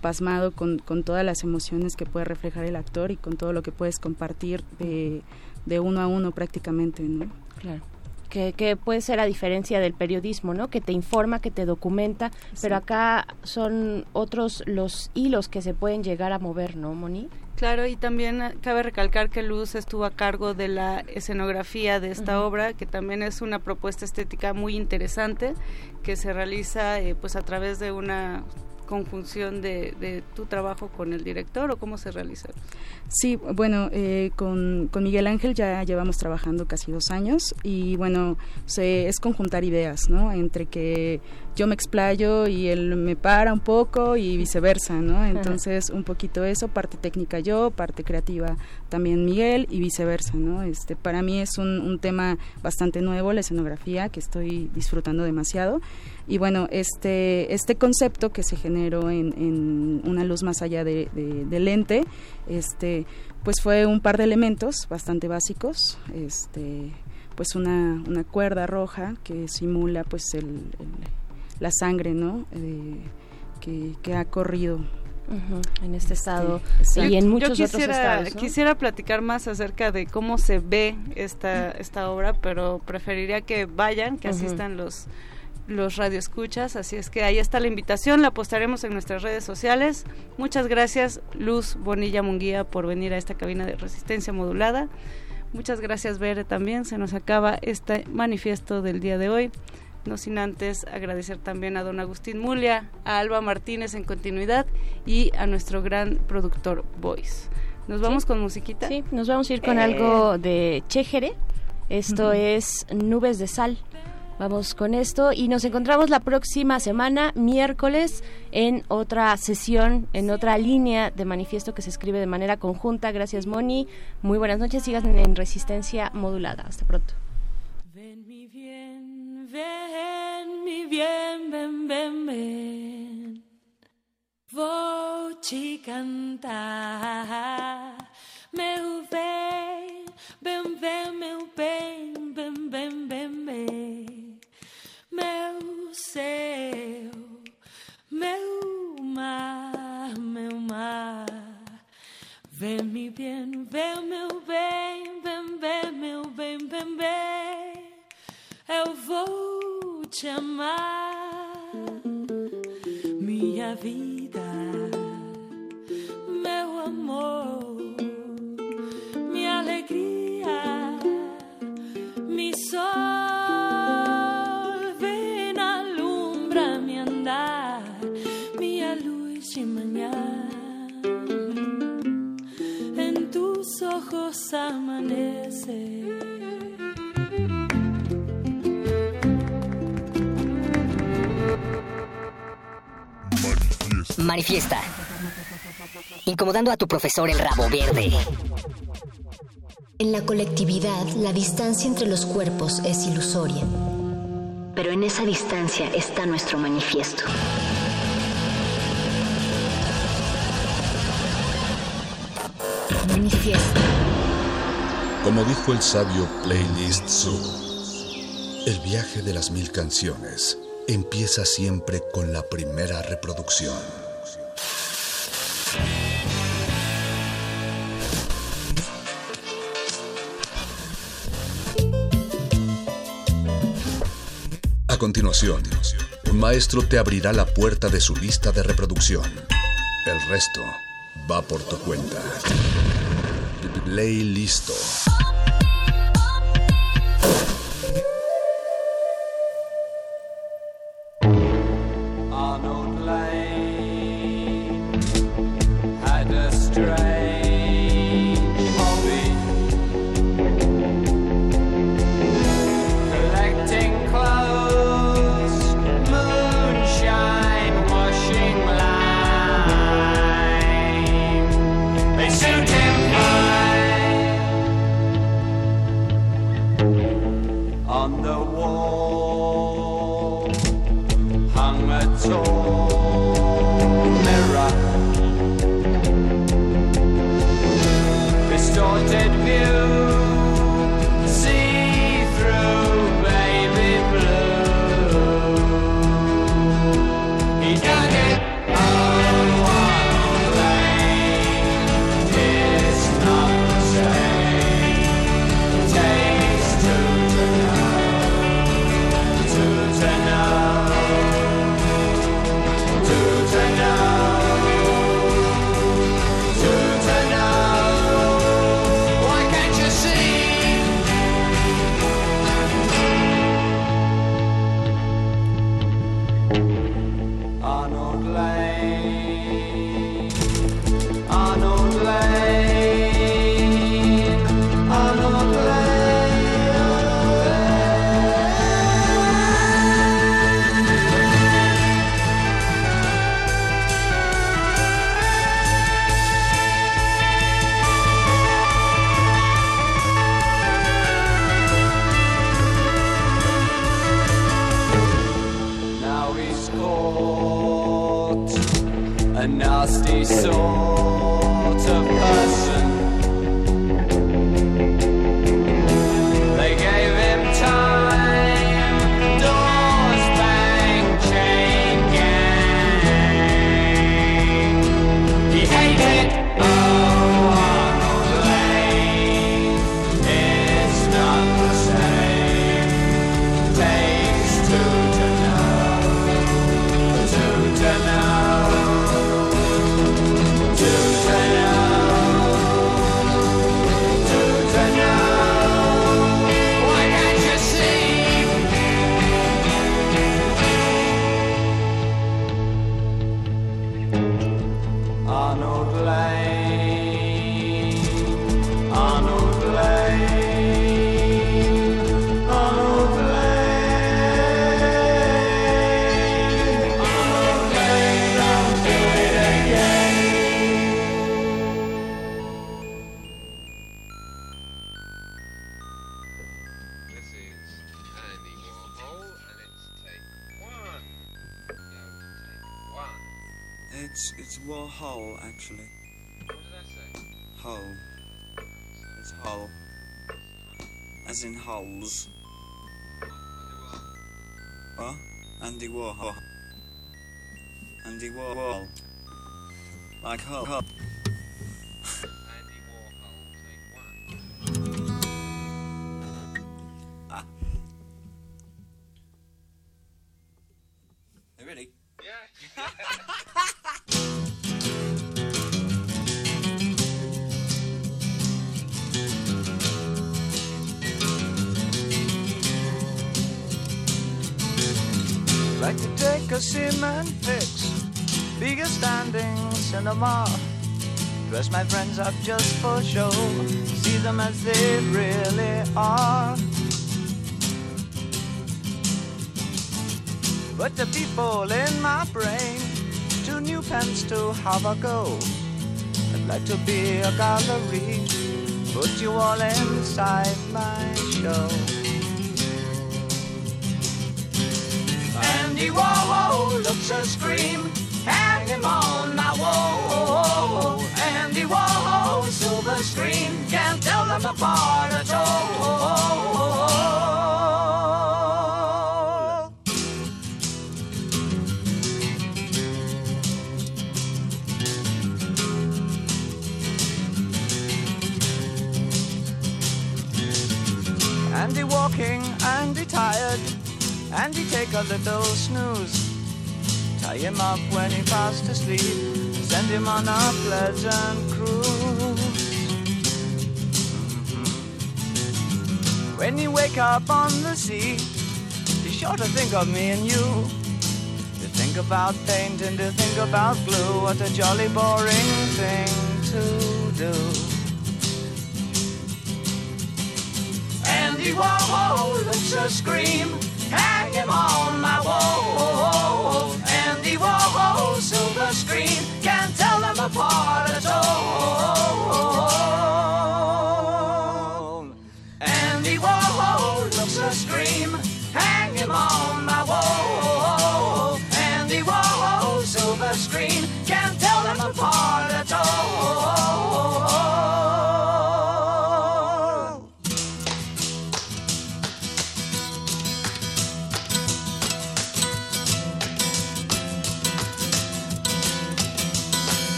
pasmado con, con todas las emociones que puede reflejar el actor y con todo lo que puedes compartir de, de uno a uno prácticamente, ¿no? Claro. Que, que, puede ser a diferencia del periodismo, ¿no? Que te informa, que te documenta, pero acá son otros los hilos que se pueden llegar a mover, ¿no, Moni? Claro, y también eh, cabe recalcar que Luz estuvo a cargo de la escenografía de esta obra, que también es una propuesta estética muy interesante, que se realiza eh, pues a través de una conjunción de, de, tu trabajo con el director o cómo se realiza? Sí, bueno, eh, con, con, Miguel Ángel ya llevamos trabajando casi dos años y bueno, se, es conjuntar ideas, ¿no? Entre que yo me explayo y él me para un poco y viceversa, ¿no? Entonces, un poquito eso, parte técnica yo, parte creativa también Miguel y viceversa, ¿no? Este, para mí es un, un tema bastante nuevo, la escenografía, que estoy disfrutando demasiado. Y bueno, este, este concepto que se generó en, en una luz más allá de, de, del lente, este, pues fue un par de elementos bastante básicos, este, pues una, una cuerda roja que simula pues el, el la sangre, ¿no? Eh, que, que, ha corrido. Uh -huh, en este estado sí, y en muchos yo quisiera, otros estados. ¿no? Quisiera platicar más acerca de cómo se ve esta, esta obra, pero preferiría que vayan, que asistan uh -huh. los los radioescuchas, así es que ahí está la invitación, la postaremos en nuestras redes sociales. Muchas gracias Luz Bonilla Munguía por venir a esta cabina de resistencia modulada. Muchas gracias Bere también, se nos acaba este manifiesto del día de hoy. No sin antes agradecer también a don Agustín Mulia, a Alba Martínez en continuidad y a nuestro gran productor Voice. ¿Nos vamos sí. con musiquita? Sí, nos vamos a ir con eh. algo de Chejere. Esto uh -huh. es Nubes de Sal. Vamos con esto y nos encontramos la próxima semana, miércoles, en otra sesión, en otra línea de manifiesto que se escribe de manera conjunta. Gracias, Moni. Muy buenas noches. Sigan en Resistencia Modulada. Hasta pronto. Ven, mi bien, ven, mi bien, ven, ven, ven. Voci cantar. Meu bem, bem, bem, meu bem, bem, bem, bem, bem. Meu céu, meu mar, meu mar. Vem, mi bien, vem, meu bem, vem, vem, meu bem, bem, bem. Eu vou te amar, minha vida, meu amor, minha alegria, mi sol. Andar, minha luz de manhã. En tus ojos amanece. Manifiesta. Incomodando a tu profesor el rabo verde. En la colectividad, la distancia entre los cuerpos es ilusoria. Pero en esa distancia está nuestro manifiesto. Manifiesto. Como dijo el sabio Playlist Zoo, el viaje de las mil canciones empieza siempre con la primera reproducción. A continuación, un maestro te abrirá la puerta de su lista de reproducción. El resto va por tu cuenta. Ley listo.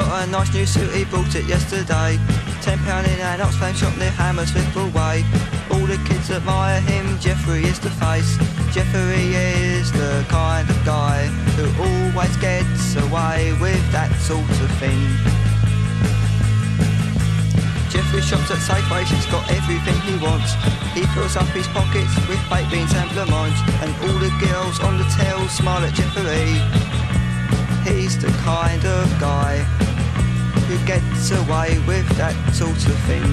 Got a nice new suit, he bought it yesterday. Ten pound in an Oxfam shop near Hammersmith Way. All the kids admire him, Jeffrey is the face. Jeffrey is the kind of guy who always gets away with that sort of thing. Jeffrey shops at Safeway, he's got everything he wants. He fills up his pockets with baked beans and blancmange, and all the girls on the tail smile at Jeffrey. He's the kind of guy who gets away with that sort of thing.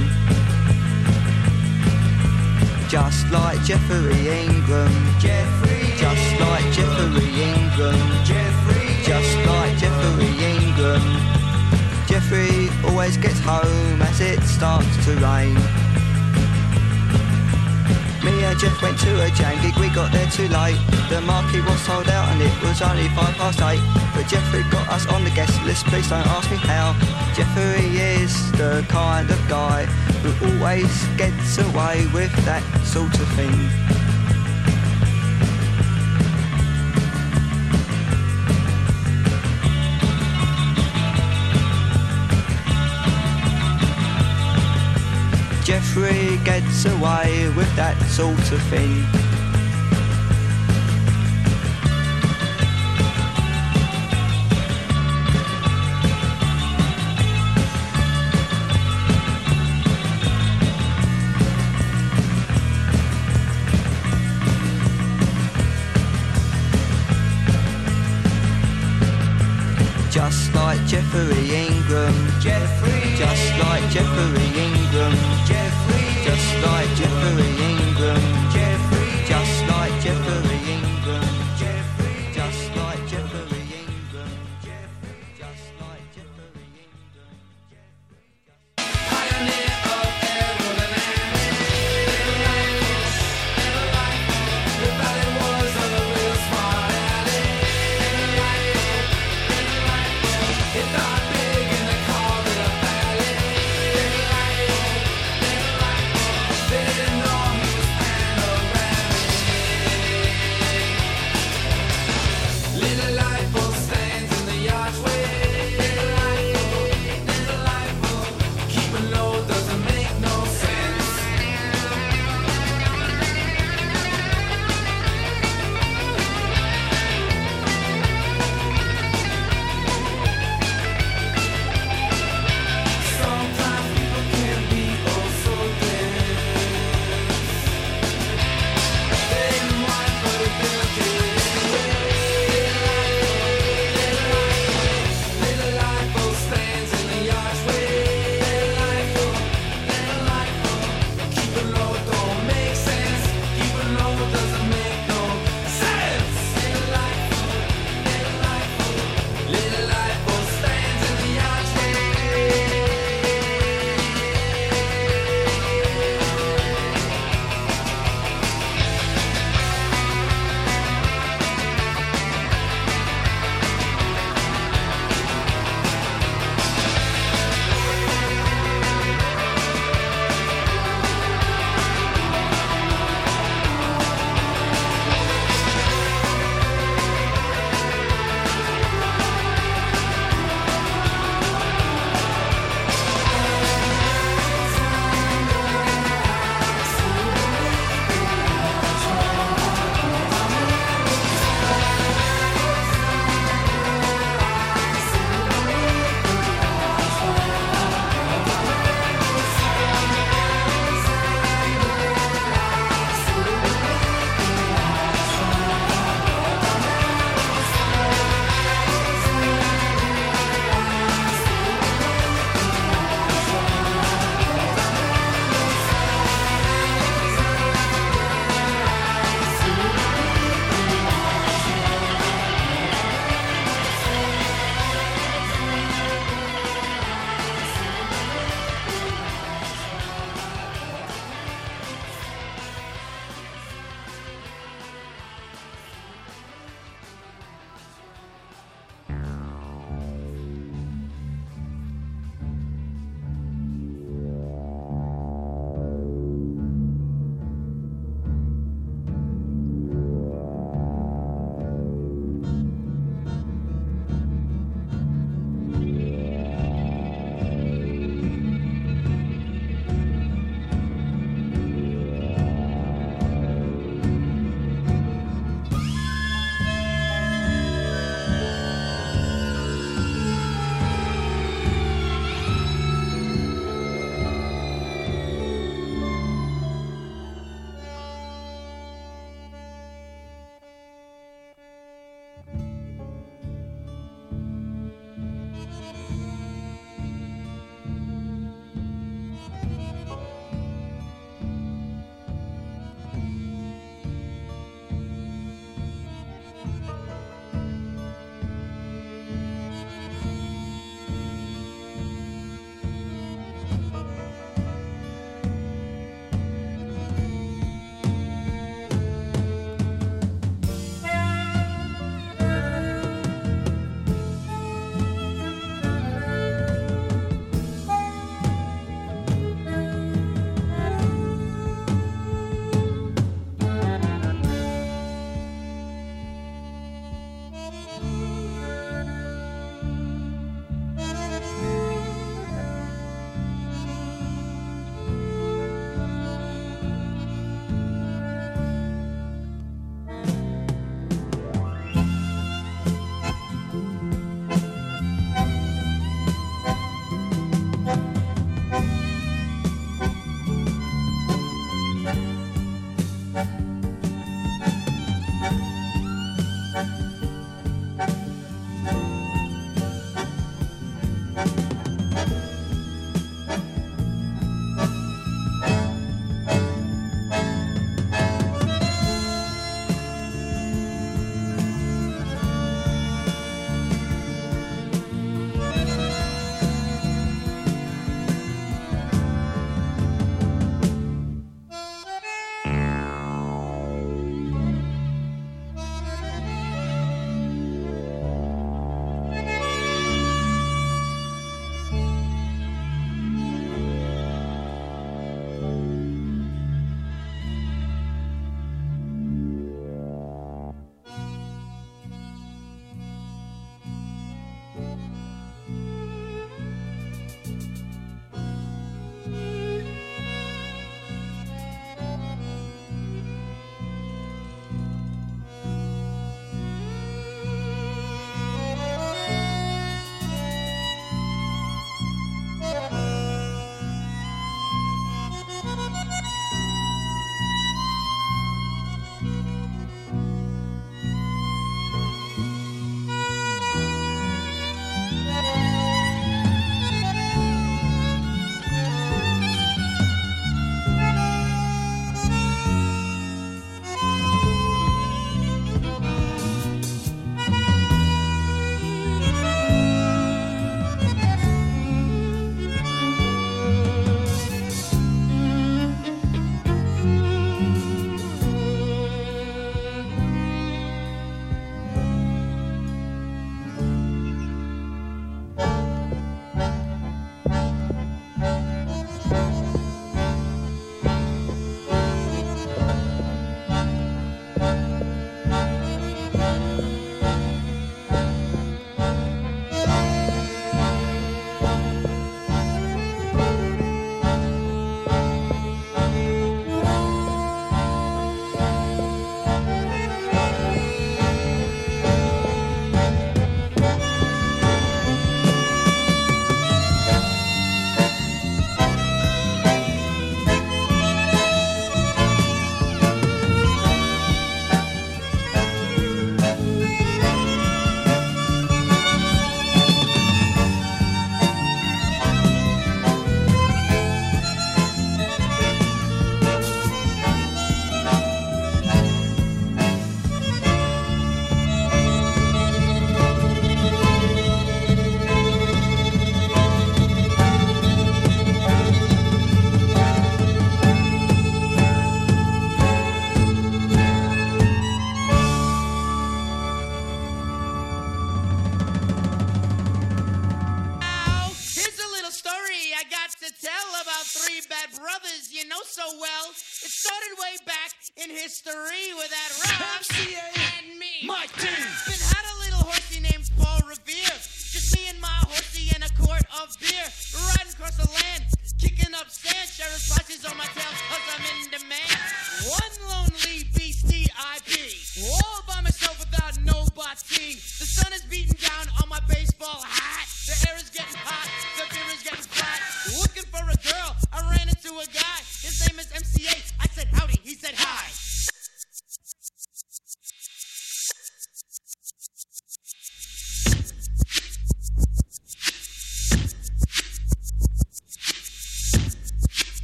Just like Jeffrey Ingram. Jeffrey. Just like Jeffrey Ingram. Jeffrey. Just like Jeffrey Ingram. Jeffrey always gets home as it starts to rain. Me and Jeff went to a jam gig, we got there too late. The marquee was sold out and it was only five past eight. Jeffrey got us on the guest list, please don't ask me how. Jeffrey is the kind of guy who always gets away with that sort of thing. Jeffrey gets away with that sort of thing. Just like Jeffrey Ingram. Jeffrey. Just like Jeffrey Ingram. Jeffrey. Just like Jeffrey Ingram. Jeffrey. Just like Jeffrey